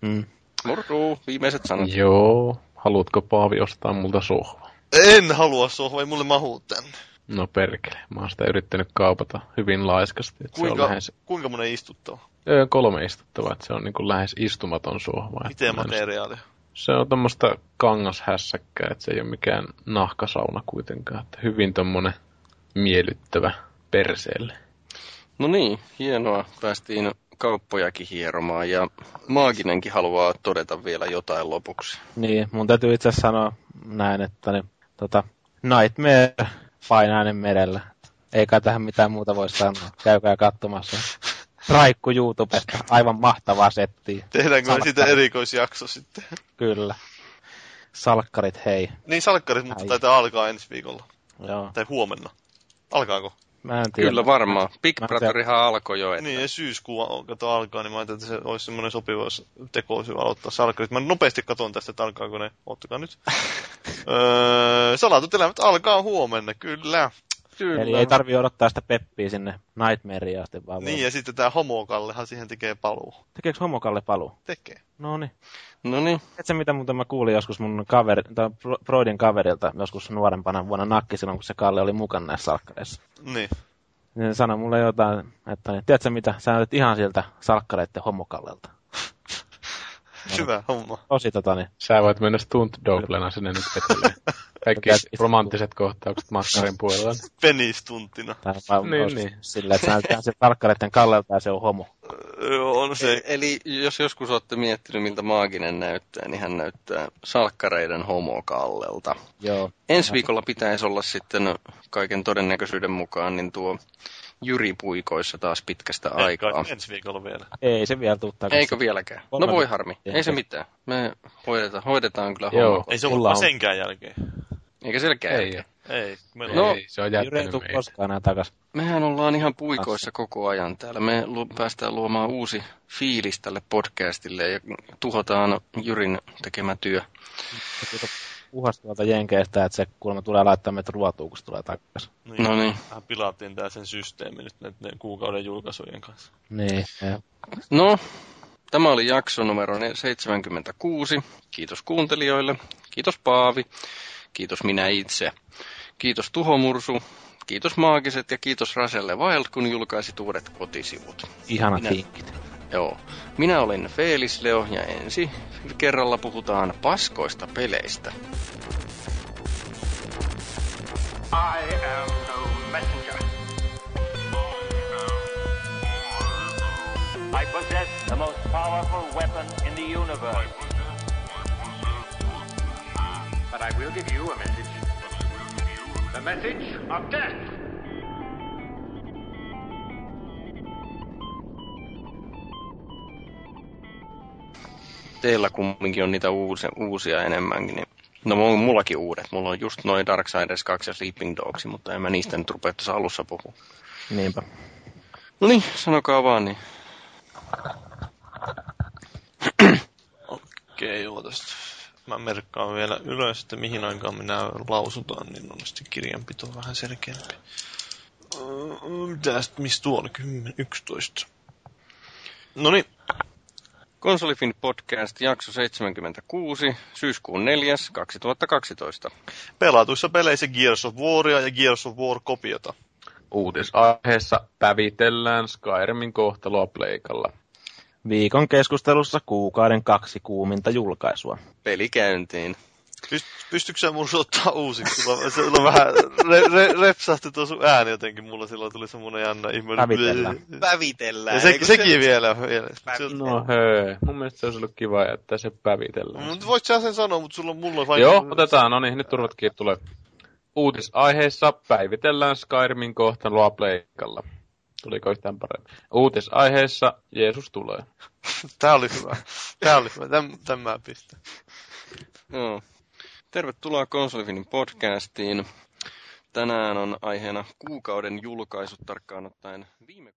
Mm. Mursu, viimeiset sanat. Joo. Haluatko Paavi ostaa multa sohva? En halua sohvaa, ei mulle mahuu tänne. No perkele. Mä oon sitä yrittänyt kaupata hyvin laiskasti. Että se on Kuinka, lähes kuinka monen istuttava? öö, kolme istuttavaa, että se on niinku lähes istumaton sohva. Miten materiaalia? Se on tommosta kangashässäkkää, että se ei ole mikään nahkasauna kuitenkaan. Että hyvin tommonen miellyttävä perseelle. No niin, hienoa. Päästiin kauppojakin hieromaan ja Maaginenkin haluaa todeta vielä jotain lopuksi. Niin, mun täytyy itse asiassa sanoa näin, että niin, tota, Nightmare painainen merellä. Eikä tähän mitään muuta voi sanoa. Käykää katsomassa. Raikku YouTubesta. Aivan mahtavaa settiä. Tehdäänkö me siitä erikoisjakso sitten? Kyllä. Salkkarit, hei. Niin salkkarit, mutta Ai. taitaa alkaa ensi viikolla. Joo. Tai huomenna. Alkaako? Mä en tiedä. Kyllä varmaan. Big Brotherihan alkoi jo. Että... Niin, ja syyskuu on- kato alkaa, niin mä ajattelin, että se olisi semmoinen sopiva teko olisi aloittaa salkkarit. Mä nopeasti katon tästä, että alkaako ne. Ottakaa nyt. [LAUGHS] öö, salatut elämät alkaa huomenna, kyllä. Kyllä. Eli ei tarvi odottaa sitä peppiä sinne Nightmareen asti, vaan Niin, voi... ja sitten tää homokallehan siihen tekee paluu. Tekeekö homokalle paluu? Tekee. No niin. No niin. Tiedätkö mitä muuten mä kuulin joskus mun kaveri, tai Bro- Broidin kaverilta joskus nuorempana vuonna nakki silloin, kun se Kalle oli mukana näissä salkkareissa. Niin. Niin se sanoi mulle jotain, että niin, tiedätkö mitä, sä näytät ihan siltä salkkareiden homokallelta. Hyvä homma. Tosi tota niin, Sä voit mennä stunt doublena sinne nyt vetelee. [LAUGHS] Kaikki romanttiset kohtaukset makkarin puolella. [LAUGHS] Penistuntina. tai mä Niin, niin, sillä, että ihan siltä salkkareiden kallelta ja se on homo. On se. Eli jos joskus olette miettinyt, miltä Maaginen näyttää, niin hän näyttää salkkareiden homokallelta. Joo. Ensi viikolla pitäisi olla sitten kaiken todennäköisyyden mukaan niin tuo Jyri puikoissa taas pitkästä Ei aikaa. ensi viikolla vielä. Ei se vielä tuu takaisin. Eikö vieläkään? No voi harmi. Ei se mitään. Me hoidetaan, hoidetaan kyllä Joo. homma. Ei se ollut on- senkään jälkeen. Eikä käy. Ei, Ei. Meillä No, ei, se on ei jättänyt koskaan enää takas. Mehän ollaan ihan puikoissa koko ajan täällä. Me lu- päästään luomaan uusi fiilis tälle podcastille ja tuhotaan Jyrin tekemä työ. Tuota puhas tuolta Jenkeistä, että se kuulemma tulee laittaa meitä ruotuun, kun se tulee takaisin. Niin. No niin. Vähän pilattiin tää sen systeemi nyt näiden kuukauden julkaisujen kanssa. Niin, ja No, tämä oli jakso numero 76. Kiitos kuuntelijoille. Kiitos Paavi. Kiitos minä itse. Kiitos Tuhomursu. Kiitos Maagiset ja kiitos Raselle Wild, kun julkaisit uudet kotisivut. ihanat Minä- linkit. Joo. Minä olen Felis Leo ja ensi kerralla puhutaan paskoista peleistä. I am no messenger. I possess the most powerful weapon in the universe. But I will give you a message. The message of death. Teillä kumminkin on niitä uusia, uusia enemmänkin, niin No mulla on mullakin uudet. Mulla on just noin Darksiders 2 ja Sleeping Dogs, mutta en mä niistä nyt rupea tuossa alussa puhua. Niinpä. No niin, sanokaa vaan niin. Okei, joo tästä. Mä merkkaan vielä ylös, että mihin aikaan minä lausutaan, niin on sitten kirjanpito vähän selkeämpi. Mitäs, mistä tuo oli? 10, 11. No niin, Konsolifin podcast, jakso 76, syyskuun 4. 2012. pelatuissa peleissä Gears of Waria ja Gears of War kopiota. Uutisaiheessa pävitellään Skyrimin kohtaloa pleikalla. Viikon keskustelussa kuukauden kaksi kuuminta julkaisua. Peli käyntiin. Pyst, pystytkö sä mun ottaa uusiksi? Sulla, se on vähän re, re, repsahti tuo sun ääni jotenkin. Mulla silloin tuli semmonen jännä ihme. Pävitellään. Pävitellään. Ja se, sekin vielä. vielä. Pävi- No hei, mun mielestä se olisi ollut kiva jättää se pävitellään. Mutta voit sä sen sanoa, mutta sulla on mulla vain... Joo, otetaan, no niin, nyt turvatkin tulee. Uutisaiheessa päivitellään Skyrimin kohtaloa pleikalla. Tuliko yhtään paremmin? Uutisaiheessa Jeesus tulee. [LAUGHS] Tää oli hyvä. Tää oli hyvä. Täm, tämän mä pistän. Joo. Tervetuloa Konsolifinin podcastiin. Tänään on aiheena kuukauden julkaisut tarkkaan ottaen viime